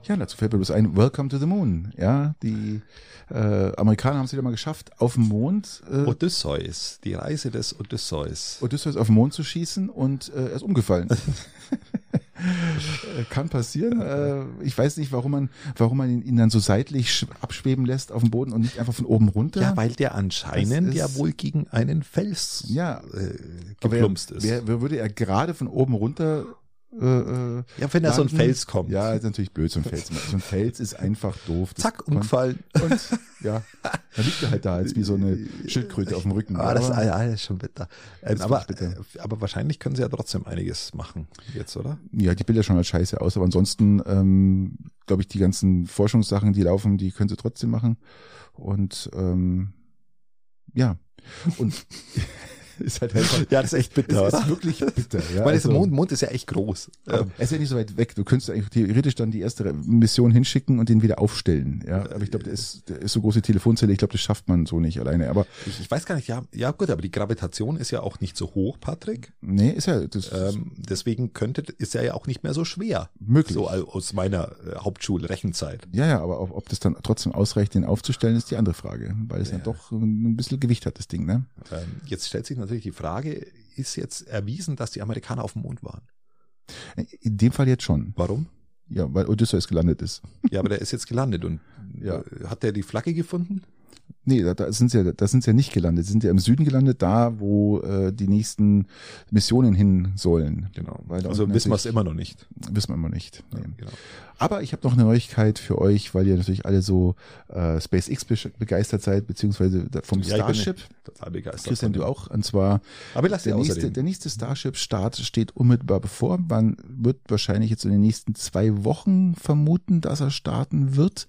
Ja, dazu fällt mir bloß ein, Welcome to the Moon. Ja, die äh, Amerikaner haben es wieder mal geschafft, auf dem Mond. Äh, Odysseus, die Reise des Odysseus. Odysseus auf den Mond zu schießen und äh, er ist umgefallen. Kann passieren. Äh, ich weiß nicht, warum man, warum man ihn, ihn dann so seitlich abschweben lässt auf dem Boden und nicht einfach von oben runter. Ja, weil der anscheinend ja wohl gegen einen Fels ja, äh, geplumpst ist. Wer, wer würde er gerade von oben runter äh, äh, ja, wenn da so ein Fels kommt. Ja, ist natürlich blöd, so ein Fels. So ein Fels ist einfach doof. Das Zack, umgefallen. Und, ja, dann liegt er halt da als wie so eine Schildkröte auf dem Rücken. Ah, das, ah, ja, ist schon bitter. Ähm, aber, bitter. Äh, aber wahrscheinlich können sie ja trotzdem einiges machen jetzt, oder? Ja, die Bilder schauen halt scheiße aus, aber ansonsten, ähm, glaube ich, die ganzen Forschungssachen, die laufen, die können sie trotzdem machen. Und ähm, ja. Und ist halt einfach, ja, das ist echt bitter. Das ist wirklich bitter. Ja, Weil also, der Mond, Mond ist ja echt groß. Er ist ja nicht so weit weg. Du könntest eigentlich theoretisch dann die erste Mission hinschicken und den wieder aufstellen. Ja, aber ich glaube, der ist, der ist so große Telefonzelle. Ich glaube, das schafft man so nicht alleine. Aber ich, ich, weiß gar nicht. Ja, ja gut, aber die Gravitation ist ja auch nicht so hoch, Patrick. Nee, ist ja. Das ähm, deswegen könnte, ist er ja auch nicht mehr so schwer. Möglich. So aus meiner äh, Hauptschulrechenzeit. Ja, ja, aber ob, ob das dann trotzdem ausreicht, den aufzustellen, ist die andere Frage, weil es ja, ja doch ein bisschen Gewicht hat, das Ding. Ne? Ähm, jetzt stellt sich natürlich die Frage, ist jetzt erwiesen, dass die Amerikaner auf dem Mond waren? In dem Fall jetzt schon. Warum? Ja, weil Odysseus gelandet ist. Ja, aber der ist jetzt gelandet und ja. Äh, hat der die Flagge gefunden? Nee, da, da sind sie ja, da sind sie ja nicht gelandet. Sie sind ja im Süden gelandet, da wo äh, die nächsten Missionen hin sollen. Genau. Weil also wissen wir es immer noch nicht. Wissen wir immer nicht. Nee. Ja, genau. Aber ich habe noch eine Neuigkeit für euch, weil ihr natürlich alle so äh, SpaceX begeistert seid, beziehungsweise vom ja, Starship. total begeistert. Christian, du auch. Und zwar Aber lass der, nächste, der nächste Starship-Start steht unmittelbar bevor. Man wird wahrscheinlich jetzt in den nächsten zwei Wochen vermuten, dass er starten wird.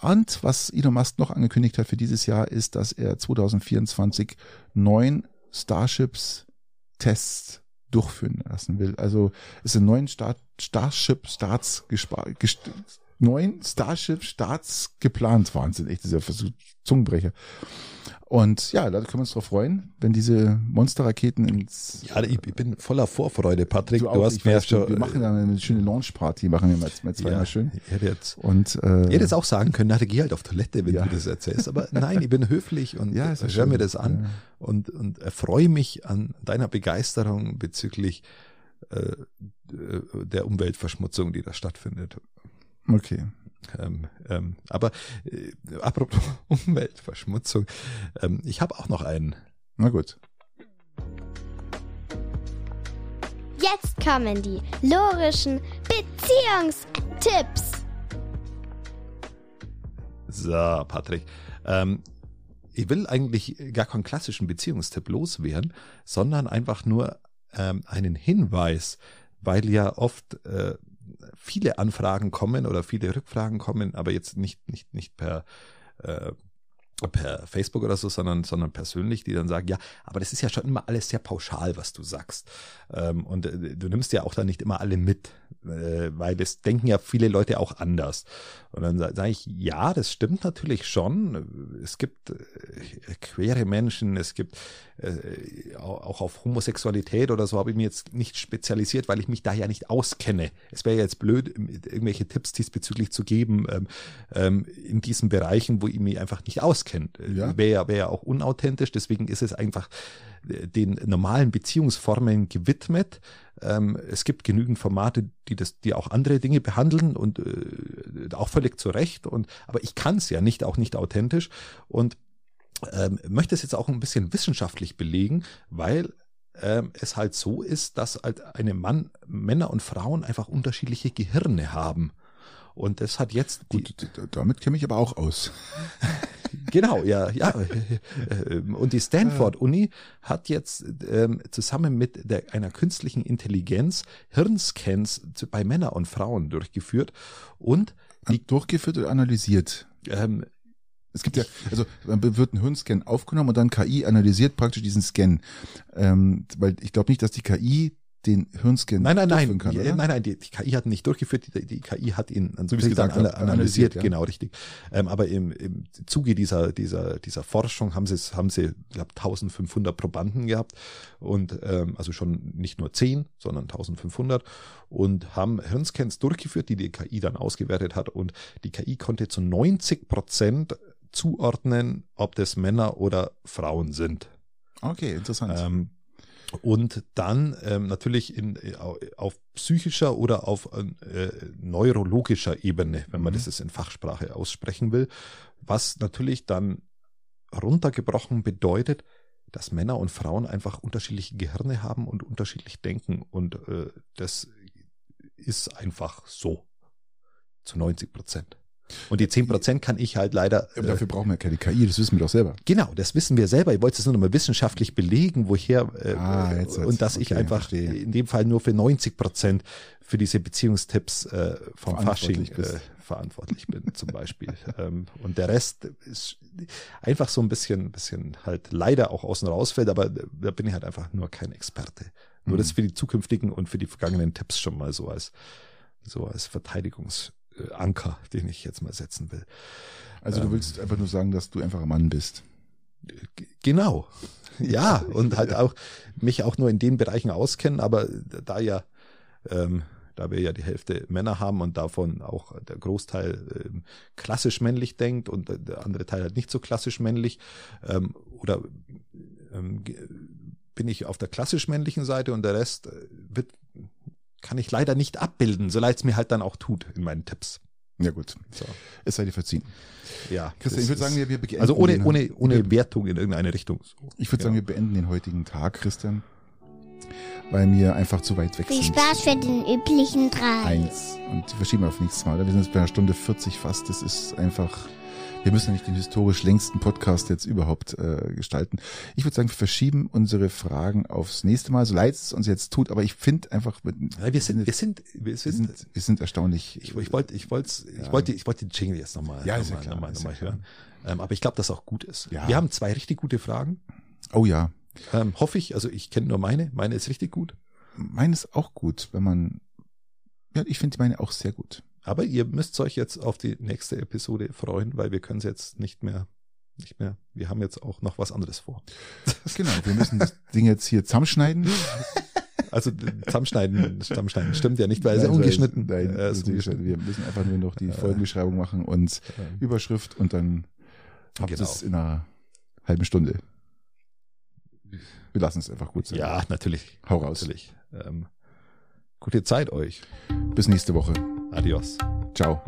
Und was Elon Musk noch angekündigt hat für dieses Jahr ist, dass er 2024 neun Starships Tests durchführen lassen will. Also es sind neun Start, Starship Starts neun Starship-Starts geplant. Wahnsinn, echt dieser Versuch, Zungenbrecher. Und ja, da können wir uns drauf freuen, wenn diese Monsterraketen ins. Ja, ich, bin voller Vorfreude, Patrick. Du, du hast mir schon. Wir machen dann eine schöne Launch-Party, machen wir mal, mal zweimal ja, schön. Ich hätte jetzt, und, äh, ich hätte jetzt auch sagen können, na, geh halt auf Toilette, wenn ja. du das erzählst. Aber nein, ich bin höflich und ja, höre mir das an ja. und, und erfreue mich an deiner Begeisterung bezüglich äh, der Umweltverschmutzung, die da stattfindet. Okay. Ähm, ähm, aber äh, apropos Umweltverschmutzung, ähm, ich habe auch noch einen. Na gut. Jetzt kommen die lorischen Beziehungstipps. So, Patrick. Ähm, ich will eigentlich gar keinen klassischen Beziehungstipp loswerden, sondern einfach nur ähm, einen Hinweis, weil ja oft äh, viele Anfragen kommen oder viele Rückfragen kommen, aber jetzt nicht, nicht, nicht per, äh, per Facebook oder so, sondern, sondern persönlich, die dann sagen, ja, aber das ist ja schon immer alles sehr pauschal, was du sagst. Ähm, und äh, du nimmst ja auch da nicht immer alle mit, äh, weil das denken ja viele Leute auch anders. Und dann sage ich, ja, das stimmt natürlich schon. Es gibt äh, queere Menschen, es gibt äh, auch auf Homosexualität oder so habe ich mich jetzt nicht spezialisiert, weil ich mich da ja nicht auskenne. Es wäre jetzt blöd, irgendwelche Tipps diesbezüglich zu geben ähm, ähm, in diesen Bereichen, wo ich mich einfach nicht auskenne. Ja. Wäre ja, wär ja auch unauthentisch, deswegen ist es einfach den normalen Beziehungsformen gewidmet. Ähm, es gibt genügend Formate, die das, die auch andere Dinge behandeln und äh, auch völlig zu Recht. Und aber ich kann es ja nicht, auch nicht authentisch und ähm, möchte es jetzt auch ein bisschen wissenschaftlich belegen, weil ähm, es halt so ist, dass halt eine Mann, Männer und Frauen einfach unterschiedliche Gehirne haben. Und das hat jetzt. Gut, damit kenne ich aber auch aus. genau, ja, ja. Und die Stanford-Uni hat jetzt ähm, zusammen mit der, einer künstlichen Intelligenz Hirnscans bei Männern und Frauen durchgeführt und die durchgeführt oder analysiert. Ähm, es gibt ja, also wird ein Hirnscan aufgenommen und dann KI analysiert praktisch diesen Scan. Ähm, weil ich glaube nicht, dass die KI den Hirnscan nein, nein, nein, kann, nein, nein, die, die, KI hat ihn nicht durchgeführt, die, die KI hat ihn so wie gesagt, analysiert, analysiert ja. genau richtig. Ähm, aber im, im Zuge dieser dieser dieser Forschung haben sie haben sie ich glaube 1500 Probanden gehabt und ähm, also schon nicht nur 10, sondern 1500 und haben Hirnscans durchgeführt, die die KI dann ausgewertet hat und die KI konnte zu 90 Prozent zuordnen, ob das Männer oder Frauen sind. Okay, interessant. Ähm, und dann ähm, natürlich in, äh, auf psychischer oder auf äh, neurologischer Ebene, wenn man mhm. das jetzt in Fachsprache aussprechen will, was natürlich dann runtergebrochen bedeutet, dass Männer und Frauen einfach unterschiedliche Gehirne haben und unterschiedlich denken. Und äh, das ist einfach so. Zu 90 Prozent. Und die 10% kann ich halt leider. Aber dafür äh, brauchen wir keine KI, das wissen wir doch selber. Genau, das wissen wir selber. Ich wollte es nur noch mal wissenschaftlich belegen, woher äh, ah, jetzt, jetzt. und dass okay, ich einfach verstehe. in dem Fall nur für 90% für diese Beziehungstipps äh, vom Fasching äh, verantwortlich bin, zum Beispiel. ähm, und der Rest ist einfach so ein bisschen, bisschen halt leider auch außen rausfällt, aber da bin ich halt einfach nur kein Experte. Nur mhm. das für die zukünftigen und für die vergangenen Tipps schon mal so als so als Verteidigungs Anker, den ich jetzt mal setzen will. Also du ähm, willst einfach nur sagen, dass du einfach ein Mann bist. Genau. Ja, und halt auch mich auch nur in den Bereichen auskennen, aber da ja, ähm, da wir ja die Hälfte Männer haben und davon auch der Großteil ähm, klassisch männlich denkt und der andere Teil halt nicht so klassisch männlich, ähm, oder ähm, bin ich auf der klassisch männlichen Seite und der Rest äh, wird kann ich leider nicht abbilden, so leid es mir halt dann auch tut in meinen Tipps. Ja gut, so. es sei dir verziehen. Ja, Christian, ich würde sagen, wir, wir beenden Also ohne, ohne, ohne Wertung in irgendeine Richtung. Ich würde ja. sagen, wir beenden den heutigen Tag, Christian, weil wir einfach zu weit weg Viel sind. Viel Spaß für den üblichen drei. Eins. Und verschieben wir auf nächstes Mal. Wir sind jetzt bei einer Stunde 40 fast. Das ist einfach wir müssen ja nicht den historisch längsten Podcast jetzt überhaupt äh, gestalten. Ich würde sagen, wir verschieben unsere Fragen aufs nächste Mal, so leid es uns jetzt tut, aber ich finde einfach, ja, wir sind, wir sind, wir sind, wir sind, wir sind erstaunlich. Ich, ich wollte, ich wollte, ja. ich wollte, ich wollte den Jingle jetzt nochmal, ja, nochmal, ja nochmal, nochmal hören. Ähm, aber ich glaube, dass auch gut ist. Ja. Wir haben zwei richtig gute Fragen. Oh ja. Ähm, hoffe ich. Also ich kenne nur meine. Meine ist richtig gut. Meine ist auch gut, wenn man. Ja, ich finde meine auch sehr gut. Aber ihr müsst euch jetzt auf die nächste Episode freuen, weil wir können es jetzt nicht mehr, nicht mehr. Wir haben jetzt auch noch was anderes vor. Genau, wir müssen das Ding jetzt hier zusammenschneiden. Also zusammenschneiden, zusammenschneiden stimmt ja nicht, weil es ja ungeschnitten. Nein, äh, ist ungeschnitten. Wir müssen einfach nur noch die Folgenbeschreibung machen und Überschrift und dann habt genau. es in einer halben Stunde. Wir lassen es einfach gut sein. Ja, natürlich. Hau raus. Natürlich. Ähm, gute Zeit euch. Bis nächste Woche. Adiós. Chao.